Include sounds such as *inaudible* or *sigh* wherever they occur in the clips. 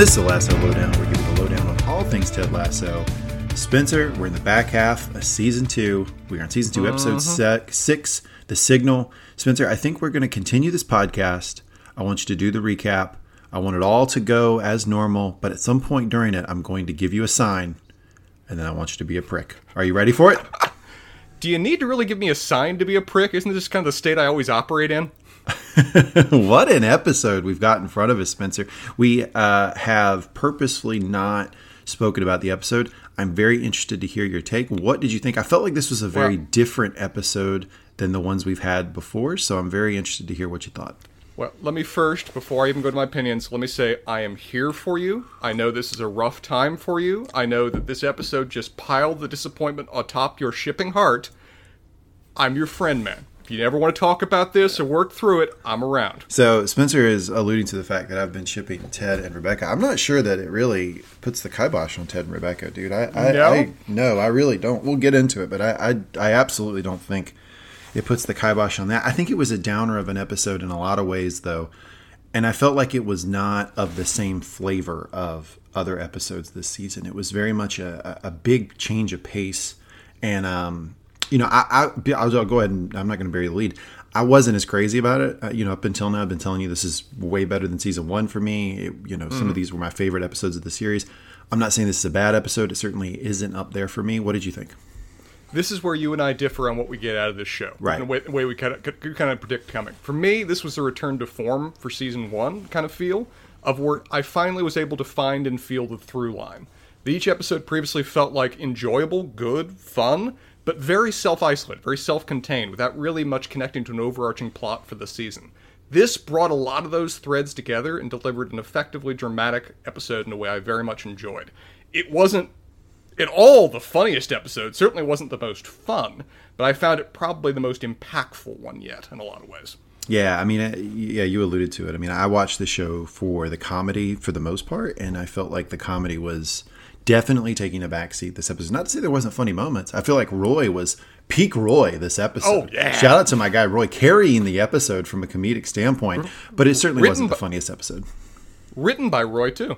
this is the Lasso Lowdown. We're giving the lowdown on all things Ted Lasso. Spencer, we're in the back half of season two. We are on season 2 episode mm-hmm. se- six, The Signal. Spencer, I think we're going to continue this podcast. I want you to do the recap. I want it all to go as normal, but at some point during it, I'm going to give you a sign, and then I want you to be a prick. Are you ready for it? *laughs* Do you need to really give me a sign to be a prick? Isn't this kind of the state I always operate in? *laughs* what an episode we've got in front of us, Spencer. We uh, have purposefully not spoken about the episode. I'm very interested to hear your take. What did you think? I felt like this was a very Well- different episode than the ones we've had before, so I'm very interested to hear what you thought. Well, let me first, before I even go to my opinions, let me say I am here for you. I know this is a rough time for you. I know that this episode just piled the disappointment atop your shipping heart. I'm your friend, man. If you ever want to talk about this or work through it, I'm around. So Spencer is alluding to the fact that I've been shipping Ted and Rebecca. I'm not sure that it really puts the kibosh on Ted and Rebecca, dude. I, I, No? I no, I really don't. We'll get into it, but I, I, I absolutely don't think it puts the kibosh on that. I think it was a downer of an episode in a lot of ways, though, and I felt like it was not of the same flavor of other episodes this season. It was very much a, a a big change of pace, and um, you know, I, I I'll, go ahead and I'm not going to bury the lead. I wasn't as crazy about it, uh, you know. Up until now, I've been telling you this is way better than season one for me. It, you know, some of these were my favorite episodes of the series. I'm not saying this is a bad episode. It certainly isn't up there for me. What did you think? This is where you and I differ on what we get out of this show. Right. The way, the way we kind of, could kind of predict coming. For me, this was a return to form for season one kind of feel, of where I finally was able to find and feel the through line. Each episode previously felt like enjoyable, good, fun, but very self isolated, very self contained, without really much connecting to an overarching plot for the season. This brought a lot of those threads together and delivered an effectively dramatic episode in a way I very much enjoyed. It wasn't at all the funniest episode. Certainly wasn't the most fun, but I found it probably the most impactful one yet in a lot of ways. Yeah, I mean, uh, yeah, you alluded to it. I mean, I watched the show for the comedy for the most part, and I felt like the comedy was definitely taking a backseat this episode. Not to say there wasn't funny moments. I feel like Roy was peak Roy this episode. Oh, yeah. Shout out to my guy Roy carrying the episode from a comedic standpoint, but it certainly Written wasn't the funniest episode. Written by Roy too.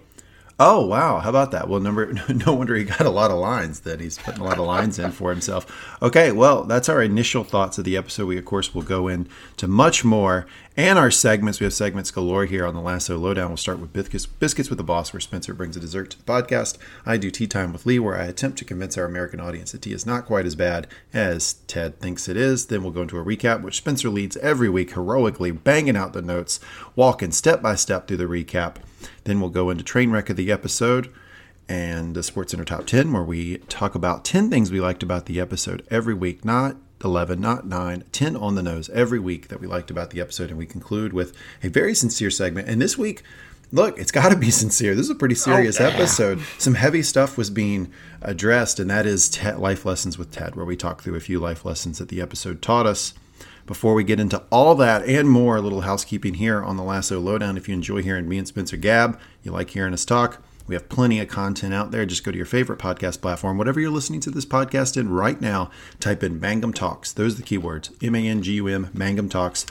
Oh wow, how about that? Well, number *laughs* no wonder he got a lot of lines. Then he's putting a lot of lines in for himself. Okay, well that's our initial thoughts of the episode. We of course will go into much more and our segments. We have segments galore here on the Lasso Lowdown. We'll start with biscuits, biscuits with the boss, where Spencer brings a dessert to the podcast. I do tea time with Lee, where I attempt to convince our American audience that tea is not quite as bad as Ted thinks it is. Then we'll go into a recap, which Spencer leads every week heroically, banging out the notes, walking step by step through the recap. Then we'll go into train wreck of the episode and the Sports Center Top 10, where we talk about 10 things we liked about the episode every week, not 11, not 9, 10 on the nose every week that we liked about the episode. And we conclude with a very sincere segment. And this week, look, it's got to be *laughs* sincere. This is a pretty oh, serious yeah. episode. Some heavy stuff was being addressed, and that is Ted, Life Lessons with Ted, where we talk through a few life lessons that the episode taught us. Before we get into all that and more, a little housekeeping here on the Lasso Lowdown. If you enjoy hearing me and Spencer Gab, you like hearing us talk, we have plenty of content out there. Just go to your favorite podcast platform, whatever you're listening to this podcast in right now. Type in Mangum Talks. Those are the keywords M A N G U M, Mangum Talks.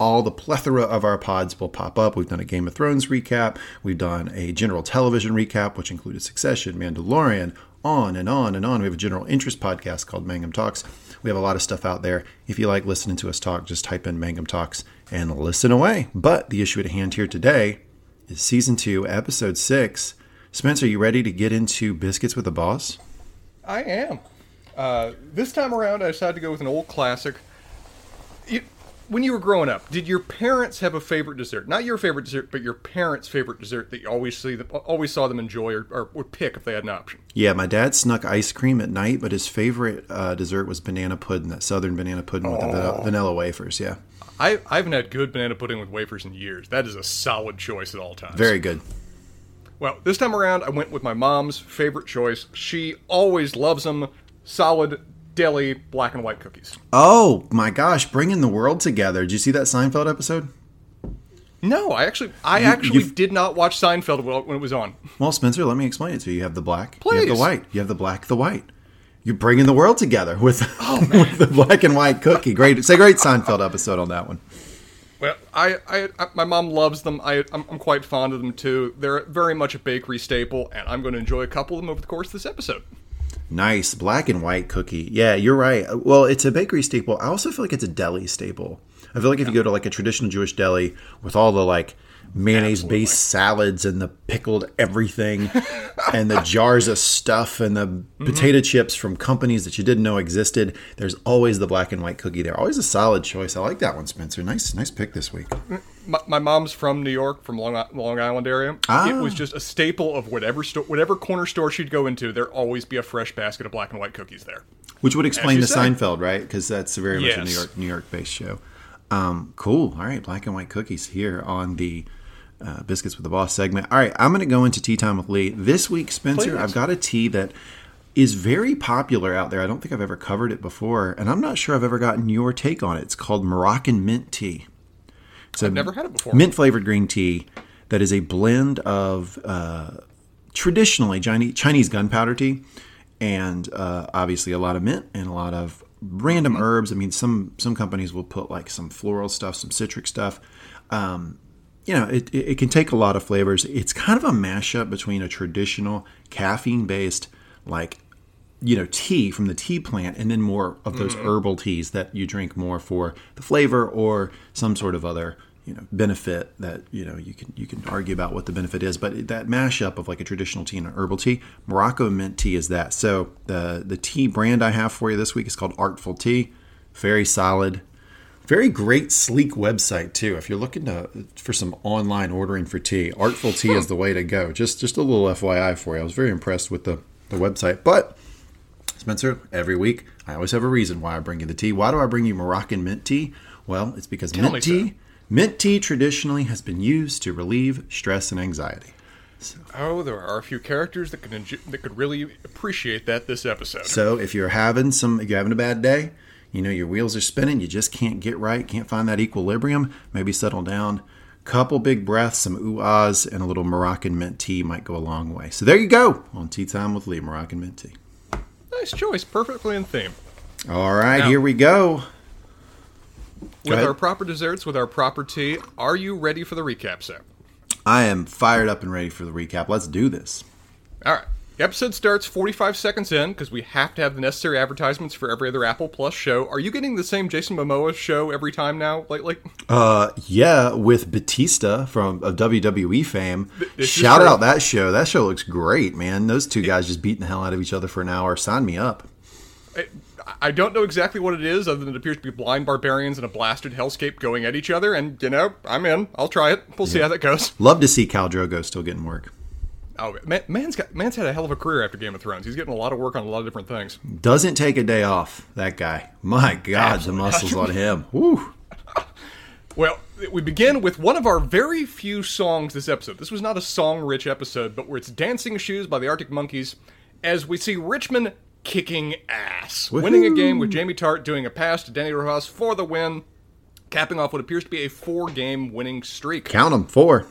All the plethora of our pods will pop up. We've done a Game of Thrones recap. We've done a general television recap, which included Succession, Mandalorian, on and on and on. We have a general interest podcast called Mangum Talks. We have a lot of stuff out there. If you like listening to us talk, just type in Mangum Talks and listen away. But the issue at hand here today is season two, episode six. Spencer, are you ready to get into Biscuits with the Boss? I am. Uh, this time around, I decided to go with an old classic. When you were growing up, did your parents have a favorite dessert? Not your favorite dessert, but your parents' favorite dessert that you always see them, always saw them enjoy or, or would pick if they had an option. Yeah, my dad snuck ice cream at night, but his favorite uh, dessert was banana pudding, that southern banana pudding with the vanilla, vanilla wafers. Yeah, I, I haven't had good banana pudding with wafers in years. That is a solid choice at all times. very good. Well, this time around, I went with my mom's favorite choice. She always loves them. Solid deli black and white cookies. Oh my gosh, bringing the world together. Did you see that Seinfeld episode? No, I actually, I actually you've- did not watch Seinfeld when when it was on. Well, Spencer, let me explain it to you. You have the black, you have the white, you have the black, the white. You're bringing the world together with, oh, *laughs* with the black and white cookie. Great, it's a great Seinfeld episode on that one. Well, I, I, I, my mom loves them. I, I'm, I'm quite fond of them too. They're very much a bakery staple, and I'm going to enjoy a couple of them over the course of this episode. Nice black and white cookie. Yeah, you're right. Well, it's a bakery staple. I also feel like it's a deli staple. I feel like if you go to like a traditional Jewish deli with all the like mayonnaise based salads and the pickled everything *laughs* and the jars of stuff and the Mm-hmm. potato chips from companies that you didn't know existed, there's always the black and white cookie there. Always a solid choice. I like that one, Spencer. Nice, nice pick this week. My, my mom's from New York, from Long, Long Island area. Ah. It was just a staple of whatever sto- whatever corner store she'd go into. There'd always be a fresh basket of black and white cookies there. Which would explain the said. Seinfeld, right? Because that's very much a New York New York based show. Um, cool. All right, black and white cookies here on the uh, biscuits with the boss segment. All right, I'm going to go into tea time with Lee this week, Spencer. Please. I've got a tea that is very popular out there. I don't think I've ever covered it before, and I'm not sure I've ever gotten your take on it. It's called Moroccan mint tea. It's I've never had it before. mint flavored green tea that is a blend of uh, traditionally Chinese, Chinese gunpowder tea and uh, obviously a lot of mint and a lot of random herbs. I mean, some some companies will put like some floral stuff, some citric stuff. Um, you know, it, it, it can take a lot of flavors. It's kind of a mashup between a traditional caffeine based like you know tea from the tea plant and then more of those herbal teas that you drink more for the flavor or some sort of other you know benefit that you know you can you can argue about what the benefit is but that mashup of like a traditional tea and an herbal tea morocco mint tea is that so the the tea brand i have for you this week is called artful tea very solid very great sleek website too if you're looking to for some online ordering for tea artful tea is the way to go just just a little fyi for you i was very impressed with the the website but Spencer, every week I always have a reason why I bring you the tea. Why do I bring you Moroccan mint tea? Well, it's because me, mint tea, sir. Mint tea traditionally has been used to relieve stress and anxiety. Oh, there are a few characters that could enjo- that could really appreciate that this episode. So if you're having some, if you're having a bad day, you know your wheels are spinning, you just can't get right, can't find that equilibrium. Maybe settle down. Couple big breaths, some ooh ahs, and a little Moroccan mint tea might go a long way. So there you go on Tea Time with Lee, Moroccan mint tea. nice choice, perfectly in theme. All right, Now- here we go. With our proper desserts, with our proper tea, are you ready for the recap set? I am fired up and ready for the recap. Let's do this. All right. The episode starts 45 seconds in because we have to have the necessary advertisements for every other Apple Plus show. Are you getting the same Jason Momoa show every time now lately? Uh, yeah, with Batista from of WWE fame. this Shout out that show. That show looks great, man. Those two guys just beating the hell out of each other for an hour. Sign me up. I- I don't know exactly what it is, other than it appears to be blind barbarians and a blasted hellscape going at each other. And you know, I'm in. I'll try it. We'll see how that goes. Love to see Khal Drogo still getting work. Oh, man, man's got man's had a hell of a career after Game of Thrones. He's getting a lot of work on a lot of different things. Doesn't take a day off. That guy. My God, the muscles on him. *laughs* Woo. Well, we begin with one of our very few songs this episode. This was not a song-rich episode, but where it's "Dancing Shoes" by the Arctic Monkeys, as we see Richmond kicking ass, winning a game with Jamie Tartt doing a pass to Dani Rojas for the win, capping off what appears to be a four-game winning streak. Count them. Four.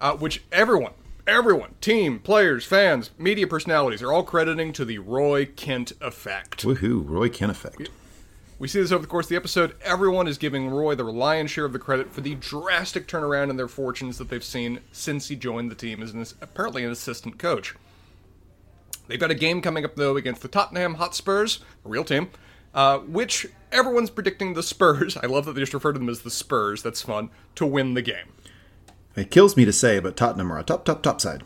uh, which everyone, everyone, team, players, fans, media personalities are all crediting to the Roy Kent effect. Woohoo. Roy Kent effect. We see this over the course of the episode. Everyone is giving Roy the lion's share of the credit for the drastic turnaround in their fortunes that they've seen since he joined the team as an, apparently an assistant coach. They've got a game coming up, though, against the Tottenham Hotspurs, a real team, uh, which everyone's predicting the Spurs, *laughs* I love that they just refer to them as the Spurs, that's fun, to win the game. It kills me to say, but Tottenham are a top, top, top side.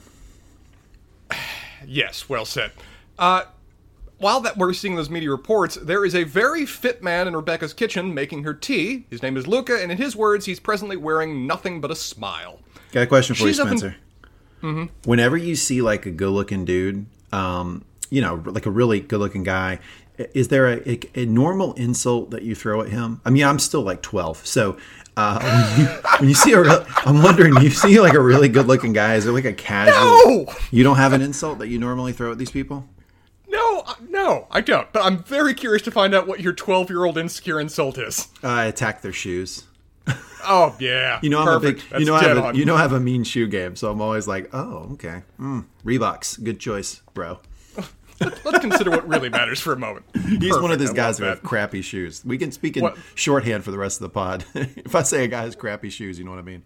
*sighs* Yes, well said. Uh, while that we're seeing those media reports, there is a very fit man in Rebecca's kitchen making her tea. His name is Luca, and in his words, he's presently wearing nothing but a smile. Got a question for She's you, up in- Spencer. Whenever you see like a good-looking dude, um, you know, like a really good-looking guy, is there a, a, a normal insult that you throw at him? I mean, I'm still like 12, so uh, *laughs* when, you, when you see a, real, I'm wondering, you see like a really good-looking guy, is there like a casual? No! You don't have an insult that you normally throw at these people? No, uh, no, I don't. But I'm very curious to find out what your 12 year old insecure insult is. I attack their shoes. Oh yeah, You know, I'm perfect. a big. That's You know, I have a, on. you know, I have a mean shoe game, so I'm always like, oh, okay, mm, Reeboks, good choice, bro. Let's consider what really matters for a moment. He's one of Perfect, those I guys who have crappy shoes. We can speak in What- shorthand for the rest of the pod. *laughs* if I say a guy has crappy shoes, you know what I mean.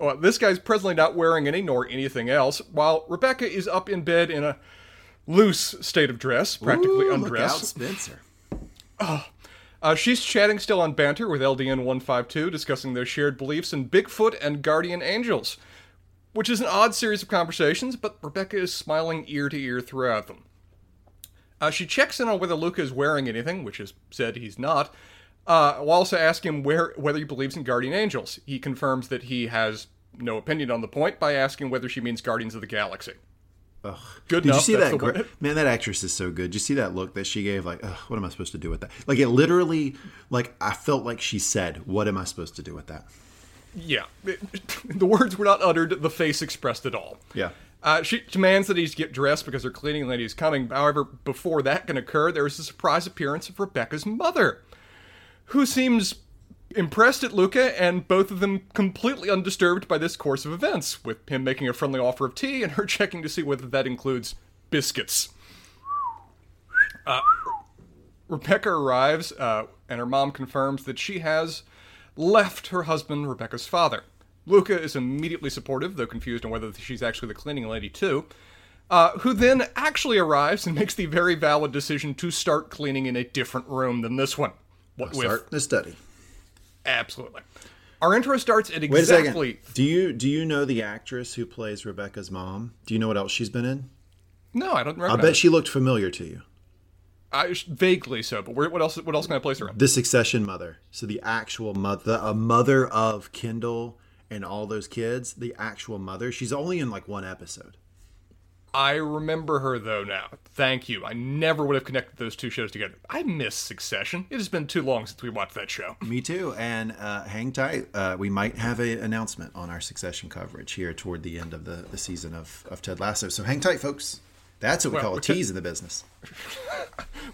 Well, this guy's presently not wearing any nor anything else, while Rebecca is up in bed in a loose state of dress, practically Ooh, look out, undressed. Spencer. Uh, she's chatting still on banter with LDN 152, discussing their shared beliefs in Bigfoot and guardian angels, which is an odd series of conversations, but Rebecca is smiling ear to ear throughout them. Uh, she checks in on whether Luca is wearing anything, which is said he's not, uh, while also asking him where, whether he believes in guardian angels. He confirms that he has no opinion on the point by asking whether she means guardians of the galaxy. Ugh. Good Did you see that? Gra- man, that actress is so good. Did you see that look that she gave? Like, Ugh, what am I supposed to do with that? Like, it literally, like, I felt like she said, "What am I supposed to do with that?" Yeah, *laughs* the words were not uttered, the face expressed it all. Yeah. Uh, she demands that he get dressed because her cleaning lady is coming. However, before that can occur, there is a surprise appearance of Rebecca's mother, who seems impressed at Luca, and both of them completely undisturbed by this course of events, with him making a friendly offer of tea and her *laughs* checking to see whether that includes biscuits. Uh, Rebecca arrives, uh, and her mom confirms that she has left her husband, Rebecca's father. Luca is immediately supportive, though confused on whether she's actually the cleaning lady, too. Uh, who then actually arrives and *laughs* makes the very valid decision to start cleaning in a different room than this one. What with Start the study. Absolutely. Our intro starts at Wait a exactly. second. Do you do you know the actress who plays Rebecca's mom? Do you know what else she's been in? No, I don't remember. I bet she looked familiar to you. I, vaguely so, but where, what else? What else can I place her in? The Succession mother. So the actual mother, a mother of Kendall and all those kids. The actual mother. She's only in like one episode. I remember her though now. Thank you. I never would have connected those two shows together. I miss Succession. It has been too long since we watched that show. Me too. And uh, hang tight. Uh, we might have an announcement on our Succession coverage here toward the end of the, the season of, of Ted Lasso. So hang tight, folks. That's what we Well, call a tease in the business. *laughs*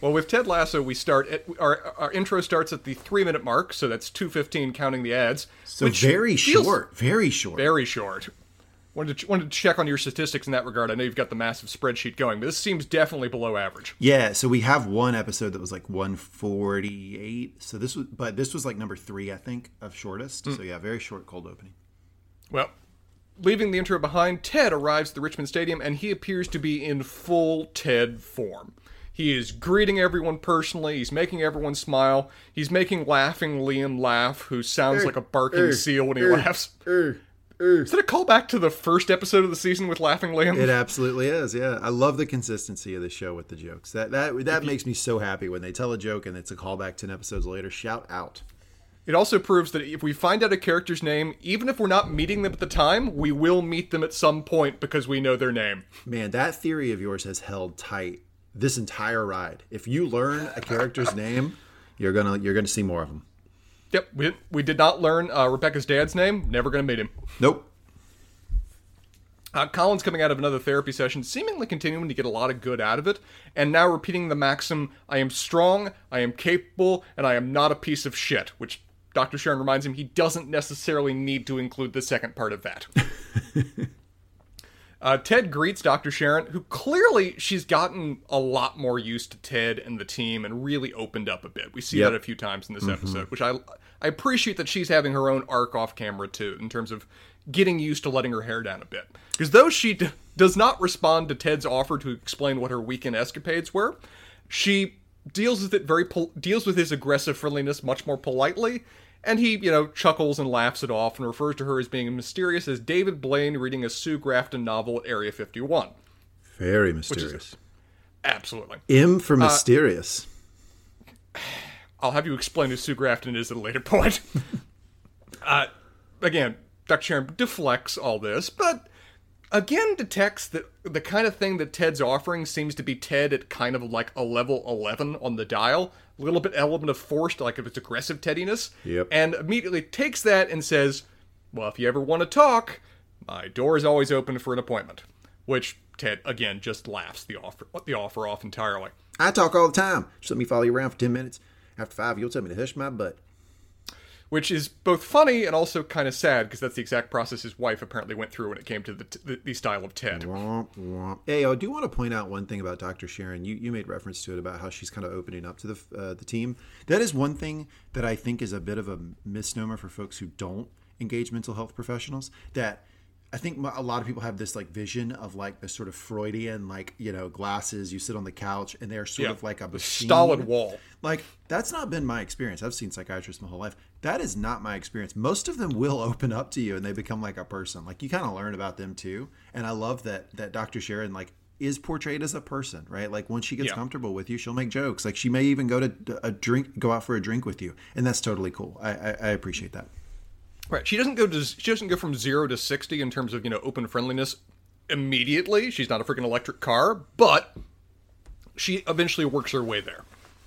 Well, with Ted Lasso, we start at our our intro starts at the three minute mark, so that's two fifteen counting the ads. So very short. Very short. Very short. Wanted to, wanted to check on your statistics in that regard. I know you've got the massive spreadsheet going, but this seems definitely below average. Yeah, so we have one episode that was like 148. So this was, but this was like number three, I think, of shortest. Mm. So yeah, very short cold opening. Well, leaving the intro behind, Ted arrives at the Richmond Stadium and he appears to be in full Ted form. He is greeting everyone personally, he's making everyone smile, he's making laughing Liam laugh, who sounds like a barking seal when he laughs. Is that a callback to the first episode of the season with Laughing Liam? It absolutely is. Yeah, I love the consistency of the show with the jokes. That that that makes me so happy when they tell a joke and it's a callback ten episodes later. Shout out. It also proves that if we find out a character's name, even if we're not meeting them at the time, we will meet them at some point because we know their name. Man, that theory of yours has held tight this entire ride. If you learn a character's *laughs* name, you're gonna you're gonna see more of them. Yep, we, we did not learn uh, Rebecca's dad's name. Never going to meet him. Nope. Uh, Colin's coming out of another therapy session, seemingly continuing to get a lot of good out of it, and now repeating the maxim I am strong, I am capable, and I am not a piece of shit, which Dr. Sharon reminds him he doesn't necessarily need to include the second part of that. *laughs* uh, Ted greets Dr. Sharon, who clearly she's gotten a lot more used to Ted and the team and really opened up a bit. We see Yep. that a few times in this episode, which I I appreciate that she's having her own arc off camera too, in terms of getting used to letting her hair down a bit. Because though she d- does not respond to Ted's offer to explain what her weekend escapades were, she deals with it very pol- deals with his aggressive friendliness much more politely. And he, you know, chuckles and laughs it off and refers to her as being mysterious as David Blaine reading a Sue Grafton novel at Area 51. Very mysterious. Absolutely. M for mysterious. I'll have you explain who Sue Grafton is at a later point. *laughs* uh, again, Dr. Sharon deflects all this, but again detects that the kind of thing that Ted's offering seems to be Ted at kind of like a level 11 on the dial. A little bit element of forced, like of its aggressive Teddiness. Yep. And immediately takes that and says, Well, if you ever want to talk, my door is always open for an appointment. Which Ted, again, just laughs the offer, the offer off entirely. I talk all the time. Just let me follow you around for ten minutes. After five, you'll tell me to hush my butt. Which is both funny and also kind of sad because that's the exact process his wife apparently went through when it came to the, the, the style of Ted. Womp, womp. Hey, I do want to point out one thing about Dr. Sharon. You, you made reference to it about how she's kind of opening up to the, uh, the team. That is one thing that I think is a bit of a misnomer for folks who don't engage mental health professionals. That I think a lot of people have this like vision of like the sort of Freudian like you know glasses. You sit on the couch and they're sort Yeah. of like a machine. stolid wall. Like that's not been my experience. I've seen psychiatrists my whole life. That is not my experience. Most of them will open up to you and they become like a person. Like you kind of learn about them too. And I love that that Dr. Sharon like is portrayed as a person, right? Like once she gets Yeah. comfortable with you, she'll make jokes. Like she may even go to a drink, go out for a drink with you, and that's totally cool. I, I, I appreciate that. Right. She doesn't go to she doesn't go from zero to sixty in terms of you know open friendliness immediately. She's not a freaking electric car, but she eventually works her way there.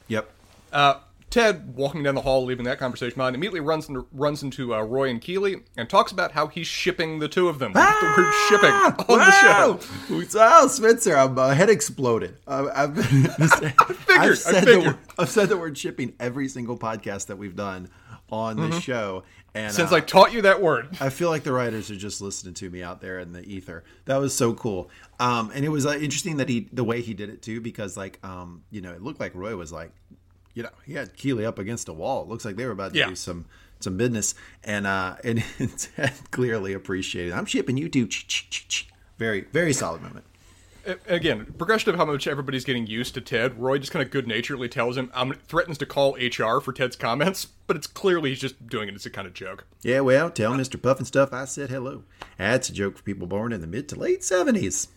Yep. Uh, Ted, walking down the hall, leaving that conversation behind, immediately runs into, runs into uh, Roy and Keeley and talks about how he's shipping the two of them. Get the word shipping on the show. Wow, Spencer, I'm, my head exploded. Uh, I've, *laughs* been, *laughs* I've, said the, figured. word- I've said the word shipping every single podcast that we've done on this show. And Mm-hmm. Since uh, I taught you that word. I feel like the writers are just listening to me out there in the ether. That was so cool. Um, and it was uh, interesting that he, the way he did it too, because like, um, you know, it looked like Roy was like, you know, he had Keeley up against a wall. It looks like they were about to Yeah. do some, some business. And, uh, and *laughs* Ted clearly appreciated. I'm shipping you two. Very, very solid moment. Again, progression of how much everybody's getting used to Ted. Roy just kind of good naturedly tells him, um, threatens to call HR for Ted's comments, but it's clearly he's just doing it as a kind of joke. Yeah, well, tell Mr. Pufnstuf I said hello. That's a joke for people born in the mid to late 70s.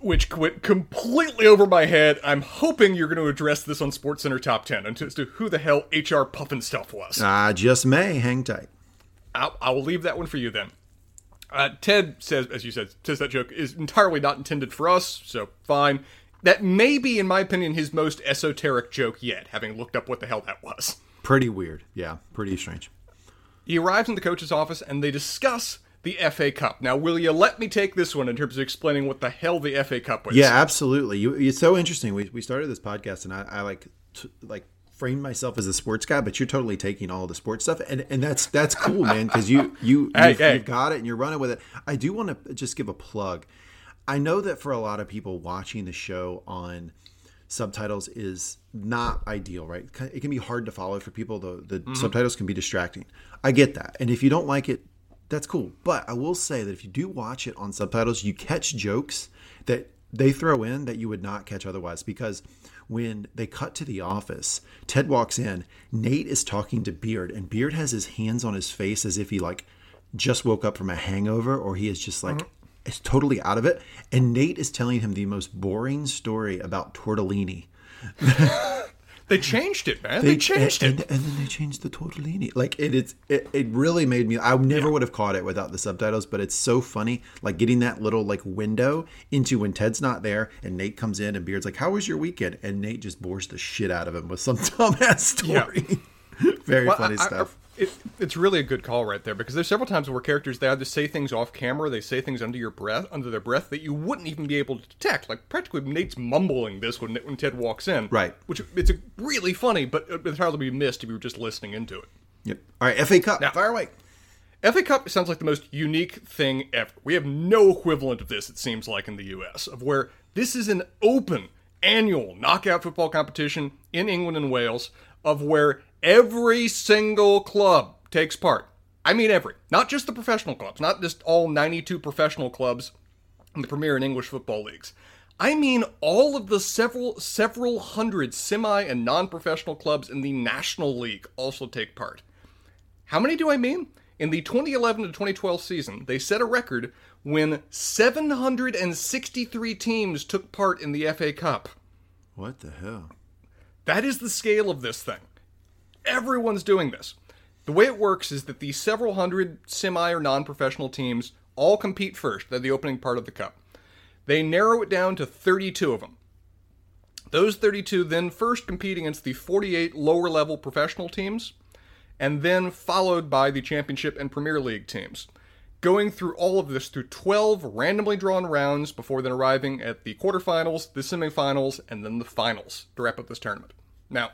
Which went completely over my head. I'm hoping you're going to address this on SportsCenter Top 10 and as to who the hell HR Pufnstuf was. I just may. Hang tight. I'll, I will leave that one for you then. Uh, Ted says, as you said, says that joke is entirely not intended for us, so fine. That may be, in my opinion, his most esoteric joke yet, having looked up what the hell that was. Pretty weird. Yeah, pretty strange. He arrives in the coach's office and they discuss the FA Cup. Now, will you let me take this one in terms of explaining what the hell the FA Cup was? Yeah, absolutely. You, it's so interesting. We, we started this podcast, and I, I like t- like framed myself as a sports guy, but you're totally taking all the sports stuff, and and that's that's cool, man, because you you *laughs* Hey, you've, hey. you've got it and you're running with it. I do want to just give a plug. I know that for a lot of people watching the show on subtitles is not ideal, right? It can be hard to follow for people. The the mm-hmm. subtitles can be distracting. I get that, and if you don't like it, that's cool. But I will say that if you do watch it on subtitles, you catch jokes that they throw in that you would not catch otherwise because when they cut to the office, Ted walks in, Nate is talking to Beard, and Beard has his hands on his face as if he like just woke up from a hangover or he is just like mm-hmm. is totally out of it. And Nate is telling him the most boring story about tortellini. *laughs* They changed it, man. They, changed and, it. and, and then they changed the tortellini. Like it, it's it, it really made me. I never would have caught it without the subtitles, but it's so funny. Like getting that little like window into when Ted's not there and Nate comes in and Beard's like, "How was your weekend?" And Nate just bores the shit out of him with some *laughs* dumbass story. *laughs* Very Well, funny I- stuff. It, it's really a good call right there because there's several times where characters they either say things off camera, they say things under your breath, under their breath that you wouldn't even be able to detect. Like practically Nate's mumbling this when when Ted walks in, Right. Which it's a, really funny, but it would entirely be missed if you were just listening into it. yep. All right, FA Cup. Now- fire away. FA Cup sounds like the most unique thing ever. We have no equivalent of this, it seems like, in the US, of where this is an open annual knockout football competition in England and Wales, of where every single club takes part. I mean, every. Not just the professional clubs, not just all 92 professional clubs in the Premier and English football leagues. I mean all of the several several hundred semi and non-professional clubs in the National League also take part. How many do I mean? In the 2011 to 2012 season, they set a record when 763 teams took part in the FA Cup. What the hell? That is the scale of this thing. Everyone's doing this. The way it works is that these several hundred semi or non professional teams all compete first. They're the opening part of the cup. They narrow it down to 32 of them. Those 32 then first compete against the 48 lower level professional teams, and then followed by the Championship and Premier League teams. Going through all of this through 12 randomly drawn rounds before then arriving at the quarterfinals, the semifinals, and then the finals to wrap up this tournament. Now,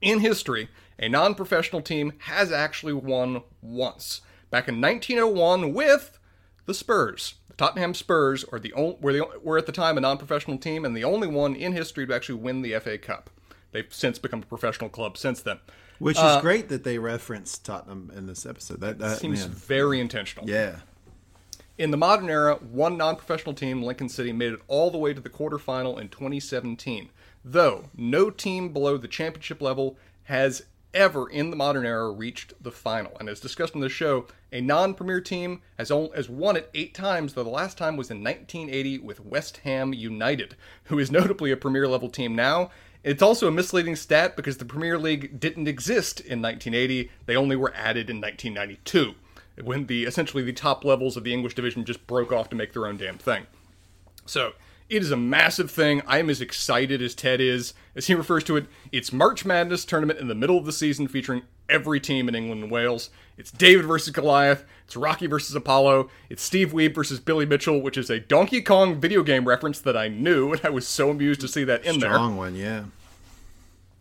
in history, a non professional team has actually won once. Back in 1901 with the Spurs. The Tottenham Spurs are the only, were, the, were at the time a non professional team and the only one in history to actually win the FA Cup. They've since become a professional club since then. Which is uh, great that they referenced Tottenham in this episode. That, that seems man. very intentional. Yeah. In the modern era, one non professional team, Lincoln City, made it all the way to the quarterfinal in 2017. Though no team below the championship level has ever in the modern era reached the final. And as discussed in the show, a non premier team has, only, has won it eight times, though the last time was in 1980 with West Ham United, who is notably a premier level team now it's also a misleading stat because the Premier League didn't exist in 1980. They only were added in 1992, when the essentially the top levels of the English division just broke off to make their own damn thing. So, it is a massive thing. I am as excited as Ted is. As he refers to it, it's March Madness tournament in the middle of the season featuring every team in England and Wales. It's David versus Goliath. It's Rocky versus Apollo. It's Steve Wiebe versus Billy Mitchell, which is a Donkey Kong video game reference that I knew, and I was so amused to see that in Strong there. Strong one, yeah.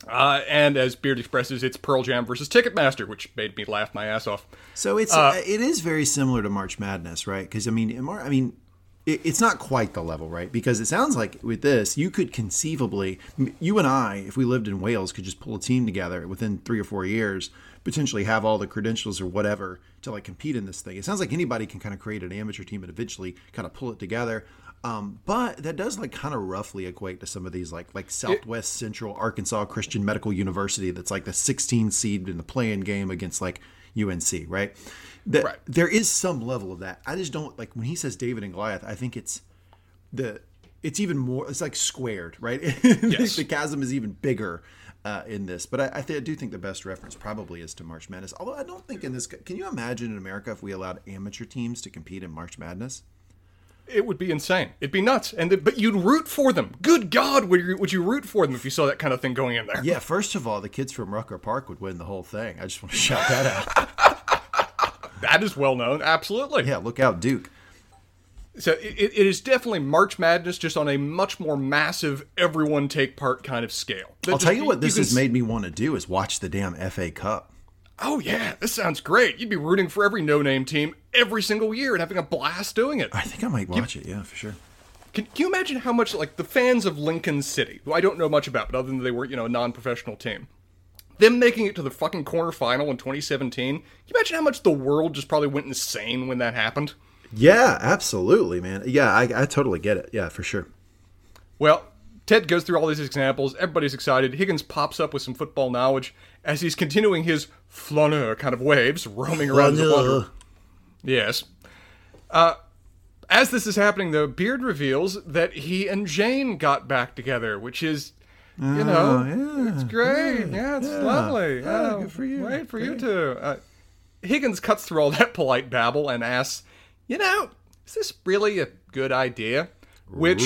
Uh, and as Beard expresses, it's Pearl Jam versus Ticketmaster, which made me laugh my ass off. So it's uh, it is very similar to March Madness, right? Because I mean, I mean, it's not quite the level, right? Because it sounds like with this, you could conceivably, you and I, if we lived in Wales, could just pull a team together within three or four years, potentially have all the credentials or whatever to like compete in this thing. It sounds like anybody can kind of create an amateur team and eventually kind of pull it together. Um, but that does like kind of roughly equate to some of these like like Southwest Central Arkansas Christian Medical University that's like the 16 seed in the playing game against like UNC, right? That right. there is some level of that. I just don't like when he says David and Goliath. I think it's the it's even more. It's like squared, right? *laughs* Yes. the chasm is even bigger uh, in this. But I, I, th- I, do think the best reference probably is to March Madness. Although I don't think in this. Can you imagine in America if we allowed amateur teams to compete in March Madness? It would be insane. It'd be nuts. And the, but you'd root for them. Good God, would you, would you root for them if you saw that kind of thing going in there? Yeah. First of all, the kids from Rucker Park would win the whole thing. I just want to *laughs* shout that out. That is well known. Absolutely. Yeah, look out, Duke. So it, it is definitely March Madness, just on a much more massive, everyone take part kind of scale. I'll just, tell you what, this you has made me want to do is watch the damn FA Cup. Oh yeah, this sounds great. You'd be rooting for every no-name team every single year and having a blast doing it. I think I might watch you, it. Yeah, for sure. Can, can, you imagine how much like the fans of Lincoln City, who I don't know much about, but other than they were you know a non-professional team, them making it to the fucking quarterfinal in 2017. Can you imagine how much the world just probably went insane when that happened? Yeah, absolutely, man. Yeah, I, I totally get it. Yeah, for sure. Well, Ted goes through all these examples. Everybody's excited. Higgins pops up with some football knowledge as he's continuing his flaneur kind of waves, roaming around the water. Yes. Uh, as this is happening, though, Beard reveals that he and Jane got back together, which is you know, oh, yeah, it's great. Yeah, yeah it's yeah. lovely. Oh, good for you. Great for great. you too. Uh, Higgins cuts through all *laughs* that polite babble and asks, "You know, is this really a good idea?" Which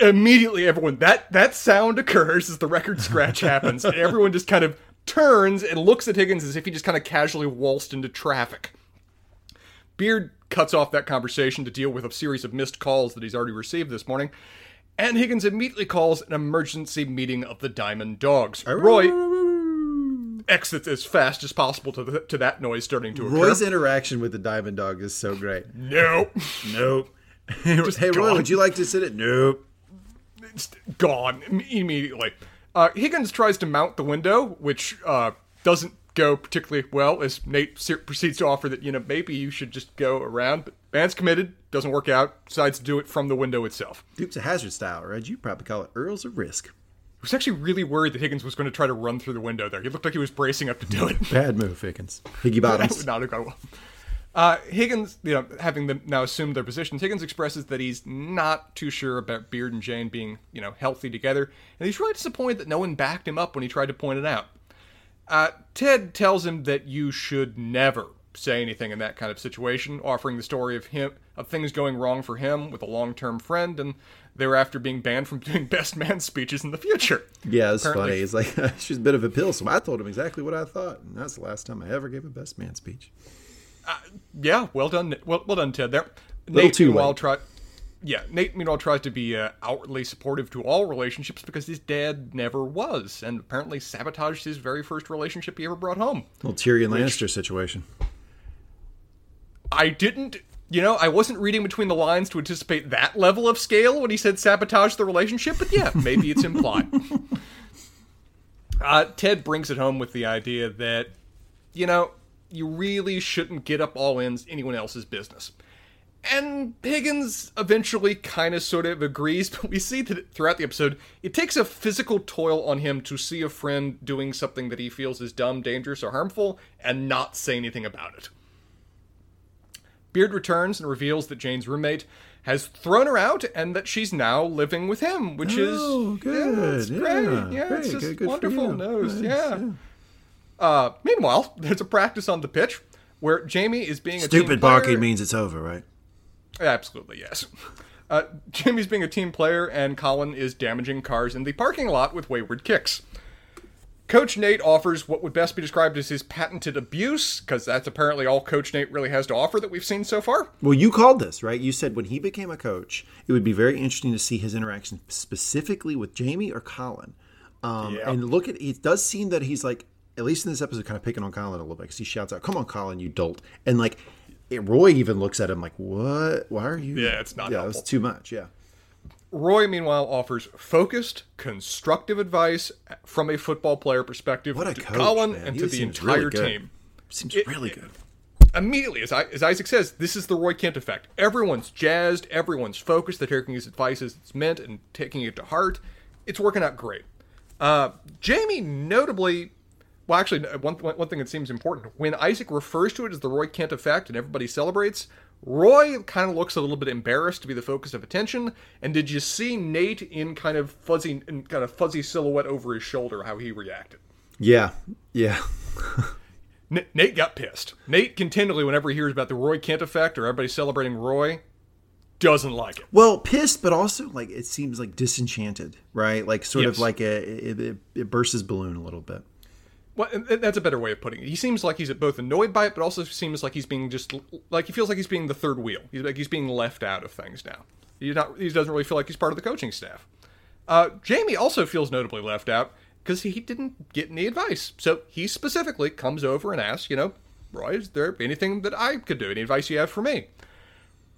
immediately everyone that that sound occurs as the record scratch *laughs* happens, and everyone just kind of turns and looks at Higgins as if he just kind of casually waltzed into traffic. Beard cuts off that conversation to deal with a series of missed calls that he's already received this morning and Higgins immediately calls an emergency meeting of the Diamond Dogs. Roy exits as fast as possible to, the, to that noise starting to occur. Roy's interaction with the Diamond Dog is so great. Nope. nope. *laughs* hey, Roy, would you like to sit it? Nope. It's gone immediately. Uh, Higgins tries to mount the window, which uh, doesn't go particularly well as Nate proceeds to offer that, you know, maybe you should just go around. But Man's committed, doesn't work out, decides to do it from the window itself. Dukes of Hazzard style, right? You probably call it Earls of Risk. I was actually really worried that Higgins was going to try to run through the window there. He looked like he was bracing up to do it. Bad move, Higgins. Higgy bottoms. *laughs* not a well. Uh, Higgins, you know, having them now assumed their positions, Higgins expresses that he's not too sure about Beard and Jane being, you know, healthy together, and he's really disappointed that no one backed him up when he tried to point it out. Uh, Ted tells him that you should never say anything in that kind of situation, offering the story of him of things going wrong for him with a long-term friend, and thereafter being banned from *laughs* doing best man speeches in the future. Yeah, it's funny. It's like *laughs* she's a bit of a pill, so I told him exactly what I thought, and that's the last time I ever gave a best man speech. Uh, yeah, well done, well, well done, Ted. There, Nate, too late. Try, Yeah, Nate, meanwhile, tries to be uh, outwardly supportive to all relationships because his dad never was, and apparently sabotaged his very first relationship he ever brought home. Little Tyrion Lannister situation. I didn't, you know, I wasn't reading between the lines to anticipate that level of scale when he said sabotage the relationship, but yeah, maybe it's implied. *laughs* uh, Ted brings it home with the idea that, you know, you really shouldn't get up all in anyone else's business. And Higgins eventually kind of sort of agrees, *laughs* but we see that throughout the episode, it takes a physical toil on him to see a friend doing something that he feels is dumb, dangerous, or harmful and not say anything about it. Beard returns and reveals that Jane's roommate has thrown her out and that she's now living with him, which Oh, is good. Yeah, it's Yeah, great. Yeah, great. it's just Good- good wonderful news. Nice, Yeah. yeah. Uh, meanwhile, *laughs* there's a practice on the pitch where Jamie is being a team Stupid player. barking means it's over, right? Absolutely, yes. Uh, Jimmy's being a team player, and Colin is damaging cars in the parking lot with wayward kicks. Coach Nate offers what would best be described as his patented abuse, because that's apparently all Coach Nate really has to offer that we've seen so far. Well, you called this, right? You said when he became a coach, it would be very interesting to see his interaction specifically with Jamie or Colin. Um, Yeah. And look at it does seem that he's like, at least in this episode, kind of picking on Colin a little bit because he shouts out, "Come on, Colin, you dolt!" And like, it, Roy even looks at him like, "What? Why are you?" Yeah, it's not Yeah, helpful. it's too much. Yeah. Roy, meanwhile, offers focused, constructive advice from a football player perspective What a to coach, Colin man. and He to the entire really team. Seems It- really good. immediately, as, I, as Isaac says, this is the Roy Kent effect. Everyone's jazzed, everyone's focused, they're taking his advice as it's meant and taking it to heart. It's working out great. Uh, Jamie, notably, well, actually, one, one, thing that seems important when Isaac refers to it as the Roy Kent effect and everybody celebrates, Roy kind of looks a little bit embarrassed to be the focus of attention. And did you see Nate in kind of fuzzy, in kind of fuzzy silhouette over his shoulder, how he reacted? Yeah. Yeah. *laughs* N- Nate got pissed. Nate continually, whenever he hears about the Roy Kent effect or everybody celebrating Roy, doesn't like it. Well, pissed, but also like it seems like disenchanted, right? Like sort of like a it, it, it bursts his balloon a little bit. Well, that's a better way of putting it. He seems like he's both annoyed by it, but also seems like he's being just like he feels like he's being the third wheel. He's like he's being left out of things now. He's not. He doesn't really feel like he's part of the coaching staff. Uh, Jamie also feels notably left out because he didn't get any advice. So he specifically comes over and asks, you know, Roy, is there anything that I could do? Any advice you have for me?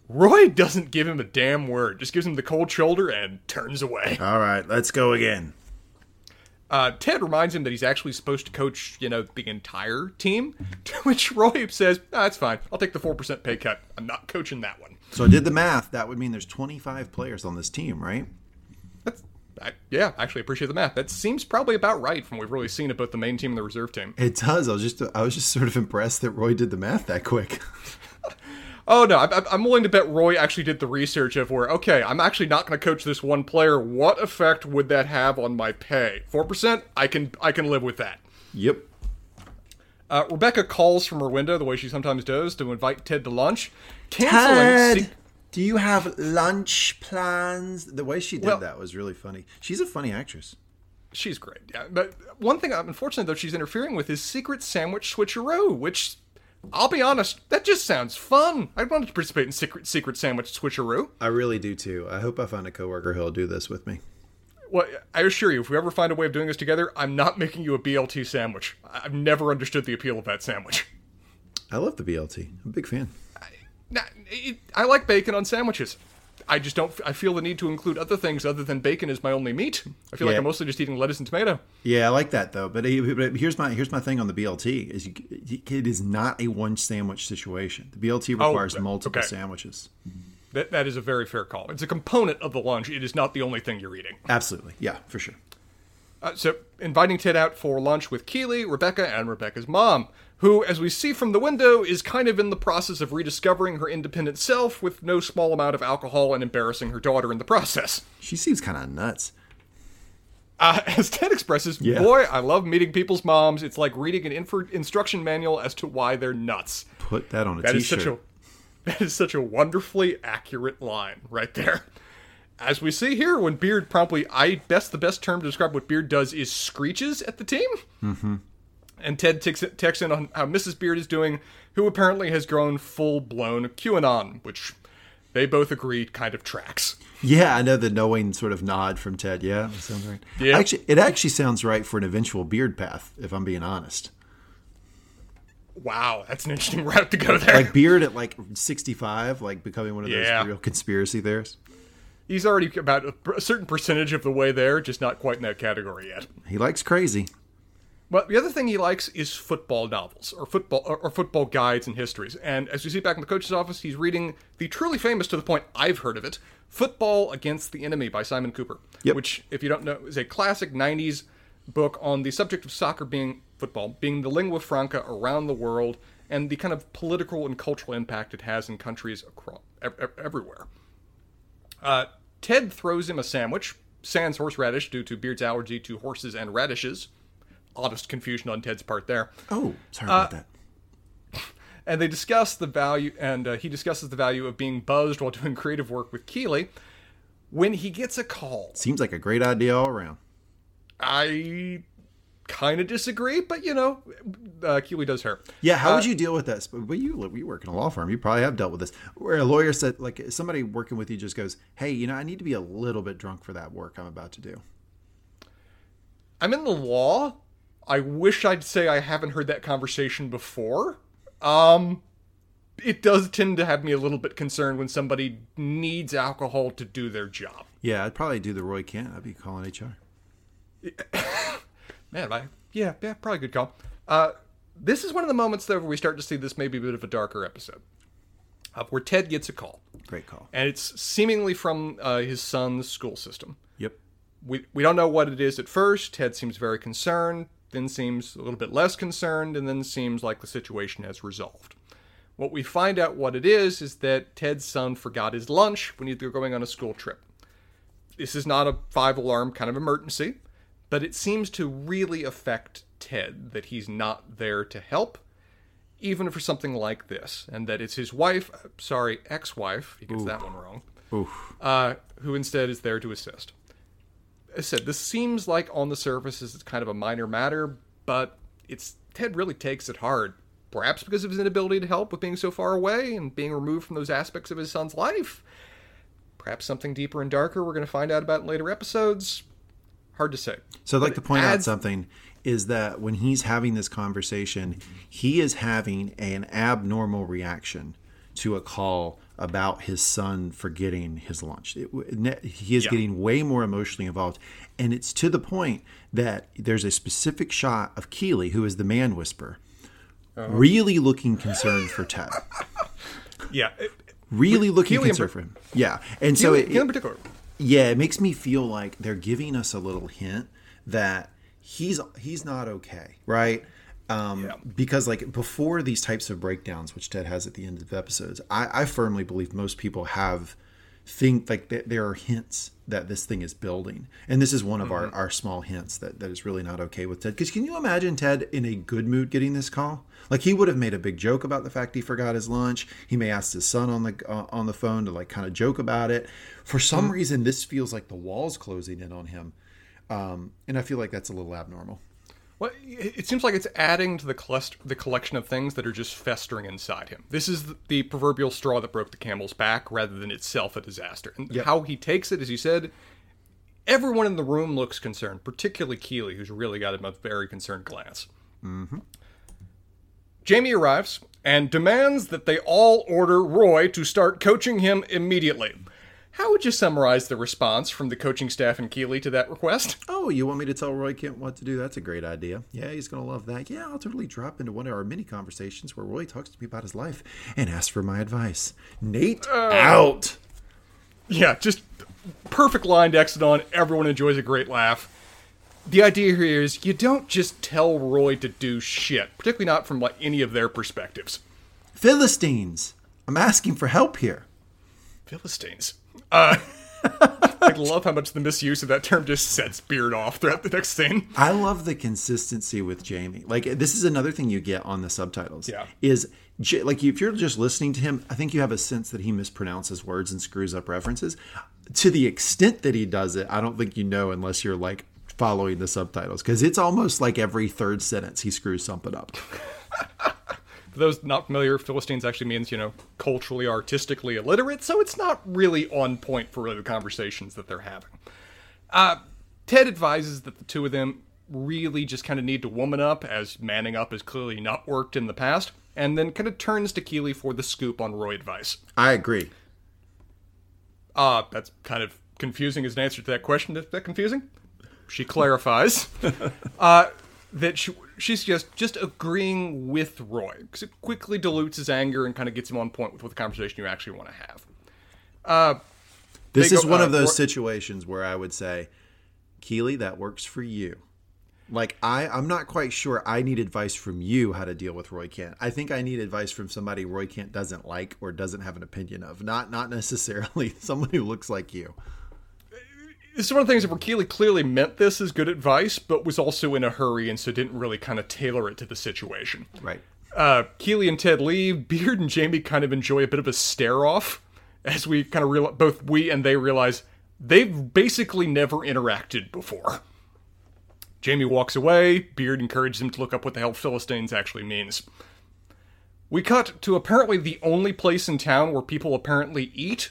Roy doesn't give him a damn word. Just gives him the cold shoulder and turns away. All right, let's go again. Uh, Ted reminds him that he's actually supposed to coach, you know, the entire team. *laughs* To which Roy says, "Ah, "That's fine. I'll take the four percent pay cut. I'm not coaching that one." So I did the math. That would mean there's 25 players on this team, right? That's, I, yeah, actually appreciate the math. That seems probably about right from what we've really seen at both the main team and the reserve team. It does. I was just I was just sort of impressed that Roy did the math that quick. *laughs* Oh no, I, I'm willing to bet Roy actually did the research of where, okay, I'm actually not going to coach this one player. What effect would that have on my pay? Four percent? I can I can live with that. yep. Uh, Rebecca calls from her window, the way she sometimes does, to invite Ted to lunch, canceling. se- do you have lunch plans? The way she did Well- that was really funny. She's a funny actress. She's great. Yeah, but one thing, unfortunately, though, she's interfering with is secret sandwich switcheroo, which I'll be honest, that just sounds fun. I'd want to participate in secret secret sandwich switcheroo. I really do too. I hope I find a coworker who'll do this with me. Well, I assure you, if we ever find a way of doing this together, I'm not making you a BLT sandwich. I- I've never understood the appeal of that sandwich. I love the BLT. I'm a big fan. It, I like bacon on sandwiches. I just don't. I feel the need to include other things other than bacon as my only meat. I feel like I'm mostly just eating lettuce and tomato. Yeah, I like that though. But, but here's my here's my thing on the BLT is you, it is not a one sandwich situation. The BLT requires okay. multiple sandwiches. That that is a very fair call. It's a component of the lunch. It is not the only thing you're eating. Absolutely. Yeah, for sure. Uh, so, inviting Ted out for lunch with Keeley, Rebecca, and Rebecca's mom, who, as we see from the window, is kind of in the process of rediscovering her independent self with no small amount of alcohol and embarrassing her daughter in the process. She seems kind of nuts. Uh, *laughs* as Ted expresses, Yeah. boy, I love meeting people's moms. It's like reading an infor- instruction manual as to why they're nuts. Put that on a That is t-shirt. such a *laughs* that is such a wonderfully accurate line right there. As we see here, when Beard promptly, I best the best term to describe what Beard does is screeches at the team. Mm-hmm. And Ted texts texts in on how Mrs. Beard is doing, who apparently has grown full blown QAnon, which they both agree kind of tracks. Yeah, I know the knowing sort of nod from Ted. Yeah, that sounds right. Yeah. Actually, it actually sounds right for an eventual beard path, if I'm being honest. Wow, that's an interesting *laughs* route to go there. Like beard at like 65, like becoming one of Yeah. those real conspiracy theorists. He's already about a certain percentage of the way there, just not quite in that category yet. He likes crazy. But the other thing he likes is football novels or football or, or football guides and histories. And as we see back in the coach's office, he's reading the truly famous to the point I've heard of it, "Football Against the Enemy" by Simon Kuper, Yep. which, if you don't know, is a classic '90s book on the subject of soccer being football being the lingua franca around the world and the kind of political and cultural impact it has in countries across everywhere. Uh, Ted throws him a sandwich, sans horseradish due to Beard's allergy to horses and radishes. Oddest confusion on Ted's part there. Oh, sorry Uh, about that. *laughs* And they discuss the value, and uh, he discusses the value of being buzzed while doing creative work with Keeley. When he gets a call, Seems like a great idea all around. I kind of disagree, but you know, uh, Keeley does her. Yeah, how Uh, would you deal with this? But you you work in a law firm, you probably have dealt with this, where a lawyer said, like somebody working with you just goes, "Hey, you know, I need to be a little bit drunk for that work I'm about to do." I'm in the law. I wish I'd say I haven't heard that conversation before. Um, it does tend to have me a little bit concerned when somebody needs alcohol to do their job. Yeah, I'd probably do the Roy Kent. I'd be calling HR. *laughs* Man, I yeah, yeah, probably good call. Uh, this is one of the moments though where we start to see this maybe a bit of a darker episode, uh, where Ted gets a call, Great call. and it's seemingly from uh, his son's school system. Yep. we, we don't know what it is at first. Ted seems very concerned, then seems a little bit less concerned, and then seems like the situation has resolved. What we find out what it is is that Ted's son forgot his lunch when they were going on a school trip. This is not a five alarm kind of emergency, but it seems to really affect Ted that he's not there to help, even for something like this, and that it's his wife, sorry, ex wife, he gets that one wrong, uh, who instead is there to assist. I said, this seems like on the surface is kind of a minor matter, but it's Ted really takes it hard. Perhaps because of his inability to help with being so far away and being removed from those aspects of his son's life. Perhaps something deeper and darker we're going to find out about in later episodes. Hard to say. So I'd like But to point it out something is that when he's having this conversation, he is having an abnormal reaction to a call about his son forgetting his lunch. It, he is Yeah. getting way more emotionally involved. And it's to the point that there's a specific shot of Keeley, who is the man whisperer, Uh-huh. really looking concerned for Ted. Yeah. Really looking Keeley concerned for him. Yeah. And so it, Keeley in particular. yeah, it makes me feel like they're giving us a little hint that he's he's not okay, right? Um, Yeah. Because like before these types of breakdowns, which Ted has at the end of episodes, I, I firmly believe most people have think like th- there are hints that this thing is building, and this is one of our, our small hints that that is really not okay with Ted. Because can you imagine Ted in a good mood getting this call? Like he would have made a big joke about the fact he forgot his lunch. He may ask his son on the uh, on the phone to like kind of joke about it. For some reason, this feels like the walls closing in on him, um, and I feel like that's a little abnormal. Well, it seems like it's adding to the cluster, the collection of things that are just festering inside him. This is the, proverbial straw that broke the camel's back, rather than itself a disaster. And Yep. how he takes it, as you said, everyone in the room looks concerned, particularly Keeley, who's really got him a very concerned glance. Mm-hmm. Jamie arrives and demands that they all order Roy to start coaching him immediately. How would you summarize the response from the coaching staff and Keeley to that request? Oh, you want me to tell Roy Kent what to do? That's a great idea. Yeah, he's going to love that. Yeah, I'll totally drop into one of our mini conversations where Roy talks to me about his life and asks for my advice. Nate, oh. out. Yeah, just perfect line to exit on. Everyone enjoys a great laugh. The idea here is you don't just tell Roy to do shit, particularly not from like any of their perspectives. Philistines. I'm asking for help here. Philistines. Uh, I love how much the misuse of that term just sets Beard off throughout the next scene. I love the consistency with Jamie. Like this is another thing you get on the subtitles. Yeah. Is like if you're just listening to him, I think you have a sense that he mispronounces words and screws up references. To the extent that he does it, I don't think you know unless you're like following the subtitles because it's almost like every third sentence he screws something up. *laughs* For those not familiar, Philistines actually means, you know, culturally, artistically illiterate, so it's not really on point for the conversations that they're having. Uh, Ted advises that the two of them really just kind of need to woman up, as manning up has clearly not worked in the past, and then kind of turns to Keeley for the scoop on Roy advice. I agree. Uh, that's kind of confusing as an answer to that question. Is that confusing? She clarifies *laughs* uh, that she, she's just just agreeing with Roy because it quickly dilutes his anger and kind of gets him on point with what the conversation you actually want to have. Uh, This is go- one uh, of those Roy- situations where I would say, Keeley, that works for you. Like I, I'm not quite sure I need advice from you how to deal with Roy Kent. I think I need advice from somebody Roy Kent doesn't like or doesn't have an opinion of. Not not necessarily *laughs* someone who looks like you. It's one of the things that Keeley clearly meant this as good advice, but was also in a hurry and so didn't really kind of tailor it to the situation. Right. Uh, Keeley and Ted leave. *laughs* Beard and Jamie kind of enjoy a bit of a stare off as we kind of real both we and they realize they've basically never interacted before. Jamie walks away. Beard encourages him to look up what the hell Philistines actually means. We cut to apparently the only place in town where people apparently eat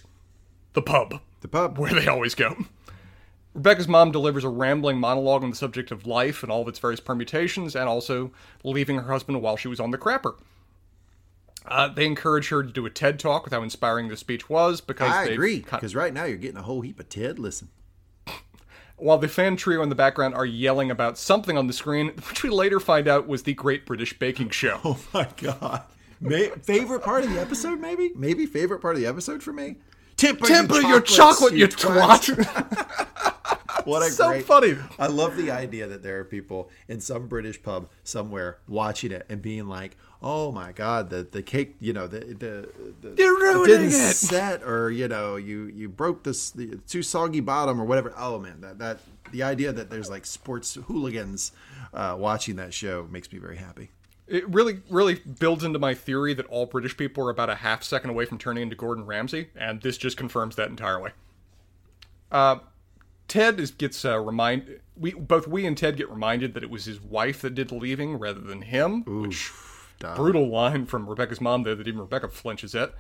the pub The pub. where they always go. Rebecca's mom delivers a rambling monologue on the subject of life and all of its various permutations, and also leaving her husband while she was on the crapper. Uh, they encourage her to do a TED talk with how inspiring the speech was because I agree because right now you're getting a whole heap of Ted. Listen. while the fan trio in the background are yelling about something on the screen, which we later find out was the Great British Baking Show. *laughs* Oh my god. May, favorite part of the episode, maybe? *laughs* Maybe favorite part of the episode for me? Temper, Temper your chocolate, you twat! *laughs* What a so great funny. I love the idea that there are people in some British pub somewhere watching it and being like, "Oh my god, the the cake, you know, the the, the You're it didn't it." set, or you know, you you broke this the too soggy bottom or whatever." Oh man, that that the idea that there's like sports hooligans uh, watching that show makes me very happy. It really, really builds into my theory that all British people are about a half second away from turning into Gordon Ramsay, and this just confirms that entirely. Uh, Ted is, gets uh, remind we both we and Ted get reminded that it was his wife that did the leaving rather than him, which Duh. brutal line from Rebecca's mom there that even Rebecca flinches at.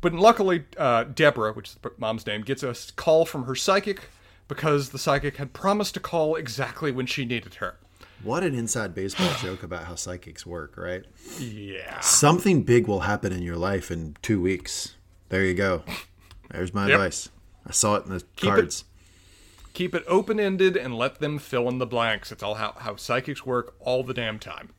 But luckily, uh, Deborah, which is the mom's name, gets a call from her psychic because the psychic had promised to call exactly when she needed her. What an inside baseball *sighs* joke about how psychics work, right? Yeah. Something big will happen in your life in two weeks. There you go. There's my Yep. advice. I saw it in the it- cards. Keep it open ended and let them fill in the blanks. It's all how, how psychics work all the damn time.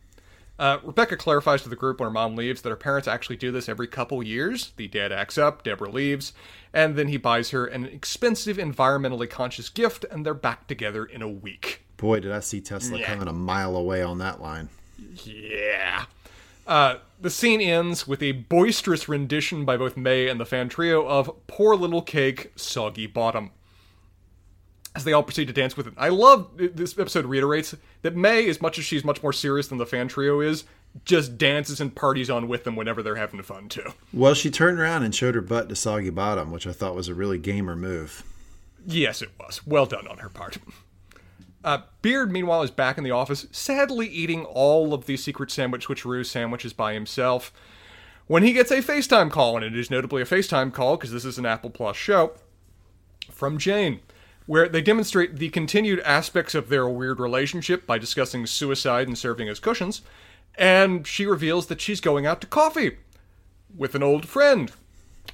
Uh, Rebecca clarifies to the group when her mom leaves that her parents actually do this every couple years. The dad acts up, Deborah leaves, and then he buys her an expensive, environmentally conscious gift, and they're back together in a week. Boy, did I see Tesla Yeah. coming a mile away on that line. Yeah. Uh, the scene ends with a boisterous rendition by both May and the fan trio of Poor Little Cake, Soggy Bottom. As they all proceed to dance with it. I love this episode reiterates that May, as much as she's much more serious than the fan trio is, just dances and parties on with them whenever they're having fun too. Well, she turned around and showed her butt to Soggy Bottom, which I thought was a really gamer move. Yes, it was. Well done on her part. Uh, Beard, meanwhile, is back in the office, sadly eating all of the secret sandwich switcheroo sandwiches by himself. When he gets a FaceTime call, and it is notably a FaceTime call because this is an Apple Plus show, from Jane, where they demonstrate the continued aspects of their weird relationship by discussing suicide and serving as cushions, and she reveals that she's going out to coffee with an old friend,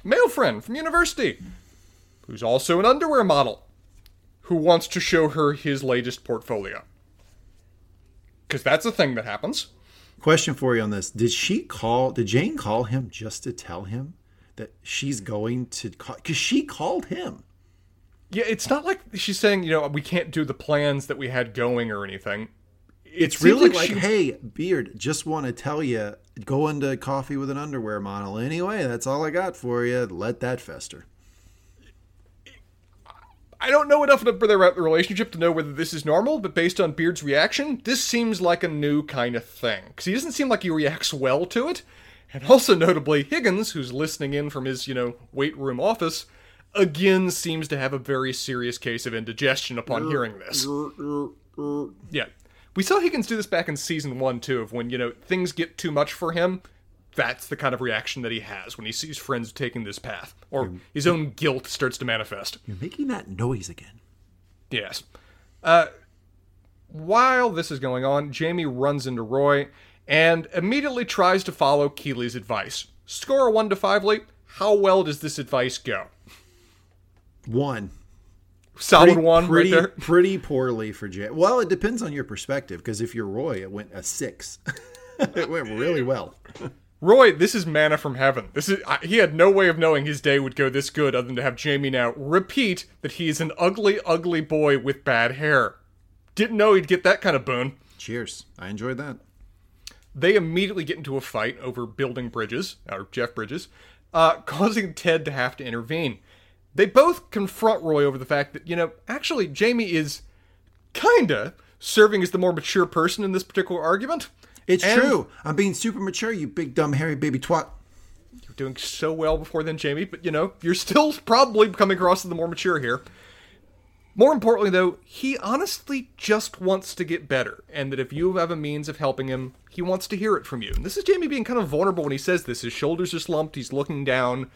male friend from university, who's also an underwear model who wants to show her his latest portfolio. Because that's a thing that happens. Question for you on this: Did she call? Did Jane call him just to tell him that she's going to? call Because she called him. Yeah, it's not like she's saying, you know, we can't do the plans that we had going or anything. It's seems really like like, she- hey, Beard, just want to tell you, go into coffee with an underwear model anyway. That's all I got for you. Let that fester. I don't know enough about their relationship to know whether this is normal, but based on Beard's reaction, this seems like a new kind of thing. Because he doesn't seem like he reacts well to it. And also, notably, Higgins, who's listening in from his, you know, weight room office, again seems to have a very serious case of indigestion upon mm, hearing this. Mm, mm, yeah. We saw Higgins do this back in season one, too, of when, you know, things get too much for him, that's the kind of reaction that he has when he sees friends taking this path, or his own guilt starts to manifest. You're making that noise again. Yes. Uh, while this is going on, Jamie runs into Roy and immediately tries to follow Keeley's advice. Score a 1 to 5, Lee. How well does this advice go? One. Solid Pretty- one pretty, right there. Pretty poorly for Jay. Well, it depends on your perspective, because if you're Roy, it went a six. *laughs* it went really well. Roy, this is manna from heaven. This is I, he had no way of knowing his day would go this good other than to have Jamie now repeat that he's an ugly, ugly boy with bad hair. Didn't know he'd get that kind of boon. Cheers. I enjoyed that. They immediately get into a fight over building Bridges, or Jeff Bridges, uh, *laughs* causing Ted to have to intervene. They both confront Roy over the fact that, you know, actually, Jamie is kinda serving as the more mature person in this particular argument. It's And- true. I'm being super mature, you big dumb hairy baby twat. You're doing so well before then, Jamie, but you know, you're still *laughs* probably coming across as the more mature here. More importantly, though, he honestly just wants to get better, and that if you have a means of helping him, he wants to hear it from you. And this is Jamie being kind of vulnerable when he says this. His shoulders are slumped, he's looking down.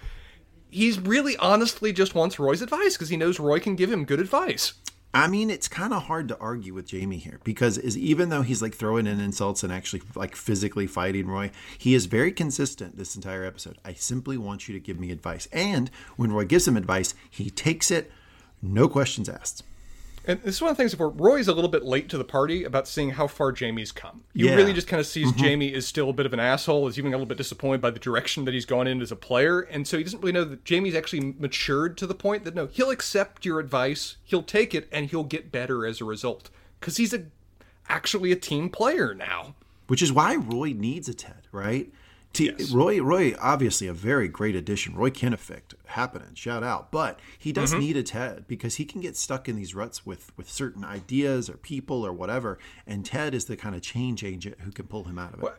He's really honestly just wants Roy's advice because he knows Roy can give him good advice. I mean, it's kind of hard to argue with Jamie here because is even though he's like throwing in insults and actually like physically fighting Roy, he is very consistent this entire episode. I simply want you to give me advice. And when Roy gives him advice, he takes it, no questions asked. And this is one of the things where Roy's a little bit late to the party about seeing how far Jamie's come. He Yeah. really just kind of sees mm-hmm. Jamie is still a bit of an asshole, is even a little bit disappointed by the direction that he's gone in as a player, and so he doesn't really know that Jamie's actually matured to the point that no, he'll accept your advice, he'll take it, and he'll get better as a result. Because he's a actually a team player now. Which is why Roy needs a Ted, right? T- Yes. Roy, Roy, obviously a very great addition. Roy Kent effect, happening, shout out. But he does Mm-hmm. need a Ted because he can get stuck in these ruts with with certain ideas or people or whatever. And Ted is the kind of change agent who can pull him out of it. Th-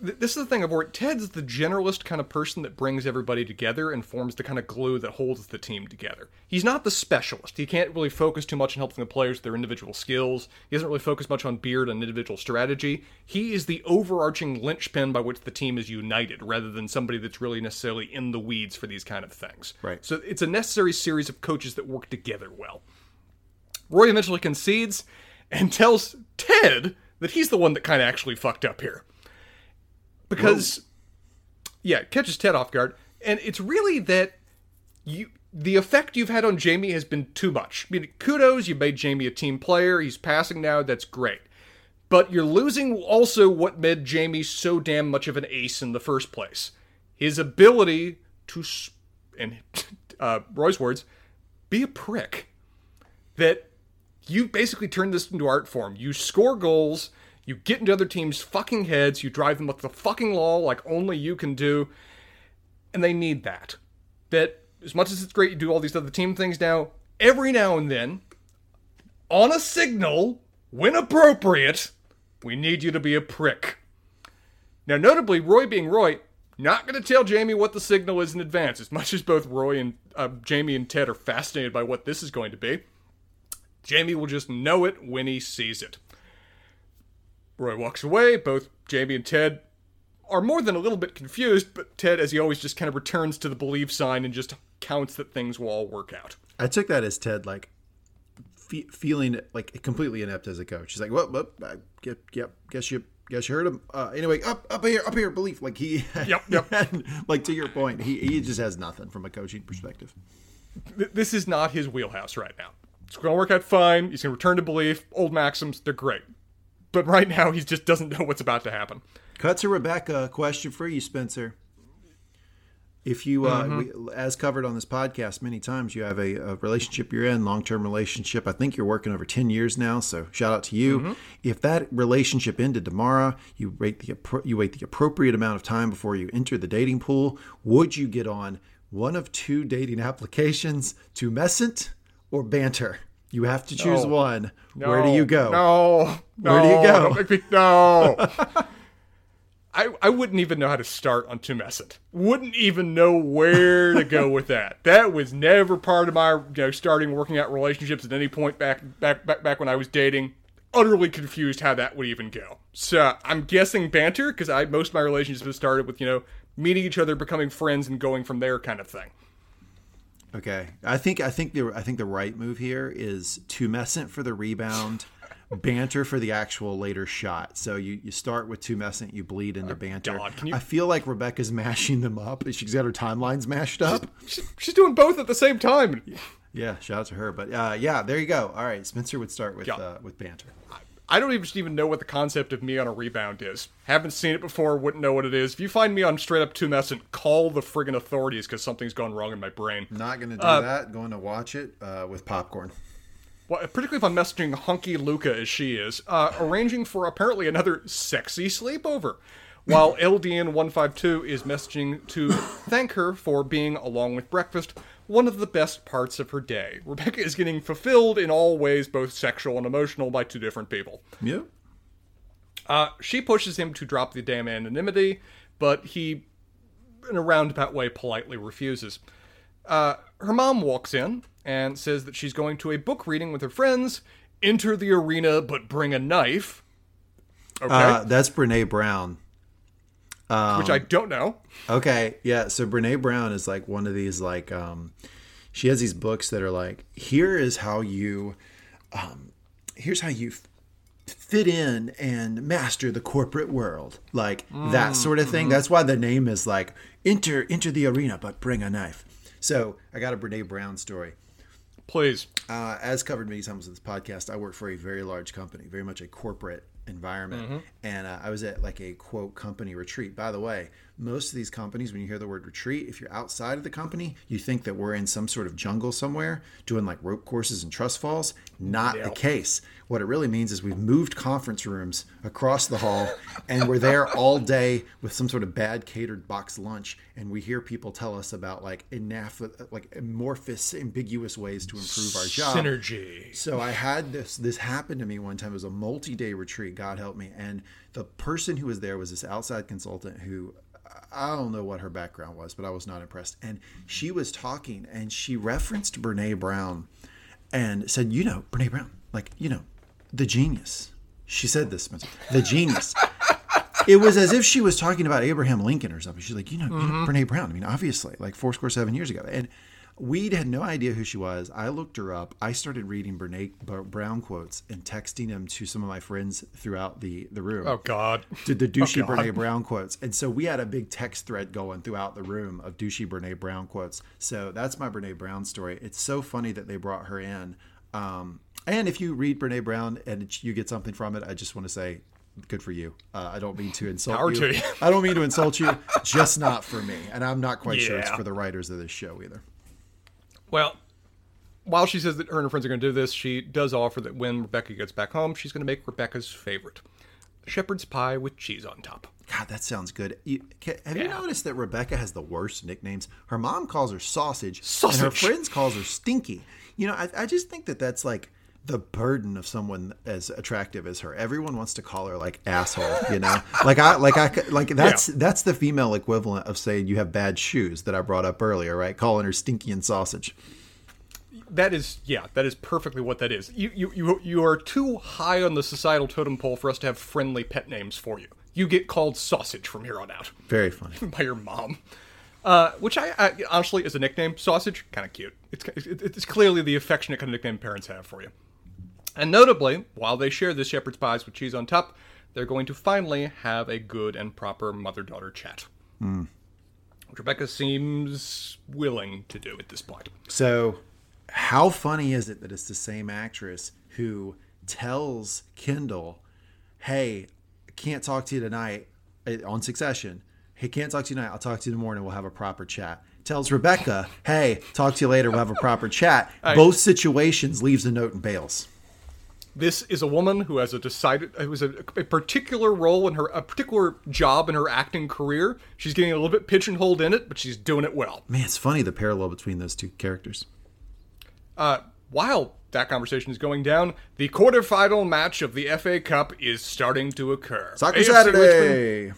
This is the thing of where Ted's the generalist kind of person that brings everybody together and forms the kind of glue that holds the team together. He's not the specialist. He can't really focus too much on helping the players with their individual skills. He doesn't really focus much on Beard and individual strategy. He is the overarching linchpin by which the team is united, rather than somebody that's really necessarily in the weeds for these kind of things. Right. So it's a necessary series of coaches that work together well. Roy eventually concedes and tells Ted that he's the one that kind of actually fucked up here because yeah, it catches Ted off guard, and it's really that you the effect you've had on Jamie has been too much. I mean, kudos, you made Jamie a team player. He's passing now. That's great. But you're losing also what made Jamie so damn much of an ace in the first place. His ability to, in *laughs* uh, Roy's words, be a prick. That you basically turn this into art form. You score goals, you get into other teams' fucking heads, you drive them up the fucking law like only you can do, and they need that. That as much as it's great you do all these other team things now, every now and then, on a signal, when appropriate, we need you to be a prick. Now, notably, Roy being Roy, not going to tell Jamie what the signal is in advance, as much as both Roy and uh, Jamie and Ted are fascinated by what this is going to be. Jamie will just know it when he sees it. Roy walks away. Both Jamie and Ted are more than a little bit confused, but Ted, as he always, just kind of returns to the believe sign and just counts that things will all work out. I took that as Ted like fe- feeling like completely inept as a coach. He's like, "Well, well I get, yep, guess you." Guess you heard him. Uh, anyway, up, up here, up here, belief. Like he, *laughs* Yep, yep. like to your point, he, he just has nothing from a coaching perspective. This is not his wheelhouse right now. It's going to work out fine. He's going to return to belief. Old maxims, they're great. But right now, he just doesn't know what's about to happen. Cut to Rebecca. Question for you, Spencer. If you, uh, Mm-hmm. we, as covered on this podcast many times, you have a, a relationship you're in, long term relationship. I think you're working over 10 years now. So shout out to you. Mm-hmm. If that relationship ended tomorrow, you wait the you wait the appropriate amount of time before you enter the dating pool. Would you get on one of two dating applications Tumescent or Bantr? You have to choose No. one. Where do you go? No. no Where do you go? Don't make me, no. *laughs* I, I wouldn't even know how to start on Tumescent. Wouldn't even know where to go with that. *laughs* That was never part of my you know starting working out relationships at any point back back back back when I was dating. Utterly confused how that would even go. So I'm guessing Bantr because I most of my relationships have started with you know meeting each other, becoming friends, and going from there, kind of thing. Okay, I think I think the I think the right move here is tumescent for the rebound, *laughs* Bantr for the actual later shot. So you, you start with tumescent, you bleed into Bantr. God, you- I feel like Rebecca's *laughs* mashing them up. She's got her timelines mashed up. She's, she's doing both at the same time. Yeah, shout out to her. But uh, yeah, there you go. All right, Spencer would start with Yeah. uh, with Bantr. I don't even even know what the concept of me on a rebound is. Haven't seen it before, wouldn't know what it is. If you find me on straight up tumescent, call the friggin' authorities because something's gone wrong in my brain. Not to do Uh, that. Going to watch it uh, with popcorn. Well, particularly if I'm messaging hunky Luca as she is, uh, arranging for apparently another sexy sleepover. While *laughs* LDN152 is messaging to thank her for being, along with breakfast, one of the best parts of her day. Rebecca is getting fulfilled in all ways, both sexual and emotional, by two different people. Yeah. Uh, she pushes him to drop the damn anonymity, but he, in a roundabout way, politely refuses. Uh, her mom walks in and says that she's going to a book reading with her friends. Enter the arena, but bring a knife. Okay, Uh, that's Brene Brown. Which I don't know. Okay, yeah. So Brene Brown is like one of these like um she has these books that are like here is how you um here's how you f- fit in and master the corporate world. Like that sort of thing. That's why the name is like enter enter the arena but bring a knife. So, I got a Brene Brown story. Please. Uh, as covered many times in this podcast, I work for a very large company, very much a corporate environment. And uh, I was at like a quote company retreat. By the way, most of these companies, when you hear the word retreat, if you're outside of the company, you think that we're in some sort of jungle somewhere doing like rope courses and trust falls. Not the case. What it really means is we've moved conference rooms across the hall and we're there all day with some sort of bad catered box lunch. And we hear people tell us about like enough, like amorphous, ambiguous ways to improve our job. Synergy. So I had this this happened to me one time. It was a multi-day retreat, God help me. And the person who was there was this outside consultant who I don't know what her background was, but I was not impressed. And she was talking and she referenced Brene Brown and said, "You know, Brene Brown, like, you know, the genius." She said this, The genius. It was as if she was talking about Abraham Lincoln or something. She's like, you know, you know mm-hmm. Brene Brown. I mean, obviously, like four score seven years ago. And we had no idea who she was. I looked her up. I started reading Brene Brown quotes and texting them to some of my friends throughout the, the room. Oh God. Did the douchey *laughs* Oh, God. Brene Brown quotes. And so we had a big text thread going throughout the room of douchey Brene Brown quotes. So that's my Brene Brown story. It's so funny that they brought her in. Um, and if you read Brene Brown and you get something from it, I just want to say, good for you. Uh, I don't mean to insult Power you. to you. I don't mean to insult you, just not for me. And I'm not quite sure it's for the writers of this show either. Well, while she says that her and her friends are going to do this, she does offer that when Rebecca gets back home, she's going to make Rebecca's favorite shepherd's pie with cheese on top. God, that sounds good. You, have you Yeah. noticed that Rebecca has the worst nicknames? Her mom calls her sausage, and her friends calls her stinky. You know, I, I just think that that's like the burden of someone as attractive as her. Everyone wants to call her like asshole. You know, *laughs* like I like I like that's that's the female equivalent of saying you have bad shoes that I brought up earlier, right? Calling her stinky and sausage. That is, yeah, that is perfectly what that is. You, you, you, you are too high on the societal totem pole for us to have friendly pet names for you. You get called sausage from here on out Very funny. *laughs* by your mom. Uh, which I, I honestly, is a nickname, sausage, kind of cute. It's, it's clearly the affectionate kind of nickname parents have for you. And notably, while they share this shepherd's pies with cheese on top, they're going to finally have a good and proper mother-daughter chat. Which Rebecca seems willing to do at this point. So, how funny is it that it's the same actress who tells Kendall, "Hey, can't talk to you tonight eh, on Succession. Hey, can't talk to you tonight. I'll talk to you in the morning. We'll have a proper chat." Tells Rebecca, "Hey, talk to you later. We'll have a proper chat." *laughs* Both situations leaves a note and bails. This is a woman who has a decided, who has a, a particular role in her, a particular job in her acting career. She's getting a little bit pigeonholed in it, but she's doing it well. Man, it's funny the parallel between those two characters. Uh, while that conversation is going down, the quarterfinal match of the FA Cup is starting to occur. Soccer AFC Saturday. Richmond,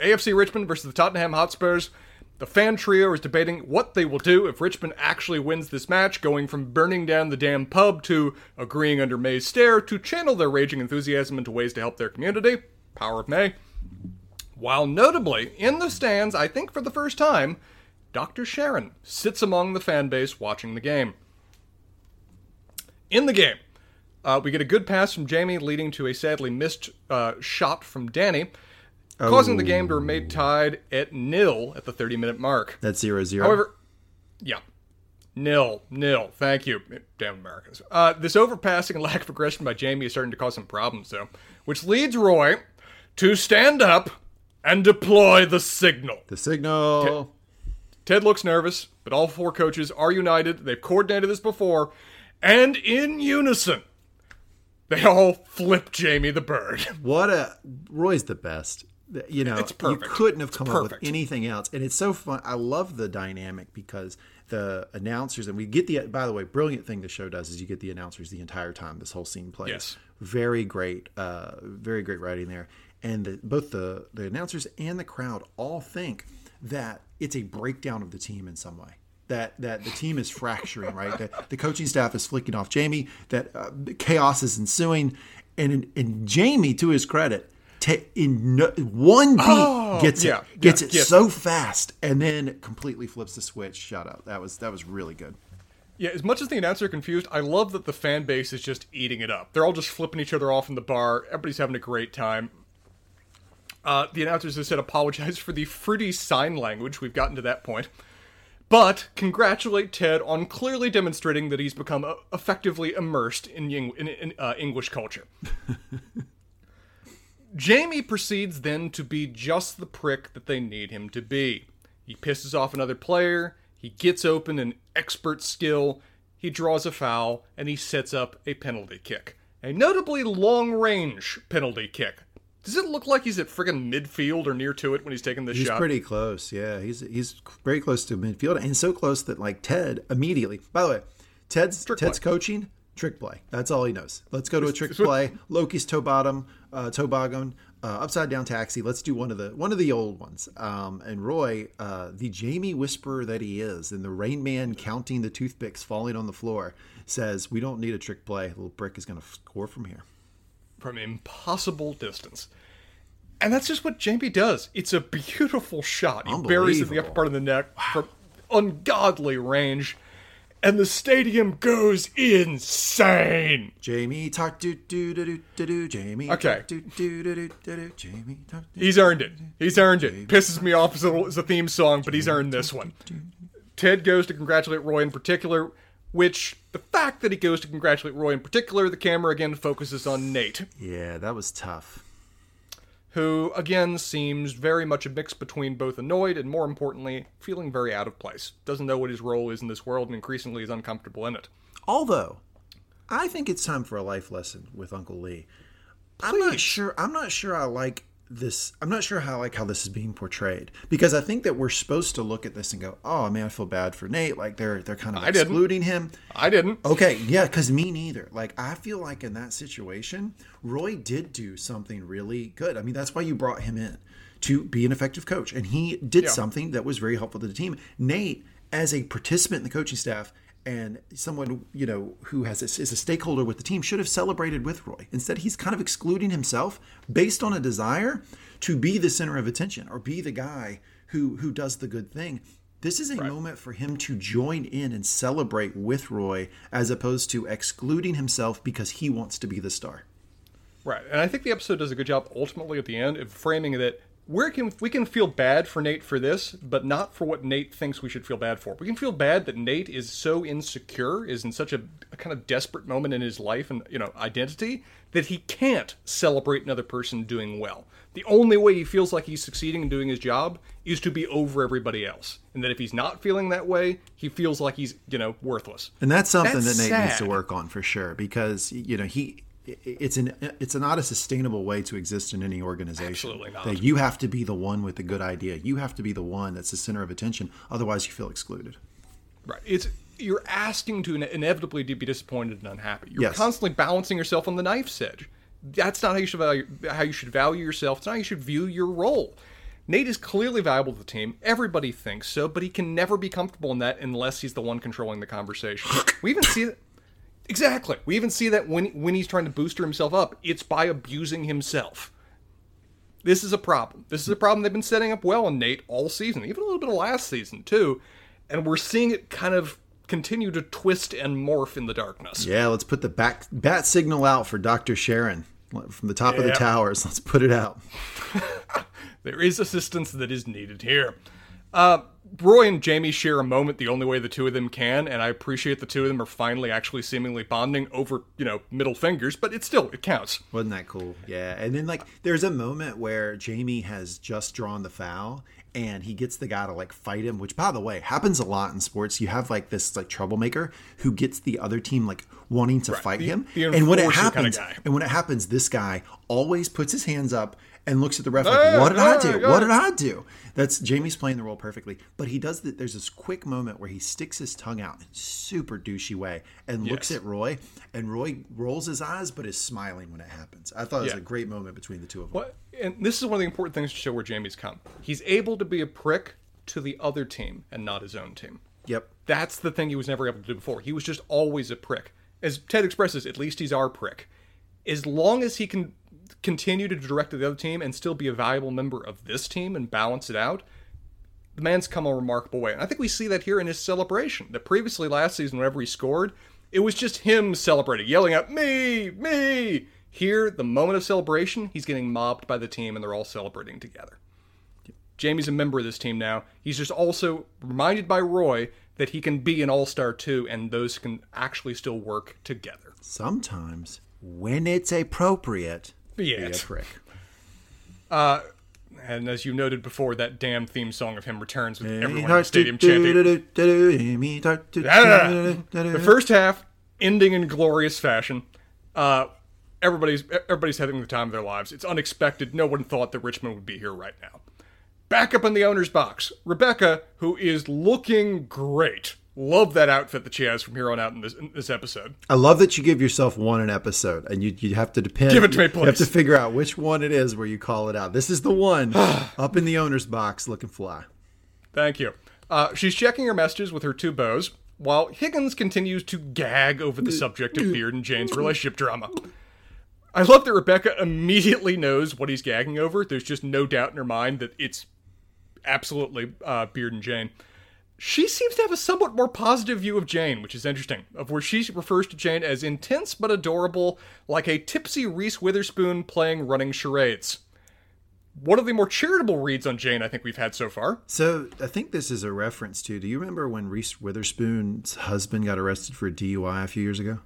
AFC Richmond versus the Tottenham Hotspurs. The fan trio is debating what they will do if Richmond actually wins this match, going from burning down the damn pub to agreeing under May's stare to channel their raging enthusiasm into ways to help their community. Power of May. While notably, in the stands, I think for the first time, Dr. Sharon sits among the fan base watching the game. In the game, uh, we get a good pass from Jamie, leading to a sadly missed uh, shot from Dani, causing the game to remain tied at nil at the 30 minute mark. That's zero zero. However, yeah. Nil, nil. Thank you. Damn Americans. Uh, this overpassing and *laughs* lack of aggression by Jamie is starting to cause some problems, though, which leads Roy to stand up and deploy the signal. the signal. Ted looks nervous, but all four coaches are united. They've coordinated this before, and in unison, they all flip Jamie the bird. *laughs* What a Roy's the best. You know, you couldn't have come up with anything else, and it's so fun. I love the dynamic because the announcers and we get the. By the way, brilliant thing the show does is you get the announcers the entire time this whole scene plays. Yes. very great, uh, very great writing there, and the, both the the announcers and the crowd all think that it's a breakdown of the team in some way. That, that the team is fracturing, right? That the coaching staff is flicking off Jamie. That uh, chaos is ensuing, and and Jamie, to his credit, ta in no, one beat gets Oh, yeah, it gets yeah, it yes. so fast, and then completely flips the switch. Shout out! That was that was really good. Yeah, as much as the announcers are confused, I love that the fan base is just eating it up. They're all just flipping each other off in the bar. Everybody's having a great time. Uh, the announcers have said apologize for the fruity sign language. We've gotten to that point. But congratulate Ted on clearly demonstrating that he's become uh, effectively immersed in, in, in uh, English culture. *laughs* Jamie proceeds then to be just the prick that they need him to be. He pisses off another player, he gets open an expert skill, he draws a foul, and he sets up a penalty kick. A notably long range penalty kick. Does it look like he's at friggin' midfield or near to it when he's taking this He's shot? He's pretty close. Yeah, he's he's very close to midfield, and so close that like Ted immediately. By the way, Ted's Trick Ted's play. coaching trick play. That's all he knows. Let's go to a trick play. Loki's toe bottom, uh, bottom, uh, upside down taxi. Let's do one of the one of the old ones. Um, and Roy, uh, the Jamie whisperer that he is, and the Rain Man counting the toothpicks falling on the floor, says, "We don't need a trick play. Little brick is going to score from here." from impossible distance. And that's just what Jamie does. It's a beautiful shot. He buries it in the upper part of the neck from ungodly range, and the stadium goes insane. Jamie Tartt do do do do do do. Jamie Okay. do do do do do do. Jamie Tartt. do- He's earned it. He's earned it. Pisses me off as a, as a theme song, but he's earned this one. Ted goes to congratulate Roy in particular, which the fact that he goes to congratulate Roy in particular, the camera again focuses on Nate. Yeah, that was tough. Who again seems very much a mix between both annoyed and more importantly feeling very out of place doesn't know what his role is in this world and increasingly is uncomfortable in it Although, I think it's time for a life lesson with Uncle Lee. I'm not sure. I'm not sure. I like this. I'm not sure how like how this is being portrayed because I think that we're supposed to look at this and go, "Oh man, I feel bad for Nate. Like they're they're kind of I didn't. excluding him." i didn't Okay, yeah, because me neither. Like, I feel like in that situation, Roy did do something really good. I mean, that's why you brought him in to be an effective coach, and he did Yeah. something that was very helpful to the team. Nate, as a participant in the coaching staff and someone you know who has a, is a stakeholder with the team, should have celebrated with Roy. Instead, he's kind of excluding himself based on a desire to be the center of attention or be the guy who who does the good thing. This is a moment for him to join in and celebrate with Roy as opposed to excluding himself because he wants to be the star. right and i think the episode does a good job ultimately at the end of framing that we can we can feel bad for Nate for this, but not for what Nate thinks we should feel bad for. We can feel bad that Nate is so insecure, is in such a, a kind of desperate moment in his life and you know identity that he can't celebrate another person doing well. The only way he feels like he's succeeding and doing his job is to be over everybody else, and that if he's not feeling that way, he feels like he's you know worthless. And that's something That's that Nate needs to work on for sure because you know he it's an it's not a sustainable way to exist in any organization. Absolutely not. That you have to be the one with the good idea. You have to be the one that's the center of attention. Otherwise, you feel excluded. Right. It's you're asking to ine- inevitably be disappointed and unhappy. You're Yes. constantly balancing yourself on the knife's edge. That's not how you should value how you should value yourself. It's not how you should view your role. Nate is clearly valuable to the team. Everybody thinks so, but he can never be comfortable in that unless he's the one controlling the conversation. we even see that exactly. We even see that when when he's trying to booster himself up, it's by abusing himself. This is a problem. This is a problem they've been setting up well in Nate all season, even a little bit of last season too, and we're seeing it kind of continue to twist and morph in the darkness. Yeah, let's put the back bat signal out for Doctor Sharon from the top of the towers. Let's put it out. *laughs* There is assistance that is needed here. Uh, Roy and Jamie share a moment the only way the two of them can, and I appreciate the two of them are finally actually seemingly bonding over, you know, middle fingers, but it still, it counts. Wasn't that cool? Yeah. And then like there's a moment where Jamie has just drawn the foul and he gets the guy to like fight him, which by the way happens a lot in sports. You have like this like troublemaker who gets the other team like wanting to fight The- him. the and when it happens guy. and when it happens, this guy always puts his hands up and looks at the ref like, "What did I do? What did I do?" That's Jamie's playing the role perfectly. But he does that. There's this quick moment where he sticks his tongue out in super douchey way and looks Yes. at Roy, and Roy rolls his eyes but is smiling when it happens. I thought it was Yeah. a great moment between the two of them. What, and this is one of the important things to show where Jamie's come. He's able to be a prick to the other team and not his own team. Yep. That's the thing he was never able to do before. He was just always a prick. As Ted expresses, at least he's our prick. As long as he can continue to direct the other team and still be a valuable member of this team and balance it out, the man's come a remarkable way. And I think we see that here in his celebration. That previously last season, whenever he scored, it was just him celebrating, yelling out, me, me. Here, the moment of celebration, he's getting mobbed by the team and they're all celebrating together. Jamie's a member of this team now. He's just also reminded by Roy that he can be an all star too, and those can actually still work together. Sometimes, when it's appropriate, Be be a prick. And as you noted before, that damn theme song of him returns with everyone in the stadium chanting. The first half ending in glorious fashion. Uh, everybody's everybody's having the time of their lives. It's unexpected. No one thought that Richmond would be here right now. Back up in the owner's box, Rebecca, who is looking great. Love that outfit that she has from here on out in this in this episode. I love that you give yourself one an episode, and you you have to depend. Give it to me, please. You have to figure out which one it is where you call it out. This is the one *sighs* up in the owner's box, looking fly. Thank you. Uh, she's checking her messages with her two bows, while Higgins continues to gag over the subject of Beard and Jane's relationship drama. I love that Rebecca immediately knows what he's gagging over. There's just no doubt in her mind that it's absolutely uh, Beard and Jane. She seems to have a somewhat more positive view of Jane, which is interesting, of where she refers to Jane as intense but adorable, like a tipsy Reese Witherspoon playing running charades. One of the more charitable reads on Jane I think we've had so far. So I think this is a reference to. Do you remember when Reese Witherspoon's husband got arrested for a DUI a few years ago?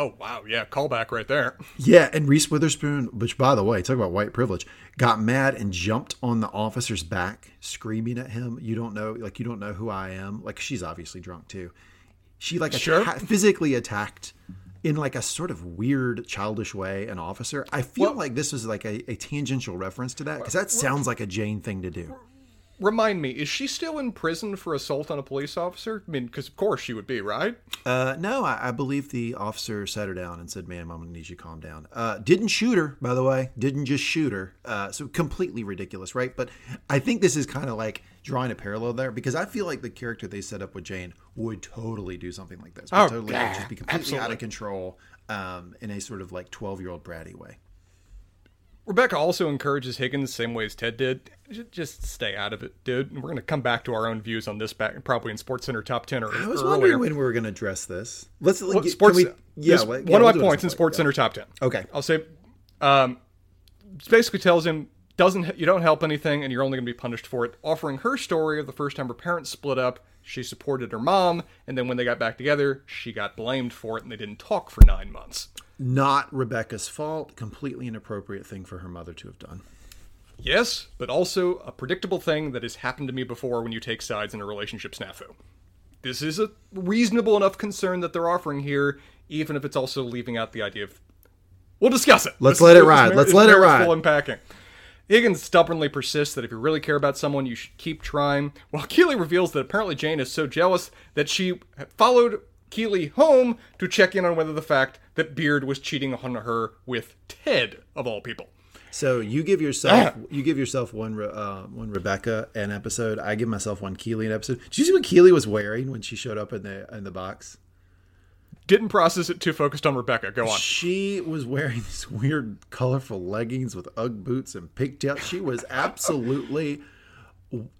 Oh wow, yeah, callback right there. Yeah, and Reese Witherspoon, which by the way, talk about white privilege, got mad and jumped on the officer's back, screaming at him, "You don't know, like you don't know who I am." Like she's obviously drunk too. She like Sure. atta- physically attacked in like a sort of weird, childish way an officer. I feel Well- like this was like a, a tangential reference to that because that sounds like a Jane thing to do. Remind me, is she still in prison for assault on a police officer? I mean, because of course she would be, right? Uh, no, I, I believe the officer sat her down and said, "Ma'am, I'm gonna need you to calm down." Uh, didn't shoot her, by the way. Didn't just shoot her. Uh, so completely ridiculous, right? But I think this is kind of like drawing a parallel there because I feel like the character they set up with Jane would totally do something like this. Would Oh, totally yeah, just be completely out of control um, in a sort of like 12 year old bratty way. Rebecca also encourages Higgins, the same way as Ted did. Just stay out of it, dude. We're going to come back to our own views on this back probably in Sports Center Top 10 or I was wondering when we were gonna address this. Let's Well, can sports, we- yeah, well, one yeah, of my points in Sports Center Top 10. Okay. I'll say, um, basically tells him doesn't you don't help anything and you're only going to be punished for it. Offering her story of the first time her parents split up, she supported her mom, and then when they got back together, she got blamed for it and they didn't talk for nine months. Not Rebecca's fault. Completely inappropriate thing for her mother to have done. Yes, but also a predictable thing that has happened to me before when you take sides in a relationship snafu. This is a reasonable enough concern that they're offering here, even if it's also leaving out the idea of. We'll discuss it. Let's This- let it ride. mer- Let's let it ride. Full unpacking. Higgins stubbornly persists that if you really care about someone, you should keep trying. While *laughs* Keeley reveals that apparently Jane is so jealous that she followed Keeley home to check in on whether the fact that Beard was cheating on her with Ted, of all people. So you give yourself you give yourself one uh, one Rebecca an episode. I give myself one Keeley an episode. Did you see what Keeley was wearing when she showed up in the in the box? Didn't process it too focused on Rebecca. Go on. She was wearing *laughs* these weird, colorful leggings with UGG boots and pigtails. She was *laughs* absolutely.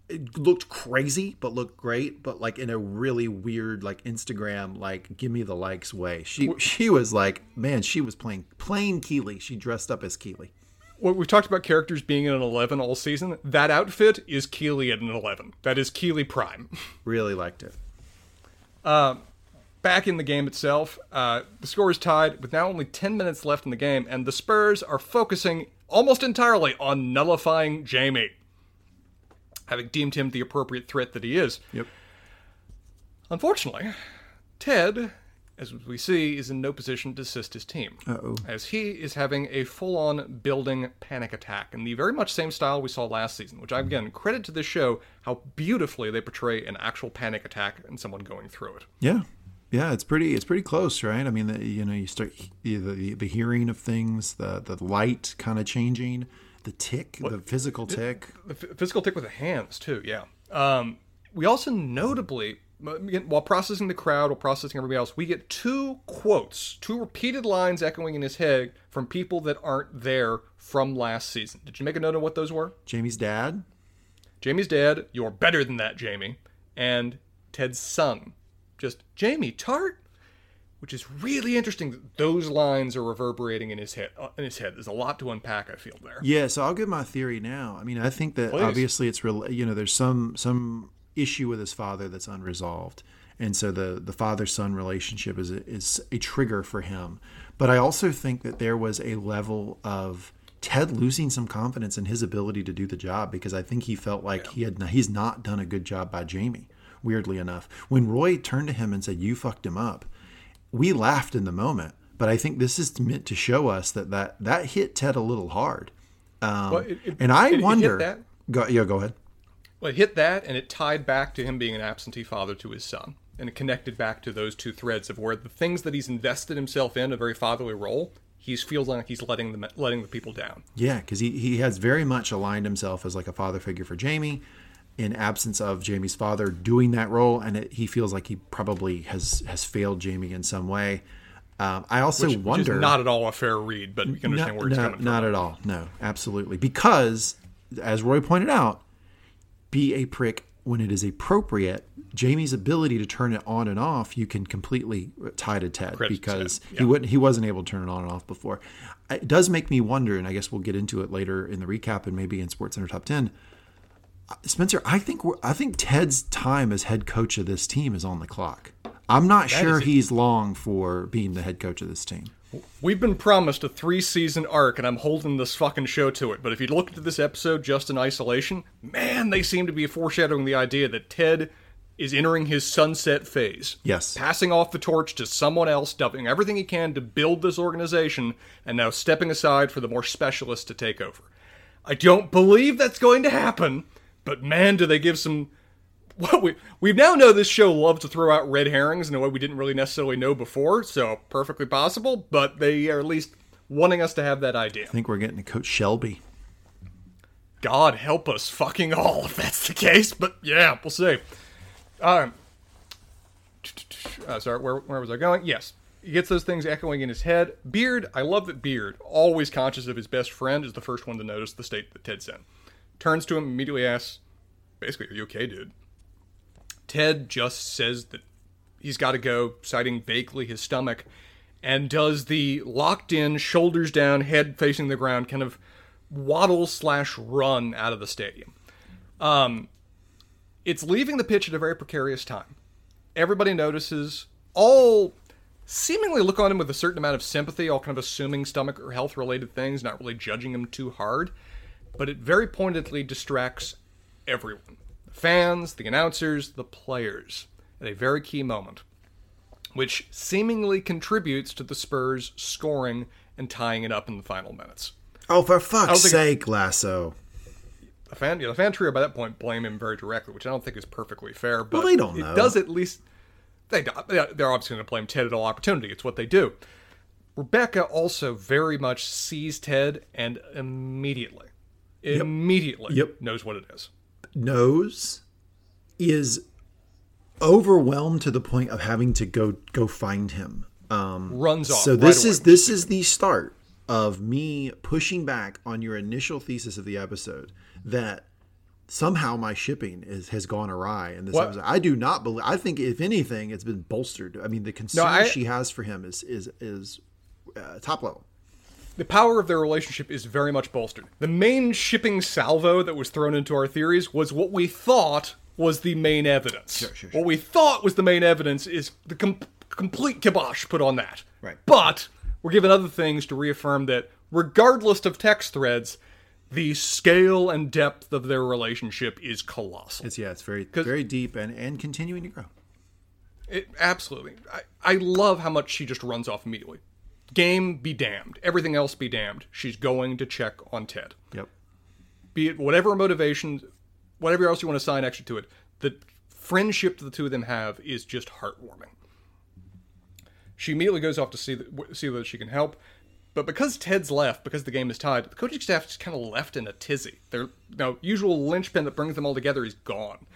It looked crazy, but looked great, but like in a really weird, like Instagram, like give me the likes way. She she was like, man, she was playing plain Keeley. She dressed up as Keeley. Well, we've talked about characters being in an 11 all season. That outfit is Keeley at an 11. That is Keeley Prime. *laughs* Really liked it. Back in the game itself, uh, the score is tied with now only 10 minutes left in the game, and the Spurs are focusing almost entirely on nullifying Jamie, having deemed him the appropriate threat that he is. Yep. Unfortunately, Ted, as we see, is in no position to assist his team. Uh-oh. As he is having a full on building panic attack in the very much same style we saw last season, which, I again, credit to this show how beautifully they portray an actual panic attack and someone going through it. Yeah, yeah, it's pretty. It's pretty close, right? I mean, the, you know, you start the the, the hearing of things, the the light kind of changing, the tick, the physical tick. The f- physical tick with the hands, too, yeah. Um, we also notably, while processing the crowd, while processing everybody else, we get two quotes, two repeated lines echoing in his head from people that aren't there from last season. Did you make a note of what those were? Jamie's dad. Jamie's dad, you're better than that, Jamie. And Ted's son, just Jamie Tartt, which is really interesting. That those lines are reverberating in his head. Uh, in his head, there's a lot to unpack. I feel there. Yeah, so I'll give my theory now. I mean, I think that Please. obviously it's real. You know, there's some some issue with his father that's unresolved, and so the the father son relationship is a, is a trigger for him. But I also think that there was a level of Ted losing some confidence in his ability to do the job because I think he felt like he had he's not done a good job by Jamie. Weirdly enough, when Roy turned to him and said, "You fucked him up," we laughed in the moment. But I think this is meant to show us that that, that hit Ted a little hard. Um, Well, it- it- and I it- wonder. that. Go, yeah, go ahead. Well, it hit that, and it tied back to him being an absentee father to his son, and it connected back to those two threads of where the things that he's invested himself in, a very fatherly role, he feels like he's letting them letting the people down. Yeah, because he, he has very much aligned himself as like a father figure for Jamie, in absence of Jamie's father doing that role, and it, he feels like he probably has has failed Jamie in some way. Um, I also Which, which wonder is not at all a fair read, but you can understand No, where it's no, coming from. Not at all. No, absolutely. Because, as Roy pointed out, be a prick when it is appropriate. Jamie's ability to turn it on and off, you can completely tie to Ted Credit because Ted, he wouldn't. He wasn't able to turn it on and off before. It does make me wonder, and I guess we'll get into it later in the recap and maybe in Sports Center Top Ten. Spencer, I think we're, I think Ted's time as head coach of this team is on the clock. I'm not sure he's long for being the head coach of this team. We've been promised a three season arc, and I'm holding this fucking show to it. But if you look at this episode just in isolation, man, they seem to be foreshadowing the idea that Ted is entering his sunset phase. Yes. Passing off the torch to someone else, doing everything he can to build this organization, and now stepping aside for the more specialists to take over. I don't believe that's going to happen, but man, do they give some. *laughs* Well, we we now know this show loves to throw out red herrings in a way we didn't really necessarily know before, so perfectly possible. But they are at least wanting us to have that idea. I think we're getting to Coach Shelley. God help us, fucking all, if that's the case. But yeah, we'll see. Um, uh, sorry, where, where was I going? Yes, he gets those things echoing in his head. Beard, I love that Beard, always conscious of his best friend, is the first one to notice the state that Ted's in. Turns to him, immediately asks, basically, are you okay, dude? Ted just says that he's got to go, citing vaguely his stomach, and does the locked in, shoulders down, head facing the ground kind of waddle slash run out of the stadium. Um, it's leaving the pitch at a very precarious time. Everybody notices, all seemingly look on him with a certain amount of sympathy, all kind of assuming stomach or health related things, not really judging him too hard. But it very pointedly distracts everyone fans, the announcers, the players at a very key moment, which seemingly contributes to the Spurs scoring and tying it up in the final minutes. Oh, for fuck's sake, Lasso. The fan, yeah, the fan trio by that point blame him very directly, which I don't think is perfectly fair. But they don't it know. does at least they they're obviously going to blame Ted at all opportunity. It's what they do. Rebecca also very much sees Ted and immediately, immediately Yep. knows what it is. Knows is overwhelmed to the point of having to go go find him. Um, Runs off. So right this away. is this is the start of me pushing back on your initial thesis of the episode that somehow my shipping is has gone awry in this What? episode. I do not believe. I think if anything, it's been bolstered. I mean, the concern I- she has for him is is is uh, top level. The power of their relationship is very much bolstered. The main shipping salvo that was thrown into our theories was what we thought was the main evidence. sure, sure. What we thought was the main evidence is the com- complete kibosh put on that. Right. But we're given other things to reaffirm that, regardless of text threads, the scale and depth of their relationship is colossal. It's yeah, it's very very deep and and continuing to grow. It, absolutely. I, I love how much she just runs off immediately. Game be damned. Everything else be damned. She's going to check on Ted. Yep. Be it whatever motivation, whatever else you want to assign extra to it, the friendship the two of them have is just heartwarming. She immediately goes off to see that, see whether she can help. But because Ted's left, because the game is tied, the coaching staff is kind of left in a tizzy. Their know, usual linchpin that brings them all together is gone.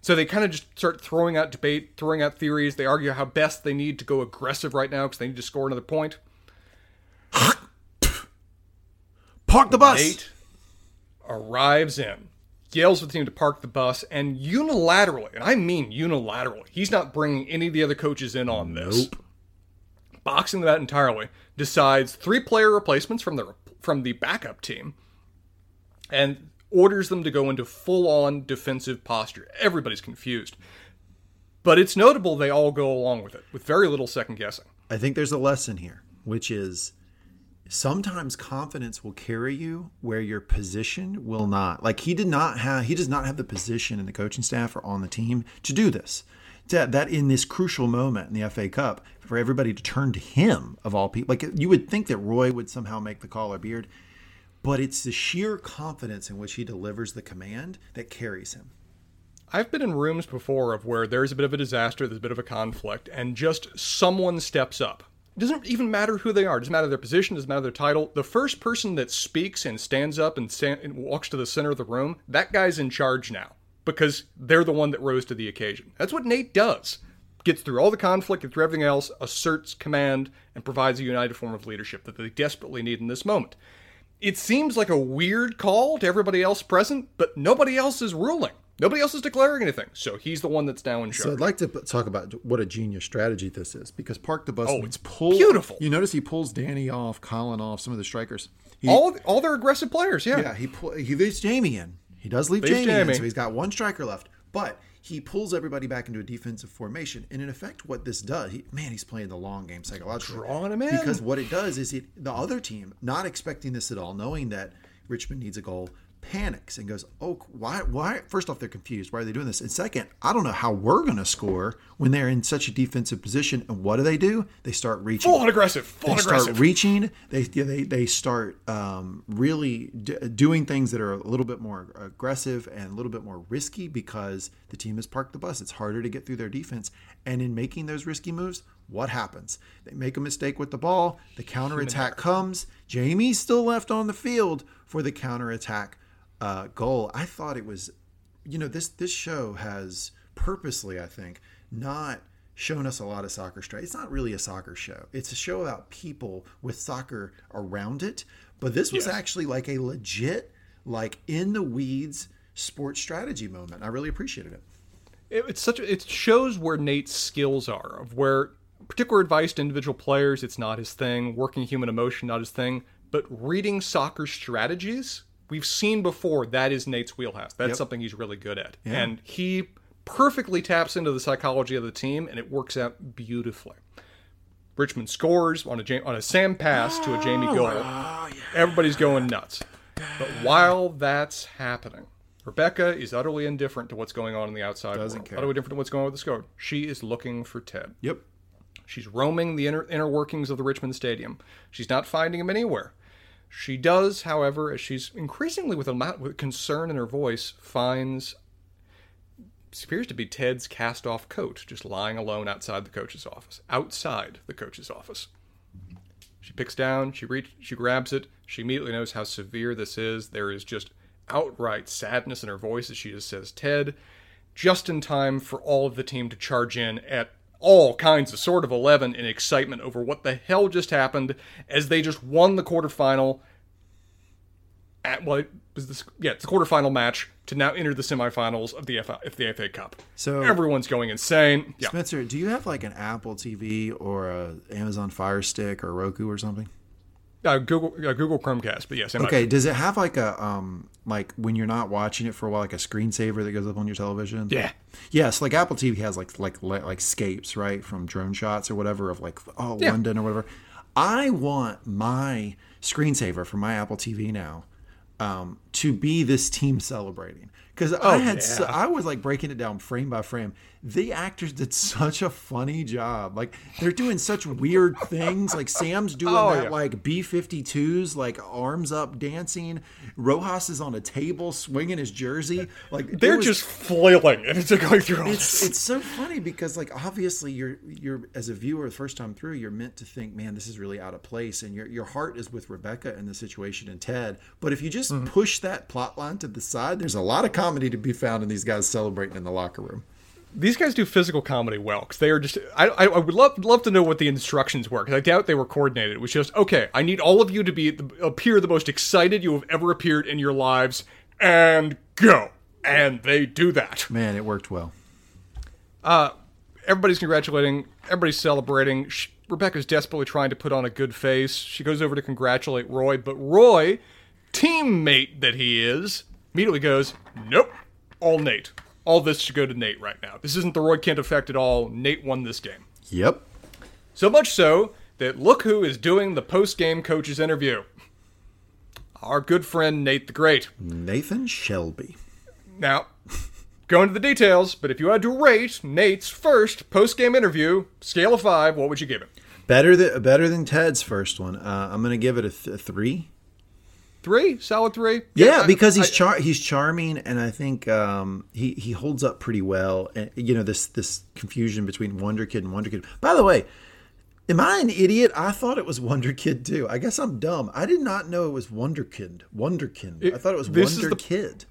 So they kind of just start throwing out debate, throwing out theories. They argue how best they need to go aggressive right now because they need to score another point. Park the bus. Nate arrives in, yells for the team to park the bus, and unilaterally, and I mean unilaterally, he's not bringing any of the other coaches in on this. Nope. Boxing them out entirely, decides three player replacements from the from the backup team, and orders them to go into full on defensive posture. Everybody's confused. But it's notable they all go along with it, with very little second guessing. I think there's a lesson here, which is sometimes confidence will carry you where your position will not. Like he did not have, he does not have the position in the coaching staff or on the team to do this. That, that in this crucial moment in the FA Cup, for everybody to turn to him of all people, like you would think that Roy would somehow make the call or Beard, but it's the sheer confidence in which he delivers the command that carries him. I've been in rooms before of where there's a bit of a disaster, there's a bit of a conflict, and just someone steps up. It doesn't even matter who they are. It doesn't matter their position. It doesn't matter their title. The first person that speaks and stands up and, stand, and walks to the center of the room, that guy's in charge now because they're the one that rose to the occasion. That's what Nate does. Gets through all the conflict, gets through everything else, asserts command, and provides a united form of leadership that they desperately need in this moment. It seems like a weird call to everybody else present, but nobody else is ruling. Nobody else is declaring anything. So he's the one that's now in charge. So I'd like to talk about what a genius strategy this is because Park the Bus. Oh, it's pull, beautiful. You notice he pulls Dani off, Colin off, some of the strikers. He, all all their aggressive players, yeah. yeah, he pull, he leaves Jamie in. He does leave Leaves Jamie, in, so he's got one striker left. But he pulls everybody back into a defensive formation, and in effect, what this does, he, man, he's playing the long game psychologically. Drawing him in. because what it does is it the other team, not expecting this at all, knowing that Richmond needs a goal, panics and goes, "Oh, why? Why?" First off, they're confused. Why are they doing this? And second, I don't know how we're going to score when they're in such a defensive position. And what do they do? They start reaching. Full on aggressive. Full They on start aggressive. reaching. They they they start um, really d- doing things that are a little bit more aggressive and a little bit more risky because the team has parked the bus. It's harder to get through their defense. And in making those risky moves, what happens? They make a mistake with the ball. The counterattack comes. Jamie's still left on the field for the counterattack uh, goal. I thought it was, you know, this this show has purposely, I think, not shown us a lot of soccer strategy. It's not really a soccer show. It's a show about people with soccer around it. But this was Yes. actually like a legit, like in the weeds sports strategy moment. I really appreciated it. It, it's such. A, it shows where Nate's skills are. Of where particular advice to individual players, it's not his thing. Working human emotion, not his thing. But reading soccer strategies, we've seen before. That is Nate's wheelhouse. That's Yep. something he's really good at, and he perfectly taps into the psychology of the team, and it works out beautifully. Richmond scores on a Jam- on a Sam pass to a Jamie oh, goal. Everybody's going nuts. But while that's happening, Rebecca is utterly indifferent to what's going on in the outside Doesn't world. care. Utterly different to what's going on with the score. She is looking for Ted. Yep. She's roaming the inner, inner workings of the Richmond Stadium. She's not finding him anywhere. She does, however, as she's increasingly with a amount with concern in her voice, finds appears to be Ted's cast-off coat just lying alone outside the coach's office. Outside the coach's office. She picks down, she reach, she grabs it. She immediately knows how severe this is. There is just outright sadness in her voice as she just says, "Ted," just in time for all of the team to charge in at all kinds of sort of 11 in excitement over what the hell just happened as they just won the quarterfinal at well, it was this yeah, it's the quarterfinal match to now enter the semifinals of the FA, of the FA Cup. So- everyone's going insane. Yeah. Spencer, do you have like an Apple TV or a Amazon Fire Stick or Roku or something? Uh, Google uh, Google Chromecast, but yes, Okay, does it have like a um like when you're not watching it for a while, like a screensaver that goes up on your television? Yeah. Yes, like Apple TV has like like like, like scapes, right, from drone shots or whatever of like oh Yeah. London or whatever. I want my screensaver for my Apple TV now um, to be this team celebrating because I had so. I was like breaking it down frame by frame. The actors did such a funny job. Like they're doing such weird things. Like Sam's doing Oh, that yeah. like B 52s, like arms up dancing. Rojas is on a table swinging his jersey. Like They're was- just flailing and it's going through it's it's so funny because like obviously you're you're as a viewer the first time through you're meant to think man this is really out of place and your your heart is with Rebecca and the situation and Ted but if you just Mm-hmm. push that plot line to the side there's a lot of comedy to be found in these guys celebrating in the locker room. These guys do physical comedy well because they are just. I, I, I would love love to know what the instructions were because I doubt they were coordinated. It was just okay. I need all of you to be appear the most excited you have ever appeared in your lives, and go. And they do that. Man, it worked well. Uh, everybody's congratulating. Everybody's celebrating. Sh Rebecca's desperately trying to put on a good face. She goes over to congratulate Roy, but Roy, teammate that he is, immediately goes, "Nope, all Nate. All this should go to Nate right now. This isn't the Roy Kent effect at all. Nate won this game." Yep. So much so that look who is doing the post game coach's interview. Our good friend Nate the Great. Nathan Shelley. Now, go into the details, but if you had to rate Nate's first post game interview, scale of five, what would you give it? Better than better than Ted's first one. Uh, I'm gonna give it a, th- a three. Three? Solid three? Yeah, I- because he's I- he's charming, and I think um, he he holds up pretty well. And you know this this confusion between Wonder Kid and Wonder Kid. By the way, am I an idiot? I thought it was Wonder Kid too. I guess I'm dumb. I did not know it was wonder kid Wonderkind. Wonderkind. I thought it was this is Wonder the- Kid.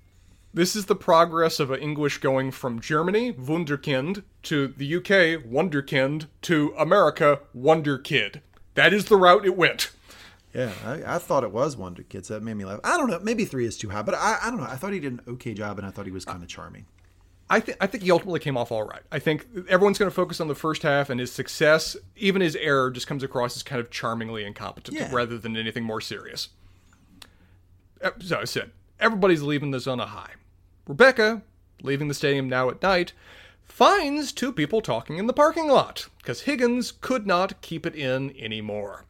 This is the progress of English going from Germany, Wunderkind, to the UK, Wonderkind, to America, Wonder Kid. That is the route it went. Yeah, I, I thought it was Wonder Kid, so that made me laugh. I don't know. Maybe three is too high, but I, I don't know. I thought he did an okay job, and I thought he was kind of charming. I think I think he ultimately came off all right. I think everyone's going to focus on the first half and his success. Even his error just comes across as kind of charmingly incompetent Yeah. rather than anything more serious. So I said everybody's leaving this on a high. Rebecca, leaving the stadium now at night, finds two people talking in the parking lot because Higgins could not keep it in anymore.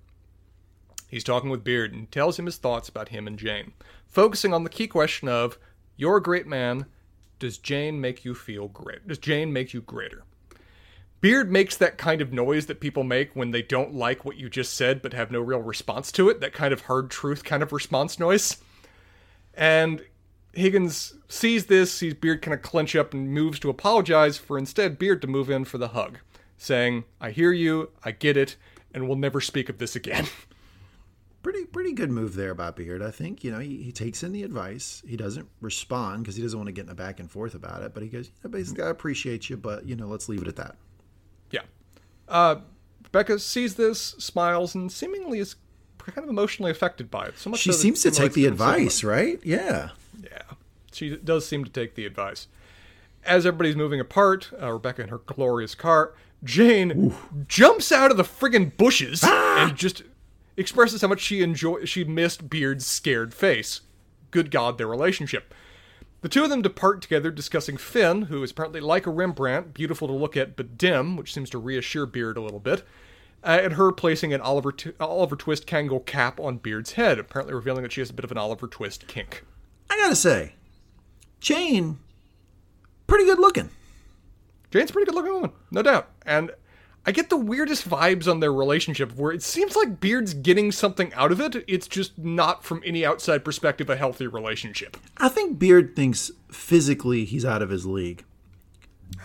He's talking with Beard and tells him his thoughts about him and Jane, focusing on the key question of You're a great man. Does Jane make you feel great? Does Jane make you greater? Beard makes that kind of noise that people make when they don't like what you just said but have no real response to it, that kind of hard truth kind of response noise. And Higgins sees this, sees Beard kind of clench up and moves to apologize for instead Beard to move in for the hug, saying, I hear you, I get it, and we'll never speak of this again. *laughs* Pretty pretty good move there by Beard. I think you know he, he takes in the advice. He doesn't respond because he doesn't want to get in a back and forth about it. But he goes, you know, basically, I appreciate you, but you know, let's leave it at that. Yeah. Uh, Becca sees this, smiles, and seemingly is kind of emotionally affected by it. So much She so seems to take the advice, right? Yeah. Yeah, she does seem to take the advice. As everybody's moving apart, uh, Rebecca in her glorious car, Jane jumps out of the friggin' bushes and just expresses how much she enjoy she missed Beard's scared face. Good God, their relationship. The two of them depart together, discussing Finn, who is apparently like a Rembrandt, beautiful to look at but dim, which seems to reassure Beard a little bit, uh, and her placing an Oliver, T- Oliver Twist Kangol cap on Beard's head, apparently revealing that she has a bit of an Oliver Twist kink. I gotta say, Jane, pretty good looking. Jane's a pretty good looking woman, no doubt. And I get the weirdest vibes on their relationship where it seems like Beard's getting something out of it. It's just not from any outside perspective a healthy relationship. I think Beard thinks physically he's out of his league.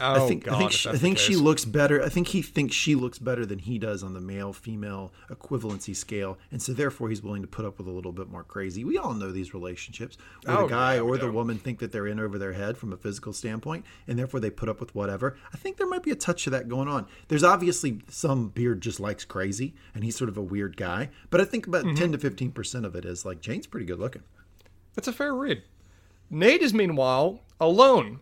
Oh, I think God, I think she, I think she looks better. I think he thinks she looks better than he does on the male female equivalency scale, and so therefore he's willing to put up with a little bit more crazy. We all know these relationships where Oh, the guy yeah, or the woman think that they're in over their head from a physical standpoint, and therefore they put up with whatever. I think there might be a touch of that going on. There's obviously some Beard just likes crazy, and he's sort of a weird guy, but I think about Mm-hmm. ten to fifteen percent of it is like Jane's pretty good looking. That's a fair read. Nate is meanwhile alone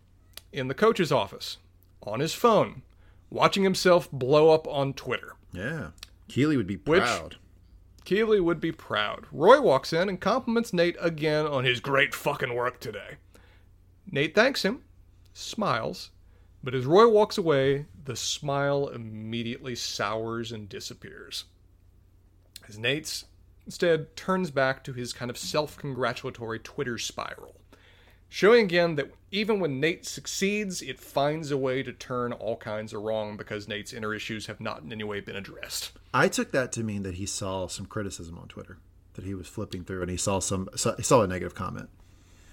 in the coach's office on his phone, watching himself blow up on Twitter. Yeah, Keeley would be Which- proud. Keeley would be proud. Roy walks in and compliments Nate again on his great fucking work today. Nate thanks him, smiles, but as Roy walks away, the smile immediately sours and disappears. As Nate's instead turns back to his kind of self congratulatory Twitter spiral, showing again that even when Nate succeeds, it finds a way to turn all kinds of wrong because Nate's inner issues have not in any way been addressed. I took that to mean that he saw some criticism on Twitter, that he was flipping through and he saw some saw, he saw a negative comment.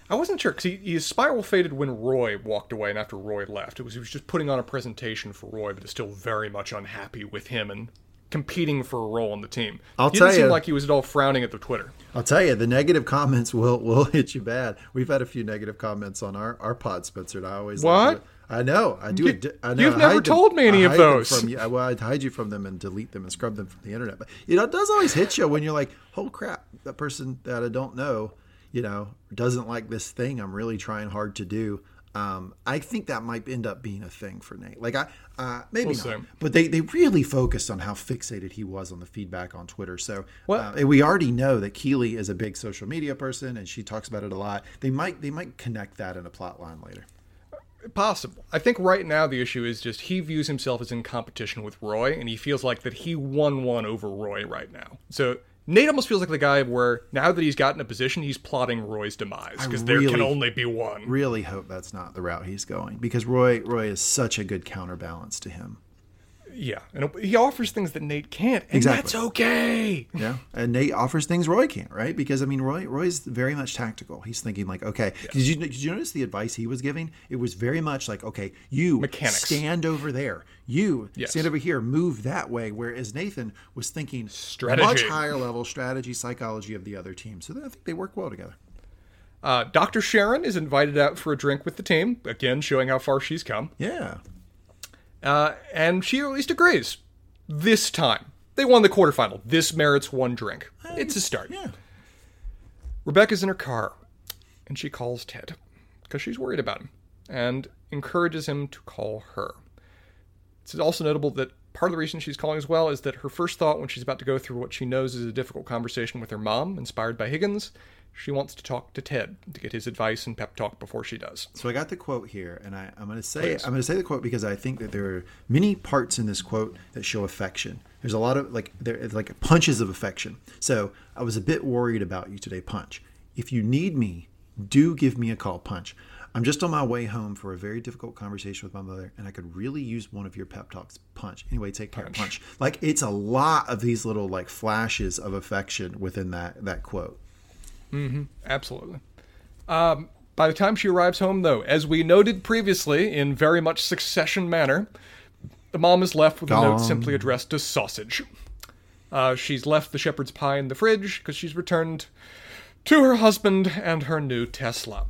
I wasn't sure because he, his spiral faded when Roy walked away and after Roy left. It was he was just putting on a presentation for Roy, but is still very much unhappy with him and competing for a role on the team. I'll he tell didn't seem ya. like he was at all frowning at the Twitter. I'll tell you, the negative comments *laughs* will will hit you bad. We've had a few negative comments on our, our pod, Spencer. And I always What? I know. I do. You- I know. you've I never hide them- told me any I of those. From you. I- Well, I'd hide you from them and delete them and scrub them from the internet. But you know, it does always hit you when you're like, "Oh crap!" That person that I don't know, you know, doesn't like this thing I'm really trying hard to do. Um, I think that might end up being a thing for Nate. Like I, uh, maybe We'll not, but they, they really focused on how fixated he was on the feedback on Twitter. So Well- uh, we already know that Keeley is a big social media person and she talks about it a lot. They might they might connect that in a plot line later. Possible. I think right now the issue is just he views himself as in competition with Roy, and he feels like that he won one over Roy right now. So Nate almost feels like the guy where now that he's gotten a position, he's plotting Roy's demise because there can only be one. Really hope that's not the route he's going because Roy Roy is such a good counterbalance to him. Yeah, and he offers things that Nate can't, and Exactly. that's okay. Yeah, and Nate offers things Roy can't, right? Because I mean, Roy Roy's very much tactical. He's thinking like, okay, did you did you notice the advice he was giving? It was very much like, okay, you Mechanics. stand over there, you Yes. stand over here, move that way. Whereas Nathan was thinking Strategy. much higher level strategy, psychology of the other team. So I think they work well together. Uh, Dr. Sharon is invited out for a drink with the team, again showing how far she's come, Yeah, uh, and she at least agrees. This time, they won the quarterfinal. This merits one drink. It's a start. yeah. Rebecca's in her car, and she calls Ted because she's worried about him and encourages him to call her. It's also notable that part of the reason she's calling as well is that her first thought when she's about to go through what she knows is a difficult conversation with her mom, inspired by Higgins, she wants to talk to Ted to get his advice and pep talk before she does. So I got the quote here, and I, I'm going to say Please. I'm going to say the quote because I think that there are many parts in this quote that show affection. There's a lot of like there like punches of affection. So I was a bit worried about you today, Punch. If you need me, do give me a call, Punch. I'm just on my way home for a very difficult conversation with my mother, and I could really use one of your pep talks. Punch. Anyway, take care, Punch. Like it's a lot of these little like flashes of affection within that that quote. Absolutely. Um, by the time she arrives home, though, as we noted previously in very much succession manner, the mom is left with a note simply addressed to sausage. Uh, she's left the shepherd's pie in the fridge because she's returned to her husband and her new Tesla.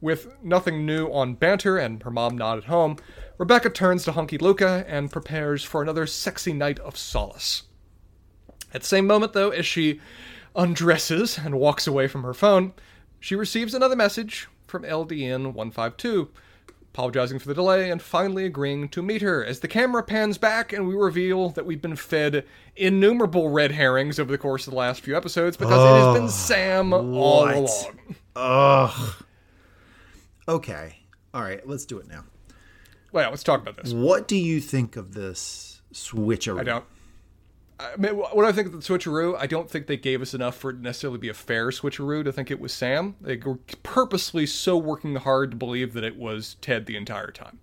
With nothing new on Bantr and her mom not at home, Rebecca turns to Hunky Luca and prepares for another sexy night of solace. At the same moment, though, as she undresses and walks away from her phone, she receives another message from LDN 152, apologizing for the delay and finally agreeing to meet her. As the camera pans back and we reveal that we've been fed innumerable red herrings over the course of the last few episodes because it has been Sam all what? along. Ugh. Okay. All right. Let's do it now. Well, let's talk about this. What do you think of this switcheroo? I don't. I mean, wh- what I think of the switcheroo, I don't think they gave us enough for it to necessarily be a fair switcheroo to think it was Sam. They were purposely so working hard to believe that it was Ted the entire time.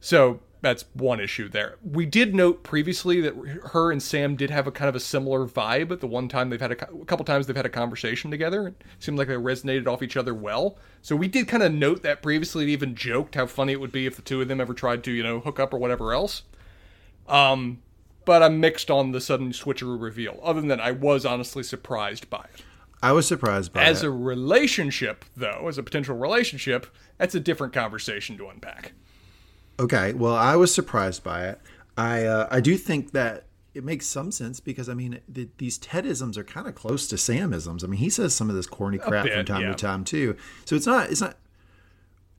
So that's one issue there. We did note previously that her and Sam did have a kind of a similar vibe. At The one time they've had a, a couple times they've had a conversation together, it seemed like they resonated off each other well. So we did kind of note that previously. and even joked how funny it would be if the two of them ever tried to you know hook up or whatever else. Um, but I'm mixed on the sudden switcheroo reveal. Other than that, I was honestly surprised by it. I was surprised by it. As it. a relationship, though, as a potential relationship, that's a different conversation to unpack. Okay, well, I was surprised by it. I uh, I do think that it makes some sense because I mean the, these Tedisms are kind of close to Samisms. I mean, he says some of this corny crap bit, from time yeah. to time too. So it's not it's not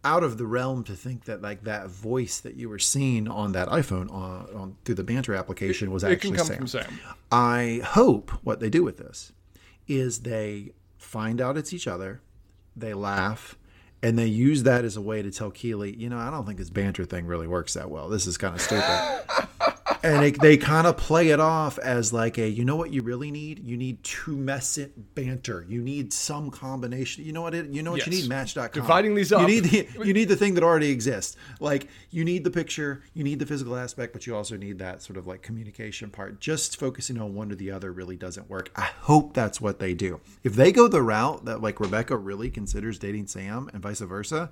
out of the realm to think that like that voice that you were seeing on that iPhone on, on through the Bantr application was It actually can come Sam. from Sam. I hope what they do with this is they find out it's each other, they laugh, and they use that as a way to tell Keeley, you know, I don't think this Bantr thing really works that well. This is kind of stupid. *laughs* and they, they kind of play it off as like a, you know what you really need? You need Tumescent Bantr. You need some combination. You know what? It, you know what you need? Match.com. Dividing these You need the, you need the thing that already exists. Like you need the picture, you need the physical aspect, but you also need that sort of like communication part. Just focusing on one or the other really doesn't work. I hope that's what they do. If they go the route that like Rebecca really considers dating Sam and vice versa,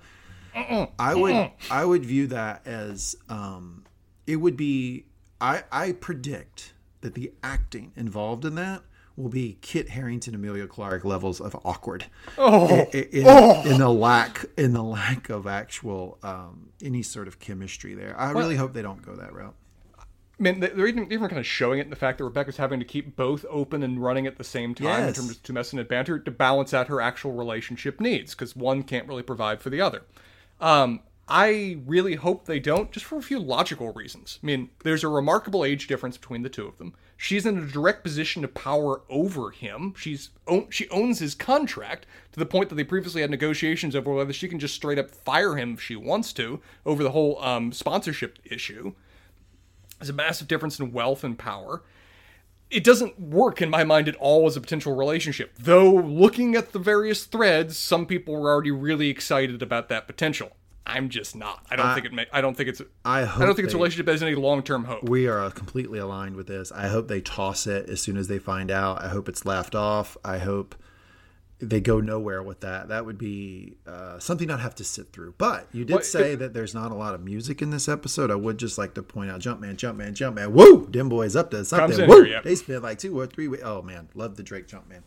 I would I would view that as um, it would be I I predict that the acting involved in that will be Kit Harington, Emilia Clarke levels of awkward. Oh, in, in, in the lack in the lack of actual um, any sort of chemistry there. I really hope they don't go that route. I mean, they're even, even kind of showing it in the fact that Rebecca's having to keep both open and running at the same time Yes. in terms of Tumescent and Bantr to balance out her actual relationship needs, because one can't really provide for the other. Um, I really hope they don't, just for a few logical reasons. I mean, there's a remarkable age difference between the two of them. She's in a direct position of power over him. She's she owns his contract to the point that they previously had negotiations over whether she can just straight up fire him if she wants to over the whole um, sponsorship issue. There's a massive difference in wealth and power. It doesn't work in my mind at all as a potential relationship. Though looking at the various threads, some people were already really excited about that potential. I'm just not. I don't think it. I don't think it's. I hope. I don't think it's they- relationship has any long term hope. We are completely aligned with this. I hope they toss it as soon as they find out. I hope it's laughed off. I hope they go nowhere with that. That would be uh, something I'd have to sit through. But you did Well, say that there's not a lot of music in this episode. I would just like to point out Jumpman, Jumpman, Jumpman. Woo! Dim Boy's up to something. Here, yep. They spent like two or three weeks. Oh, man. Love the Drake Jumpman.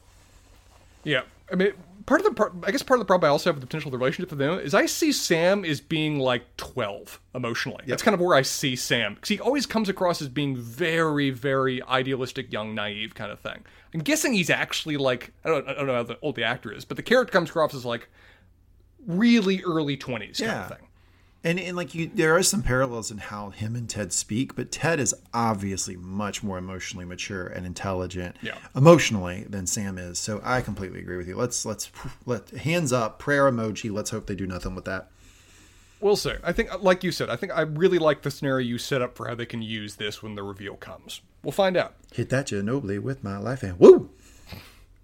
Yeah, I mean, part of the pro- I guess part of the problem I also have with the potential the relationship with them is I see Sam as being like twelve emotionally. That's kind of where I see Sam because he always comes across as being very, very idealistic, young, naive kind of thing. I'm guessing he's actually like I don't, I don't know how the, old the actor is, but the character comes across as like really early twenties kind Yeah. of thing. And, and like you, there are some parallels in how him and Ted speak, but Ted is obviously much more emotionally mature and intelligent, Yeah. emotionally than Sam is. So I completely agree with you. Let's let's let hands up, prayer emoji. Let's hope they do nothing with that. We'll see. I think, like you said, I think I really like the scenario you set up for how they can use this when the reveal comes. We'll find out. Hit that Ginobili with my life hand. Woo!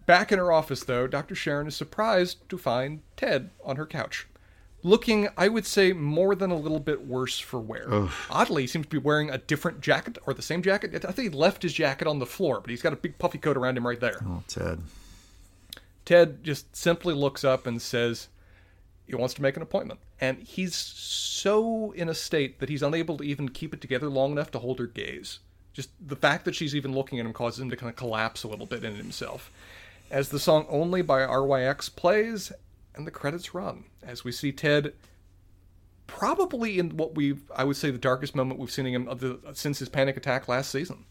Back in her office, though, Dr. Sharon is surprised to find Ted on her couch. Looking, I would say, more than a little bit worse for wear. Oddly, he seems to be wearing a different jacket, or the same jacket. I think he left his jacket on the floor, but he's got a big puffy coat around him right there. Oh, Ted. Ted just simply looks up and says he wants to make an appointment. And he's so in a state that he's unable to even keep it together long enough to hold her gaze. Just the fact that she's even looking at him causes him to kind of collapse a little bit in himself. As the song Only by RY X plays and the credits run, as we see Ted probably in what we've, I would say, the darkest moment we've seen him the, since his panic attack last season.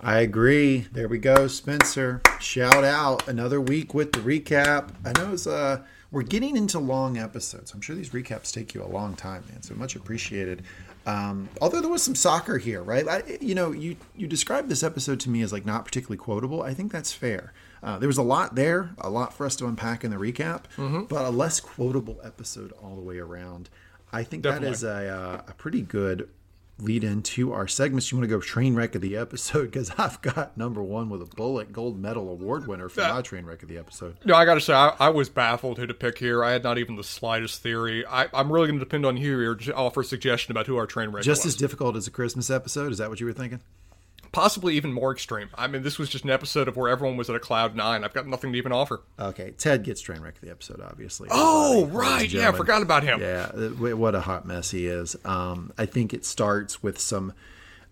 I agree. There we go, Spencer. Shout out another week with the recap. I know it's uh we're getting into long episodes. I'm sure these recaps take you a long time, man. So much appreciated. Um, although there was some soccer here, right? I, you know, you you described this episode to me as like not particularly quotable. I think that's fair. Uh, there was a lot there, a lot for us to unpack in the recap, but a less quotable episode all the way around. I think that Definitely. is a, uh, a pretty good lead into our segments. You want to go train wreck of the episode because *laughs* I've got number one with a bullet gold medal award winner for my train wreck of the episode. No, I got to say, I, I, was baffled who to pick here. I had not even the slightest theory. I, am really going to depend on you here to offer a suggestion about who our train wreck is. Just was. as difficult as a Christmas episode. Is that what you were thinking? Possibly even more extreme. I mean, this was just an episode of where everyone was at a cloud nine. I've got nothing to even offer. Okay, Ted gets train wrecked the episode, obviously. Oh, right, yeah, I forgot about him. Yeah, what a hot mess he is. Um, I think it starts with some.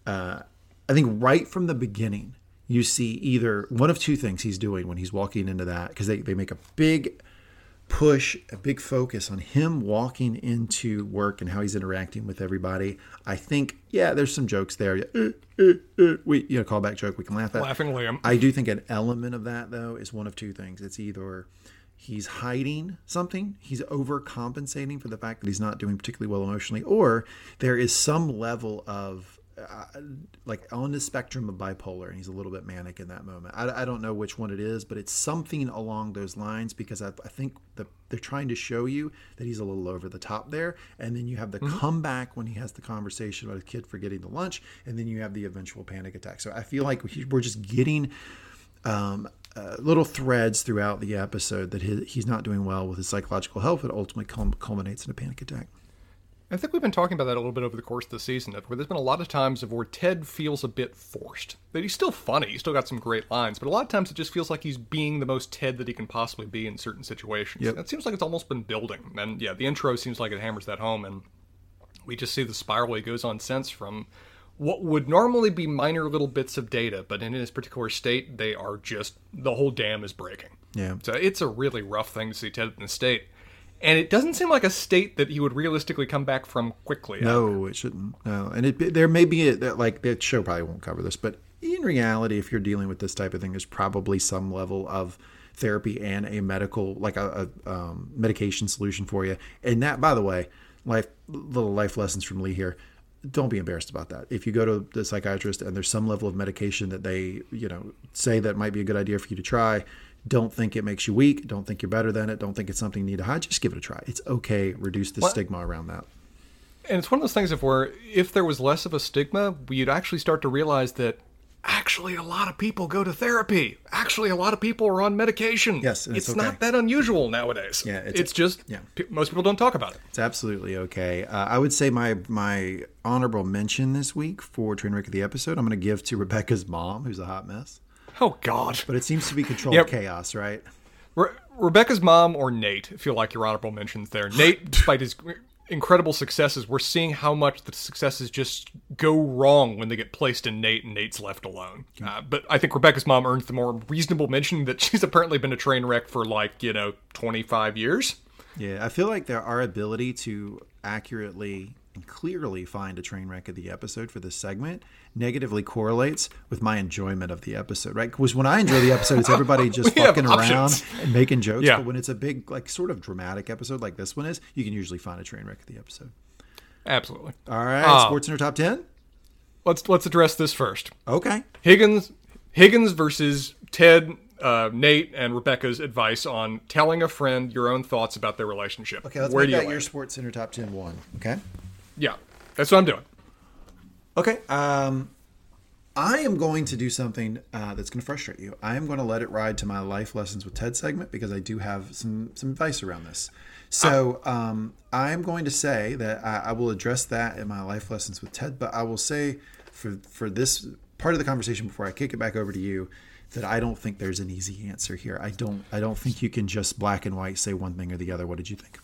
Uh, I think right from the beginning, you see either one of two things he's doing when he's walking into that because they, they make a big push a big focus on him walking into work and how he's interacting with everybody. I think, yeah, there's some jokes there. Uh, uh, uh, we, you know, callback joke we can laugh at. Laughing Liam. I do think an element of that though is one of two things. It's either he's hiding something, he's overcompensating for the fact that he's not doing particularly well emotionally, or there is some level of uh, like on the spectrum of bipolar and he's a little bit manic in that moment. I, I don't know which one it is but it's something along those lines because i, I think the, they're trying to show you that he's a little over the top there. And then you have the mm-hmm. comeback when he has the conversation about his kid forgetting the lunch and then you have the eventual panic attack. So i feel like we're just getting um, uh, little threads throughout the episode that he, he's not doing well with his psychological health that ultimately culminates in a panic attack I think we've been talking about that a little bit over the course of the season, where there's been a lot of times of where Ted feels a bit forced. That he's still funny, he's still got some great lines, but a lot of times it just feels like he's being the most Ted that he can possibly be in certain situations. Yep. It seems like it's almost been building. And yeah, the intro seems like it hammers that home, and we just see the spiral he goes on since from what would normally be minor little bits of data, but in his particular state, they are just the whole dam is breaking. Yeah. So it's a really rough thing to see Ted in the state and it doesn't seem like a state that he would realistically come back from quickly. No, it shouldn't. No, and it, there may be a, like the show probably won't cover this, but in reality, if you're dealing with this type of thing, there's probably some level of therapy and a medical, like a, a um, medication solution for you. And that, by the way, life little life lessons from Lee here. Don't be embarrassed about that. If you go to the psychiatrist and there's some level of medication that they, you know, say that might be a good idea for you to try, don't think it makes you weak. Don't think you're better than it. Don't think it's something you need to hide. Just give it a try. It's okay. Reduce the stigma around that. And it's one of those things if we're if there was less of a stigma, we'd actually start to realize that actually a lot of people go to therapy. Actually, a lot of people are on medication. Yes, it's, it's okay. not that unusual nowadays. Yeah, it's, it's just yeah. P- most people don't talk about it. It's absolutely okay. Uh, I would say my my honorable mention this week for Trainwreck of the episode, I'm going to give to Rebecca's mom, who's a hot mess. Oh God! But it seems to be controlled yep. chaos, right? Re- Rebecca's mom or Nate I feel like your honorable mentions there. Nate, *laughs* despite his incredible successes, we're seeing how much the successes just go wrong when they get placed in Nate and Nate's left alone. Uh, but I think Rebecca's mom earns the more reasonable mention that *laughs* she's apparently been a train wreck for like you know twenty five years. Yeah, I feel like there our ability to accurately and clearly find a train wreck of the episode for this segment negatively correlates with my enjoyment of the episode, right? Because when I enjoy the episode, it's everybody *laughs* just fucking around and making jokes. Yeah. But when it's a big, like, sort of dramatic episode like this one is, you can usually find a train wreck of the episode. Absolutely. All right, uh, Sports Center top ten. Let's let's address this first. Okay. Higgins Higgins versus Ted uh, Nate and Rebecca's advice on telling a friend your own thoughts about their relationship. Okay, let's Where make that your Sports Center top ten one. Okay. Yeah, that's what I'm doing. Okay. Um, I am going to do something uh, that's going to frustrate you. I am going to let it ride to my life lessons with Ted segment because I do have some some advice around this. So um, I'm going to say that I, I, will address that in my life lessons with Ted, but I will say for for this part of the conversation before I kick it back over to you that I don't think there's an easy answer here. I don't I don't think you can just black and white say one thing or the other. What did you think?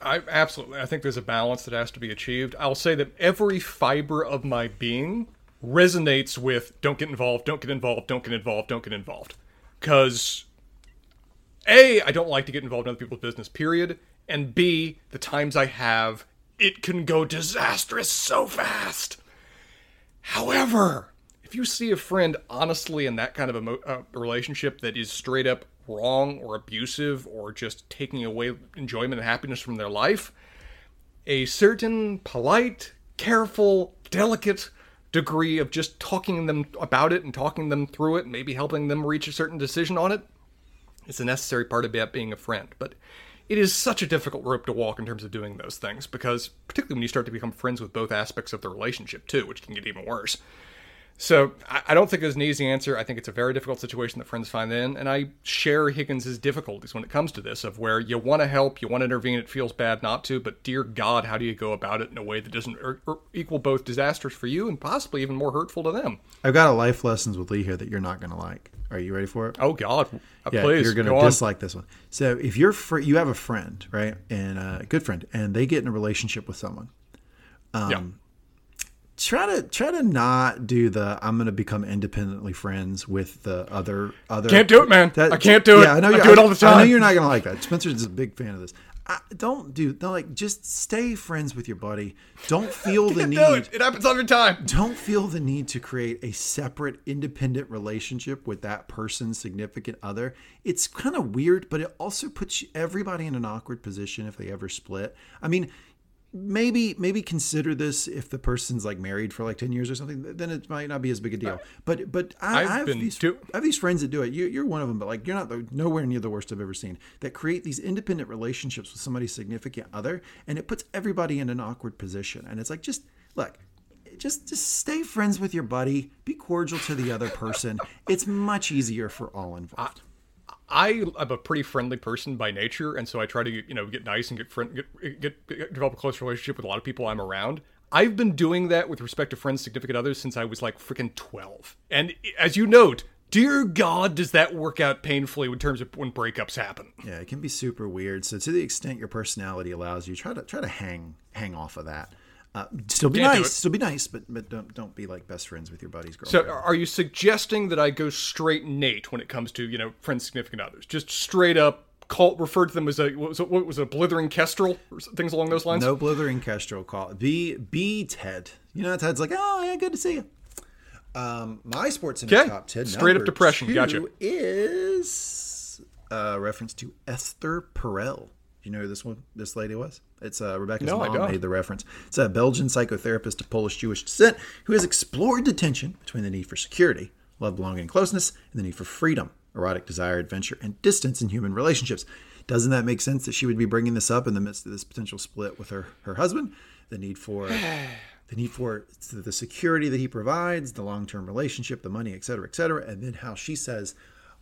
I absolutely. I think there's a balance that has to be achieved. I'll say that every fiber of my being resonates with don't get involved, don't get involved, don't get involved, don't get involved. Cuz A, I don't like to get involved in other people's business, period. And B, the times I have, it can go disastrous so fast. However, if you see a friend honestly in that kind of a uh, relationship that is straight up wrong or abusive or just taking away enjoyment and happiness from their life, a certain polite, careful, delicate degree of just talking them about it and talking them through it, maybe helping them reach a certain decision on it, is a necessary part of being a friend. But it is such a difficult rope to walk in terms of doing those things because particularly when you start to become friends with both aspects of the relationship too, which can get even worse. So I, I don't think there's an easy answer. I think it's a very difficult situation that friends find in, and I share Higgins's difficulties when it comes to this, of where you want to help, you want to intervene, it feels bad not to, but dear God, how do you go about it in a way that doesn't er, er, equal both disastrous for you and possibly even more hurtful to them? I've got a life lessons with Lee here that you're not going to like. Are you ready for it? Oh God, uh, Yeah, please, you're going go to on. dislike this one. So if you're fr- you have a friend, right, and a good friend, and they get in a relationship with someone, yeah. Try to try to not do the I'm going to become independently friends with the other other. Can't do it, man. That- I can't do it. Yeah, I know. You- do it all the time. I know you're not going to like that. Spencer's a big fan of this. I, don't do don't like just stay friends with your buddy. Don't *laughs* feel the need. it. It happens every time. Don't feel the need to create a separate, independent relationship with that person's significant other. It's kind of weird, but it also puts everybody in an awkward position if they ever split. I mean, maybe maybe consider this if the person's like married for like 10 years or something then it might not be as big a deal. But but I, I've I have been these do- I have these friends that do it. You, you're one of them but like you're not the, nowhere near the worst I've ever seen that create these independent relationships with somebody's significant other and it puts everybody in an awkward position. And it's like just look just just stay friends with your buddy be cordial to the other person. It's much easier for all involved I am a pretty friendly person by nature, and so I try to you know get nice and get friend get, get, get develop a close relationship with a lot of people I'm around. I've been doing that with respect to friends, significant others, since I was like freaking twelve. And as you note, dear God, does that work out painfully in terms of when breakups happen? Yeah, it can be super weird. So to the extent your personality allows you, try to try to hang hang off of that. Uh, still be Can't nice, still be nice, but but don't don't be like best friends with your buddy's girl So, are you suggesting that I go straight Nate when it comes to you know friends, significant others? Just straight up call refer to them as a what was it, what was it, a blithering kestrel or things along those lines? no blithering kestrel call. Be be Ted. You know Ted's like, oh yeah, good to see you. Um, my sports in Okay. top ten. Straight up depression. Gotcha. Is a reference to Esther Perel. You know who this one? This lady was. It's uh, Rebecca's No, mom made the reference. It's a Belgian psychotherapist of Polish Jewish descent who has explored the tension between the need for security, love, belonging, and closeness, and the need for freedom, erotic desire, adventure, and distance in human relationships. Doesn't that make sense that she would be bringing this up in the midst of this potential split with her her husband? The need for *sighs* the need for the security that he provides, the long term relationship, the money, et cetera, et cetera, and then how she says,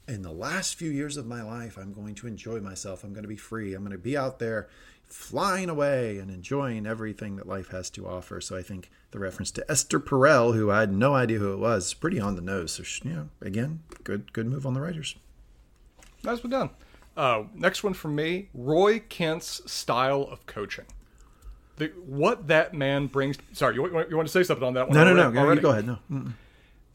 in the last few years of my life, I'm going to enjoy myself. I'm going to be free. I'm going to be out there flying away and enjoying everything that life has to offer. So I think the reference to Esther Perel, who I had no idea who it was, pretty on the nose. So you know, again, good good move on the writers. Nicely done. Uh, next one from me: Roy Kent's style of coaching. The, what that man brings. Sorry, you, want- you want to say something on that one? No, no, no. Go, already? go ahead. No. Mm-mm.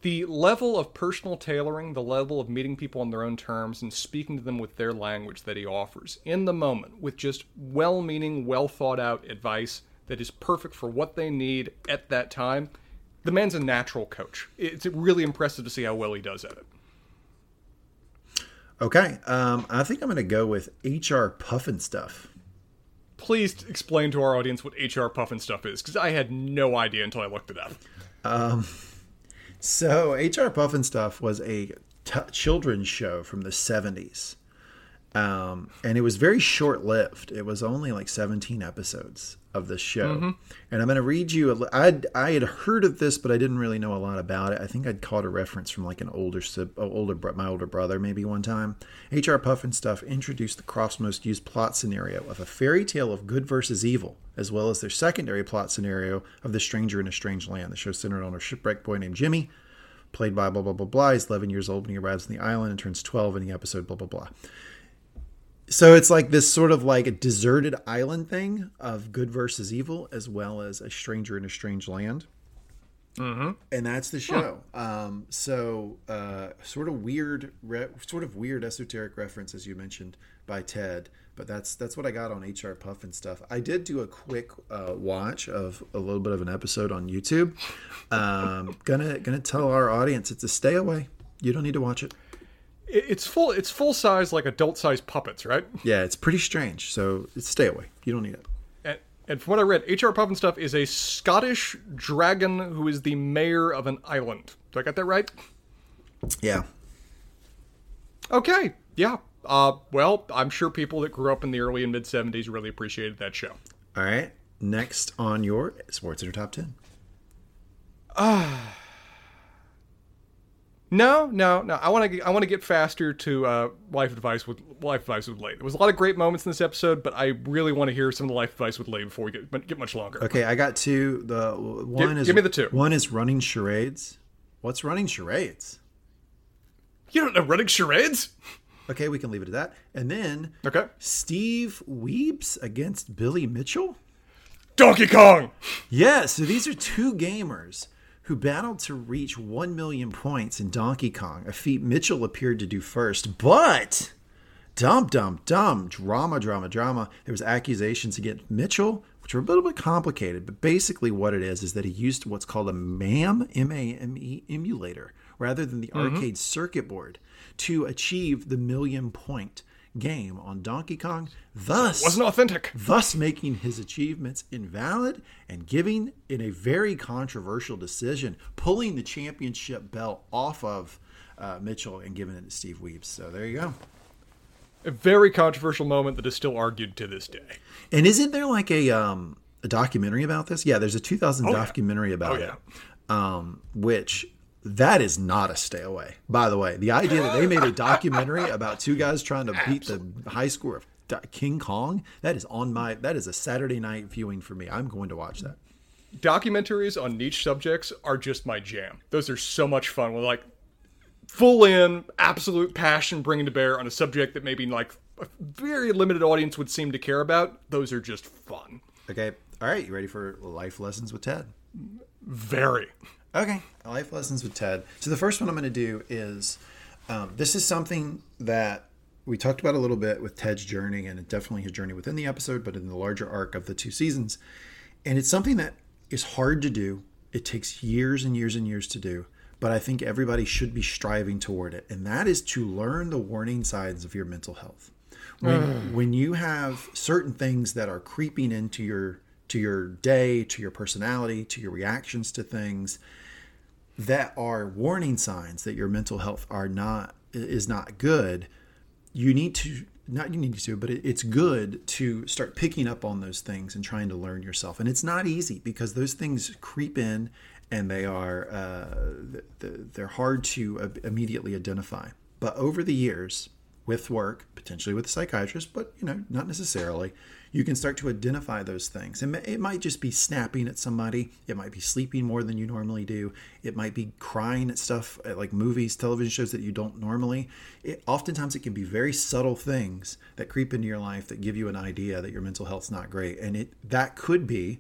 The level of personal tailoring, the level of meeting people on their own terms and speaking to them with their language that he offers in the moment with just well meaning, well thought out advice that is perfect for what they need at that time. The man's a natural coach. It's really impressive to see how well he does at it. Okay. Um, I think I'm going to go with HR Pufnstuf. Please explain to our audience what HR Pufnstuf is, because I had no idea until I looked it up. So, HR Pufnstuf was a t- children's show from the 70s. Um, and it was very short lived. It was only like 17 episodes of this show. Mm-hmm. And I'm going to read you. A, I'd, I had heard of this, but I didn't really know a lot about it. I think I'd caught a reference from like an older, older, my older brother, maybe one time. HR Pufnstuf introduced the Krofft's most used plot scenario of a fairy tale of good versus evil, as well as their secondary plot scenario of the stranger in a strange land. The show centered on a shipwrecked boy named Jimmy, played by blah blah blah blah. He's 11 years old when he arrives on the island and turns 12 in the episode blah blah blah. So it's like this sort of like a deserted island thing of good versus evil, as well as a stranger in a strange land. Mm-hmm. And that's the show. Um, so uh, sort of weird, re- sort of weird esoteric reference, as you mentioned by Ted. But that's that's what I got on HR Pufnstuf. I did do a quick uh, watch of a little bit of an episode on YouTube. Um, gonna gonna tell our audience it's a stay away. You don't need to watch it. It- It's full. It's full size, like adult size puppets, right? Yeah, it's pretty strange. So stay away. You don't need it. And, and from what I read, H.R. Pufnstuf is a Scottish dragon who is the mayor of an island. Do I got that right? Yeah. Okay. Yeah. Uh, well, I'm sure people that grew up in the early and mid 70s really appreciated that show. All right. Next on your Sports Center Top 10. *sighs* No, no, no. I want to. I want to get faster to uh, life advice with life advice with Lee. There was a lot of great moments in this episode, but I really want to hear some of the life advice with Lee before we get get much longer. Okay, I got two. The one Give- is give me the two. One is running charades. What's running charades? You don't know running charades? Okay, we can leave it at that. And then Okay. Steve Wiebe against Billy Mitchell. Donkey Kong. Yeah, so these are two gamers who battled to reach 1 million points in Donkey Kong, a feat Mitchell appeared to do first. But, dum dum dum, drama, drama, drama. There was accusations against Mitchell, which were a little bit complicated, but basically what it is is that he used what's called a MAME, M-A-M-E emulator, rather than the mm-hmm. arcade circuit board to achieve the million point game on Donkey Kong. Thus, Wasn't authentic. thus making his achievements invalid and giving, in a very controversial decision, pulling the championship belt off of uh, Mitchell and giving it to Steve Wiebe. So there you go. A very controversial moment that is still argued to this day. And isn't there like a um, a documentary about this? Yeah, there's a 2000 yeah. documentary about Oh, yeah. it, um, which that is not a stay away. By the way, the idea that they made a documentary *laughs* about two guys trying to beat the high score of King Kong that is on my that is a Saturday night viewing for me. I'm going to watch that. Documentaries on niche subjects are just my jam. Those are so much fun. With like full in, absolute passion bringing to bear on a subject that maybe like a very limited audience would seem to care about. Those are just fun. Okay. All right. You ready for life lessons with Ted? Very. Okay. Life lessons with Ted. So the first one I'm going to do is um, this is something that we talked about a little bit with Ted's journey and definitely his journey within the episode, but in the larger arc of the two seasons. And it's something that is hard to do. It takes years and years and years to do, but I think everybody should be striving toward it. And that is to learn the warning signs of your mental health. When, when you have certain things that are creeping into your to your day, to your personality, to your reactions to things, that are warning signs that your mental health are not is not good you need to not you need to but it, it's good to start picking up on those things and trying to learn yourself. And it's not easy because those things creep in and they are uh, they're hard to immediately identify. But over the years with work potentially with a psychiatrist but you know not necessarily you can start to identify those things. And it might just be snapping at somebody. It might be sleeping more than you normally do. It might be crying at stuff at like movies television shows that you don't normally. It, oftentimes it can be very subtle things that creep into your life that give you an idea that your mental health's not great. And it that could be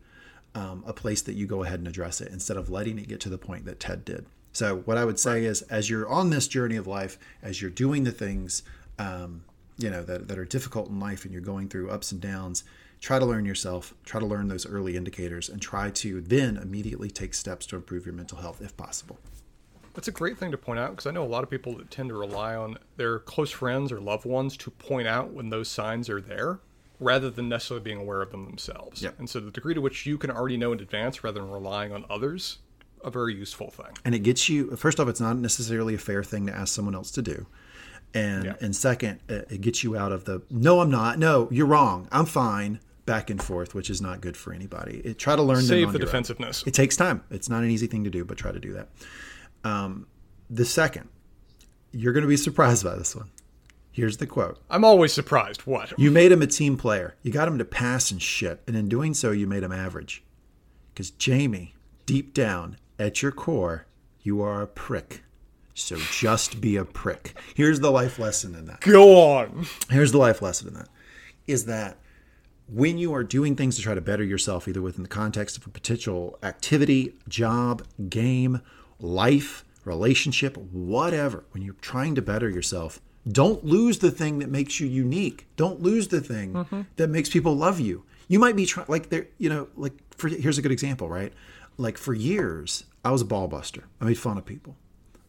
um, a place that you go ahead and address it instead of letting it get to the point that ted did. So what i would say is as you're on this journey of life as you're doing the things um, you know that, that are difficult in life and you're going through ups and downs try to learn yourself try to learn those early indicators and try to then immediately take steps to improve your mental health if possible That's a great thing to point out because I know a lot of people that tend to rely on their close friends or loved ones to point out when those signs are there rather than necessarily being aware of them themselves. Yep. And so the degree to which you can already know in advance rather than relying on others, a very useful thing. and it gets you first off it's not necessarily a fair thing to ask someone else to do and Yeah. and second it it gets you out of the no i'm not no you're wrong i'm fine back and forth which is not good for anybody it, try to learn Save the your own. defensiveness. It takes time. It's not an easy thing to do, but try to do that. Um, the second, you're going to be surprised by this one. Here's the quote I'm always surprised. What? You made him a team player. You got him to pass and shit. And in doing so, you made him average. Because Jamie, deep down at your core, you are a prick. So just be a prick. Here's the life lesson in that. Go on. here's the life lesson in that is that when you are doing things to try to better yourself either within the context of a potential activity job game life relationship whatever when you're trying to better yourself don't lose the thing that makes you unique. Don't lose the thing mm-hmm. that makes people love you. You might be trying like there you know like for here's a good example right? Like for years i was a ball buster. I made fun of people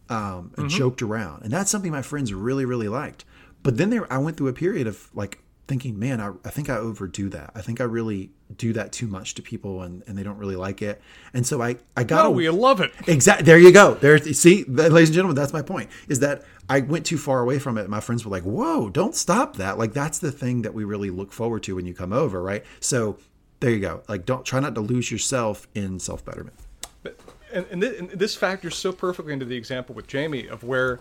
um, and joked around, and that's something my friends really, really liked. But then there, I went through a period of like thinking, man, I, I think I overdo that. I think I really do that too much to people, and, and they don't really like it. And so I, I got Oh, we love it. Exactly. There you go. There. See, ladies and gentlemen, that's my point. Is that I went too far away from it. My friends were like, "Whoa, don't stop that!" Like that's the thing that we really look forward to when you come over, right? So there you go. Like don't try not to lose yourself in self betterment. And, and, this, and this factors so perfectly into the example with Jamie of where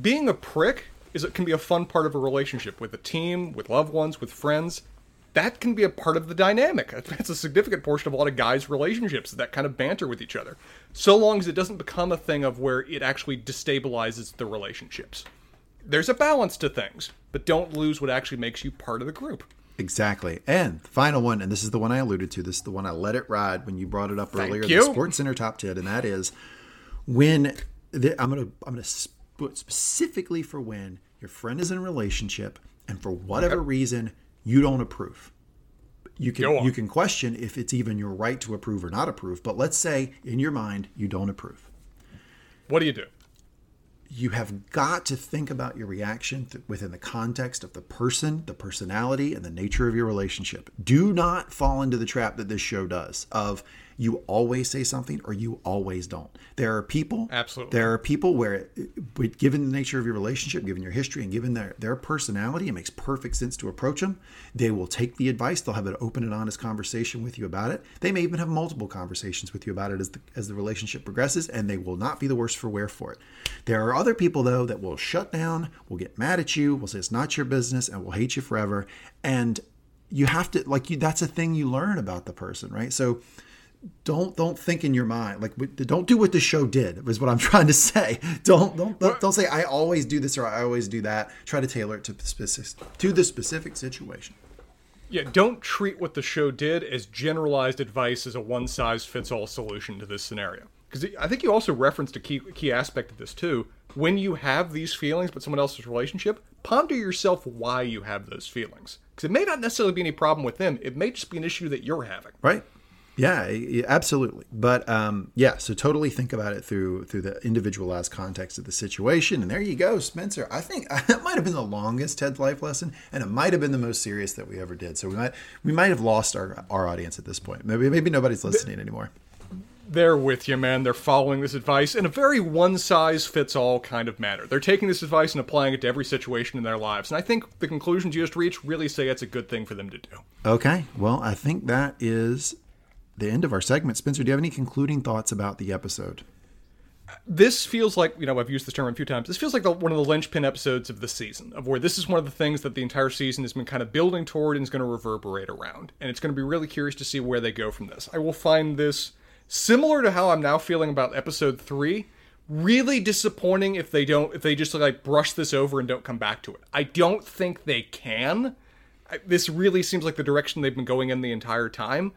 being a prick is it can be a fun part of a relationship with a team, with loved ones, with friends. That can be a part of the dynamic. It's a significant portion of a lot of guys' relationships, that kind of banter with each other. So long as it doesn't become a thing of where it actually destabilizes the relationships. There's a balance to things, but don't lose what actually makes you part of the group. Exactly. And the final one, and this is the one I alluded to. This is the one I let it ride when you brought it up Thank earlier. you. The Sports Center top ten, and that is when the, I'm gonna I'm gonna put specifically for when your friend is in a relationship and for whatever Yep. reason you don't approve. You can you can question if it's even your right to approve or not approve. But let's say in your mind you don't approve. What do you do? You have got to think about your reaction th- within the context of the person, the personality, and the nature of your relationship. Do not fall into the trap that this show does of you always say something or you always don't. There are people, Absolutely. There are people where, it- given the nature of your relationship, given your history, and given their their personality, it makes perfect sense to approach them. They will take the advice. They'll have an open and honest conversation with you about it. They may even have multiple conversations with you about it as the as the relationship progresses, and they will not be the worse for wear for it. There are other people though that will shut down, will get mad at you, will say it's not your business, and will hate you forever. And you have to like you. That's a thing you learn about the person, right? So don't don't think in your mind like don't do what the show did is what i'm *laughs* trying to say don't don't don't, don't say i always do this or i always do that try to tailor it to the specific to the specific situation Yeah, don't treat what the show did as generalized advice as a one size fits all solution to this scenario. Because I think you also referenced a key key aspect of this too. When you have these feelings but someone else's relationship, ponder yourself why you have those feelings. Because it may not necessarily be any problem with them. It may just be an issue that you're having. right yeah absolutely but um yeah so totally think about it through through the individualized context of the situation and there you go spencer i think *laughs* that might have been the longest ted's life lesson and it might have been the most serious that we ever did so we might we might have lost our our audience at this point maybe maybe nobody's listening anymore They're with you, man. They're following this advice in a very one size fits all kind of manner. They're taking this advice and applying it to every situation in their lives. And I think the conclusions you just reached really say it's a good thing for them to do. Okay. Well, I think that is the end of our segment. Spencer, do you have any concluding thoughts about the episode? this feels like you know I've used this term a few times. This feels like the, one of the linchpin episodes of the season, of where this is one of the things that the entire season has been kind of building toward and is going to reverberate around. And it's going to be really curious to see where they go from this. I will find this similar to how I'm now feeling about episode three. Really disappointing if they don't if they just like brush this over and don't come back to it. I don't think they can. This really seems like the direction they've been going in the entire time.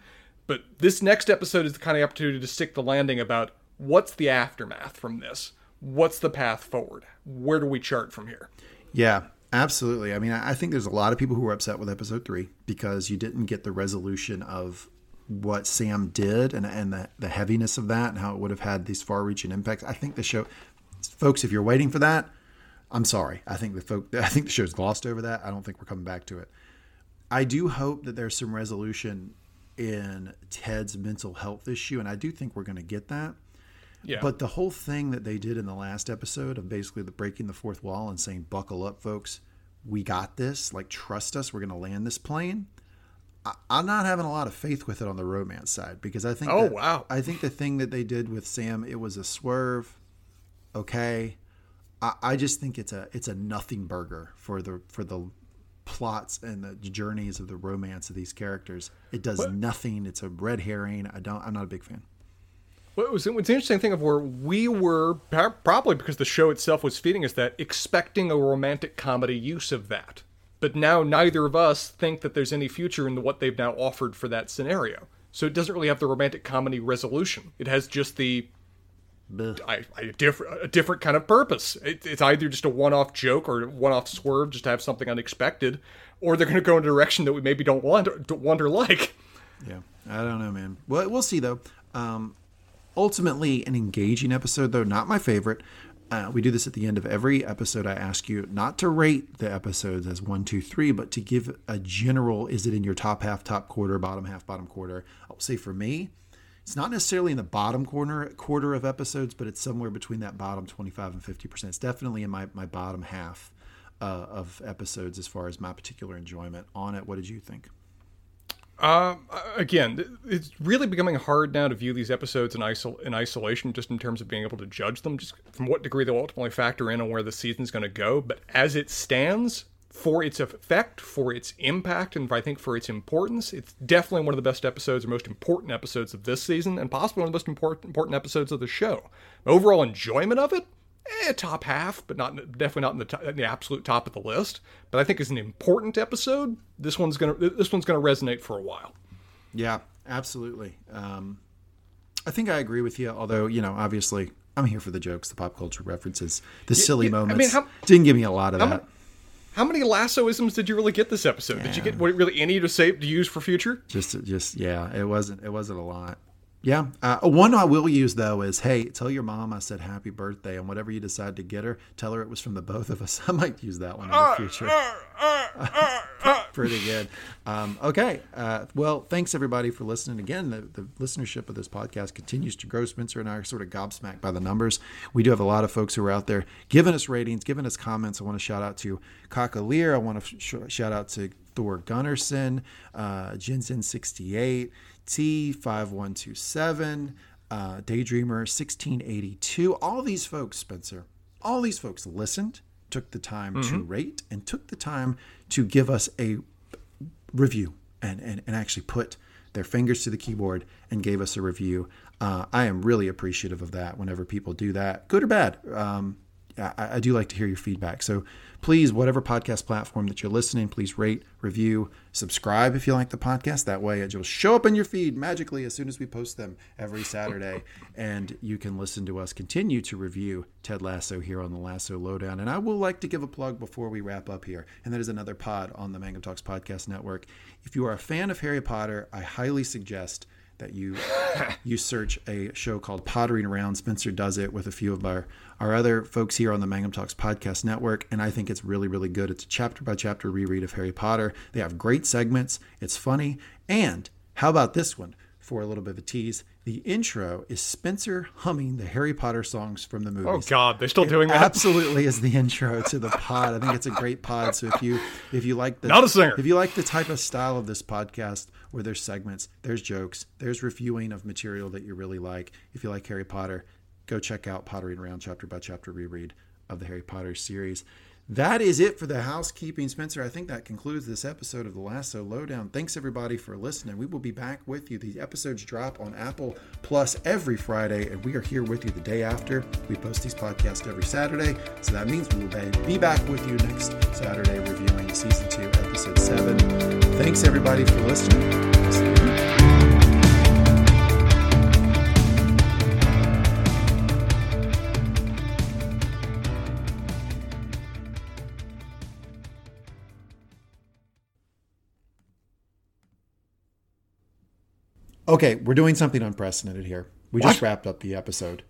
But this next episode is the kind of opportunity to stick the landing about what's the aftermath from this? What's the path forward? Where do we chart from here? Yeah, absolutely. I mean, I think there's a lot of people who were upset with episode three because you didn't get the resolution of what Sam did and, and the, the heaviness of that and how it would have had these far reaching impacts. I think the show, folks, if you're waiting for that, I'm sorry. I think the folk, *laughs* I think the show's glossed over that. I don't think we're coming back to it. I do hope that there's some resolution in Ted's mental health issue, and I do think we're going to get that. Yeah. But the whole thing that they did in the last episode of basically the breaking the fourth wall and saying, "Buckle up, folks, we got this. Like, trust us. We're going to land this plane." I, I'm not having a lot of faith with it on the romance side because I think. Oh, that- wow. I think the thing that they did with Sam, it was a swerve. Okay, I, I just think it's a it's a nothing burger for the for the plots and the journeys of the romance of these characters. It does nothing. It's a red herring. I don't. I'm not a big fan. Well, it was, it was an interesting thing of where we were, probably because the show itself was feeding us that, expecting a romantic comedy use of that. But now neither of us think that there's any future in what they've now offered for that scenario. So it doesn't really have the romantic comedy resolution. It has just the. I, I, a different a different kind of purpose. It, it's either just a one-off joke or one-off swerve, just to have something unexpected, or they're going to go in a direction that we maybe don't want don't want or like. Yeah, I don't know, man. Well, we'll see though. Um, ultimately, an engaging episode, though not my favorite. Uh, we do this at the end of every episode. I ask you not to rate the episodes as one, two, three, but to give a general: is it in your top half, top quarter, bottom half, bottom quarter? I'll say for me, It's not necessarily in the bottom corner quarter of episodes, but it's somewhere between that bottom 25 and 50%. It's definitely in my, my bottom half uh, of episodes as far as my particular enjoyment on it. What did you think? Uh, again, it's really becoming hard now to view these episodes in, isol- in isolation, just in terms of being able to judge them, just from what degree they'll ultimately factor in on where the season's going to go. But as it stands, for its effect, for its impact, and I think for its importance, it's definitely one of the best episodes or most important episodes of this season, and possibly one of the most important, important episodes of the show. Overall enjoyment of it, eh, top half, but not definitely not in the, top, in the absolute top of the list. But I think as an important episode, this one's gonna this one's gonna resonate for a while. Yeah, absolutely. Um, I think I agree with you. Although you know, obviously, I'm here for the jokes, the pop culture references, the silly yeah, moments. I mean, how, didn't give me a lot of that. How many lassoisms did you really get this episode? Yeah. Did you get what, really any to save to use for future? Just, just yeah, it wasn't it wasn't a lot. Yeah, uh, one I will use though is hey, tell your mom I said happy birthday, and whatever you decide to get her, tell her it was from the both of us. *laughs* I might use that one in the future. *laughs* Pretty good. Um, okay. Uh, well, thanks everybody for listening. Again, the, the, listenership of this podcast continues to grow. Spencer and I are sort of gobsmacked by the numbers. We do have a lot of folks who are out there giving us ratings, giving us comments. I want to shout out to Kakalier. I want to sh- shout out to Thor Gunnarsson, uh, Jensen68, T5127, uh, Daydreamer 1682. All these folks, Spencer, all these folks listened, took the time mm-hmm. to rate, and took the time to give us a review and, and, and actually put their fingers to the keyboard and gave us a review. Uh, I am really appreciative of that whenever people do that, good or bad. Um, I, I, do like to hear your feedback. So please, whatever podcast platform that you're listening, please rate, review, subscribe if you like the podcast. That way it will show up in your feed magically as soon as we post them every Saturday. and you can listen to us continue to review Ted Lasso here on the Lasso Lowdown. And I will like to give a plug before we wrap up here. And that is another pod on the Mangum Talks Podcast Network. If you are a fan of Harry Potter, I highly suggest – that you *laughs* you search a show called Pottering Around. Spencer does it with a few of our our other folks here on the Mangum Talks podcast network, and I think it's really really good. It's a chapter by chapter reread of Harry Potter. They have great segments. It's funny, and how about this one? For a little bit of a tease, the intro is Spencer humming the Harry Potter songs from the oh, movies. Oh God, they're still doing that. Absolutely, is the *laughs* intro to the pod. I think it's a great pod. So if you if you like the not a singer, if you like the type of style of this podcast where there's segments, there's jokes, there's reviewing of material that you really like. If you like Harry Potter, go check out Pottering Around chapter by chapter reread of the Harry Potter series. That is it for the housekeeping, Spencer. I think that concludes this episode of the Lasso Lowdown. Thanks everybody for listening. We will be back with you. The episodes drop on Apple Plus every Friday, and we are here with you the day after. We post these podcasts every Saturday, so that means we will be back with you next Saturday reviewing season two, episode seven. Thanks everybody for listening. Okay, we're doing something unprecedented here. We what? just wrapped up the episode.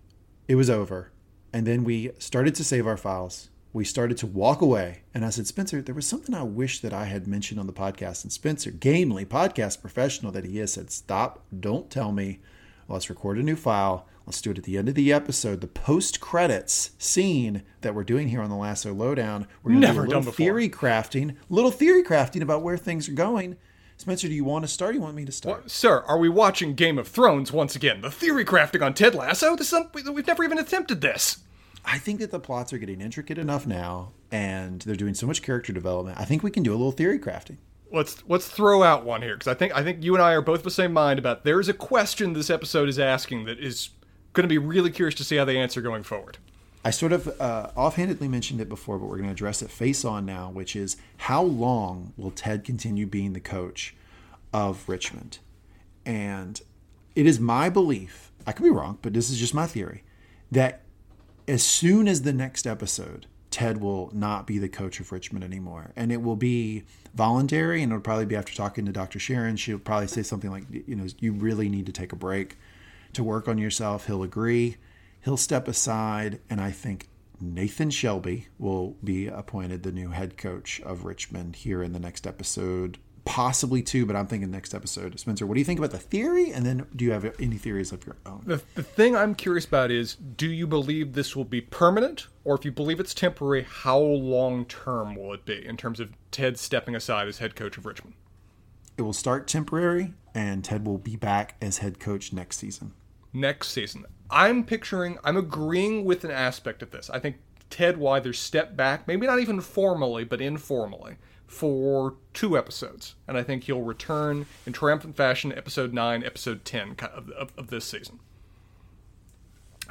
It was over. And then we started to save our files. We started to walk away. And I said, Spencer, there was something I wish that I had mentioned on the podcast. And Spencer, gamely, podcast professional that he is, said, Stop, don't tell me. Let's record a new file. Let's do it at the end of the episode. The post credits scene that we're doing here on the Lasso Lowdown. We're going to do a little theory crafting, little theory crafting about where things are going. Spencer, do you want to start? you want me to start? Well, sir, are we watching Game of Thrones once again? The theory crafting on Ted Lasso? This is we've never even attempted this. I think that the plots are getting intricate enough now, and they're doing so much character development. I think we can do a little theory crafting. Let's let's throw out one here because I think I think you and I are both of the same mind about there's a question this episode is asking that is going to be really curious to see how they answer going forward. I sort of uh, offhandedly mentioned it before, but we're going to address it face on now, which is how long will Ted continue being the coach of Richmond? And it is my belief, I could be wrong, but this is just my theory, that as soon as the next episode, Ted will not be the coach of Richmond anymore. And it will be voluntary, and it'll probably be after talking to Dr. Sharon. She'll probably say something like, you know, you really need to take a break to work on yourself. He'll agree he'll step aside, and I think Nathan Shelley will be appointed the new head coach of Richmond here in the next episode, possibly two, but I'm thinking next episode. Spencer, what do you think about the theory? And then do you have any theories of your own? The, the thing I'm curious about is do you believe this will be permanent? Or if you believe it's temporary, how long term will it be in terms of Ted stepping aside as head coach of Richmond? It will start temporary, and Ted will be back as head coach next season. Next season. I'm picturing, I'm agreeing with an aspect of this. I think Ted will either step back, maybe not even formally, but informally, for two episodes. And I think he'll return in triumphant fashion, episode 9, episode 10 of, of, of this season.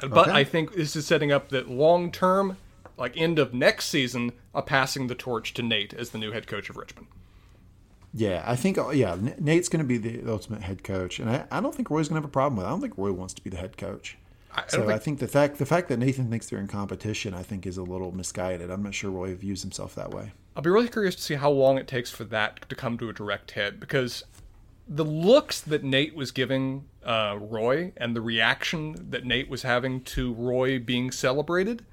But Okay. I think this is setting up that long term, like end of next season, a passing the torch to Nate as the new head coach of Richmond. Yeah, I think uh, yeah, Nate's going to be the ultimate head coach, and I, I don't think Roy's going to have a problem with. it. I don't think Roy wants to be the head coach. I, So think I think the fact the fact that Nathan thinks they're in competition, I think, is a little misguided. I'm not sure Roy views himself that way. I'll be really curious to see how long it takes for that to come to a direct hit because the looks that Nate was giving uh, Roy and the reaction that Nate was having to Roy being celebrated,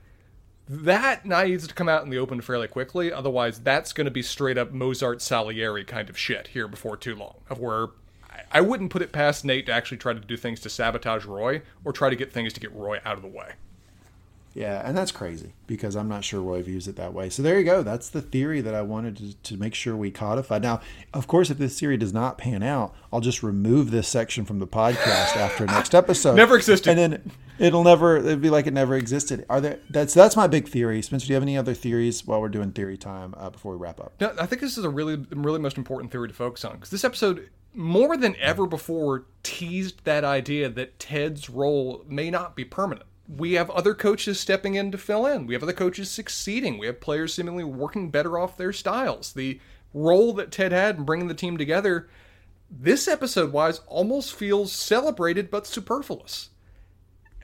that needs to come out in the open fairly quickly. Otherwise, that's going to be straight up Mozart Salieri kind of shit here before too long. Of where I- wouldn't put it past Nate to actually try to do things to sabotage Roy or try to get things to get Roy out of the way. Yeah, and that's crazy because I'm not sure Roy views it that way. So there you go. That's the theory that I wanted to, to make sure we codified. Now, of course, if this theory does not pan out, I'll just remove this section from the podcast after next *laughs* episode. Never existed. And then it'll never. It'll be like it never existed. Are there? That's that's my big theory. Spencer, do you have any other theories while we're doing theory time uh, before we wrap up? No, I think this is a really, really most important theory to focus on because this episode, more than ever before, teased that idea that Ted's role may not be permanent. We have other coaches stepping in to fill in. We have other coaches succeeding. We have players seemingly working better off their styles. The role that Ted had in bringing the team together, this episode wise, almost feels celebrated but superfluous.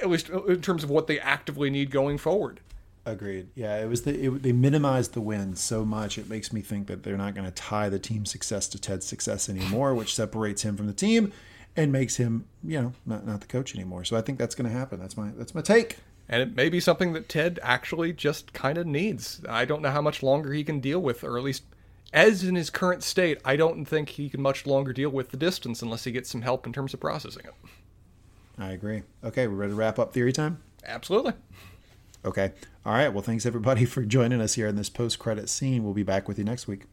At least in terms of what they actively need going forward. Agreed. Yeah, it was the it, they minimized the wins so much. It makes me think that they're not going to tie the team's success to Ted's success anymore, which separates him from the team and makes him, you know, not not the coach anymore. So I think that's going to happen. That's my that's my take. And it may be something that Ted actually just kind of needs. I don't know how much longer he can deal with, or at least as in his current state, I don't think he can much longer deal with the distance unless he gets some help in terms of processing it. I agree. Okay, we're ready to wrap up theory time. Absolutely. Okay. All right. Well, thanks everybody *laughs* for joining us here in this post credit scene. We'll be back with you next week.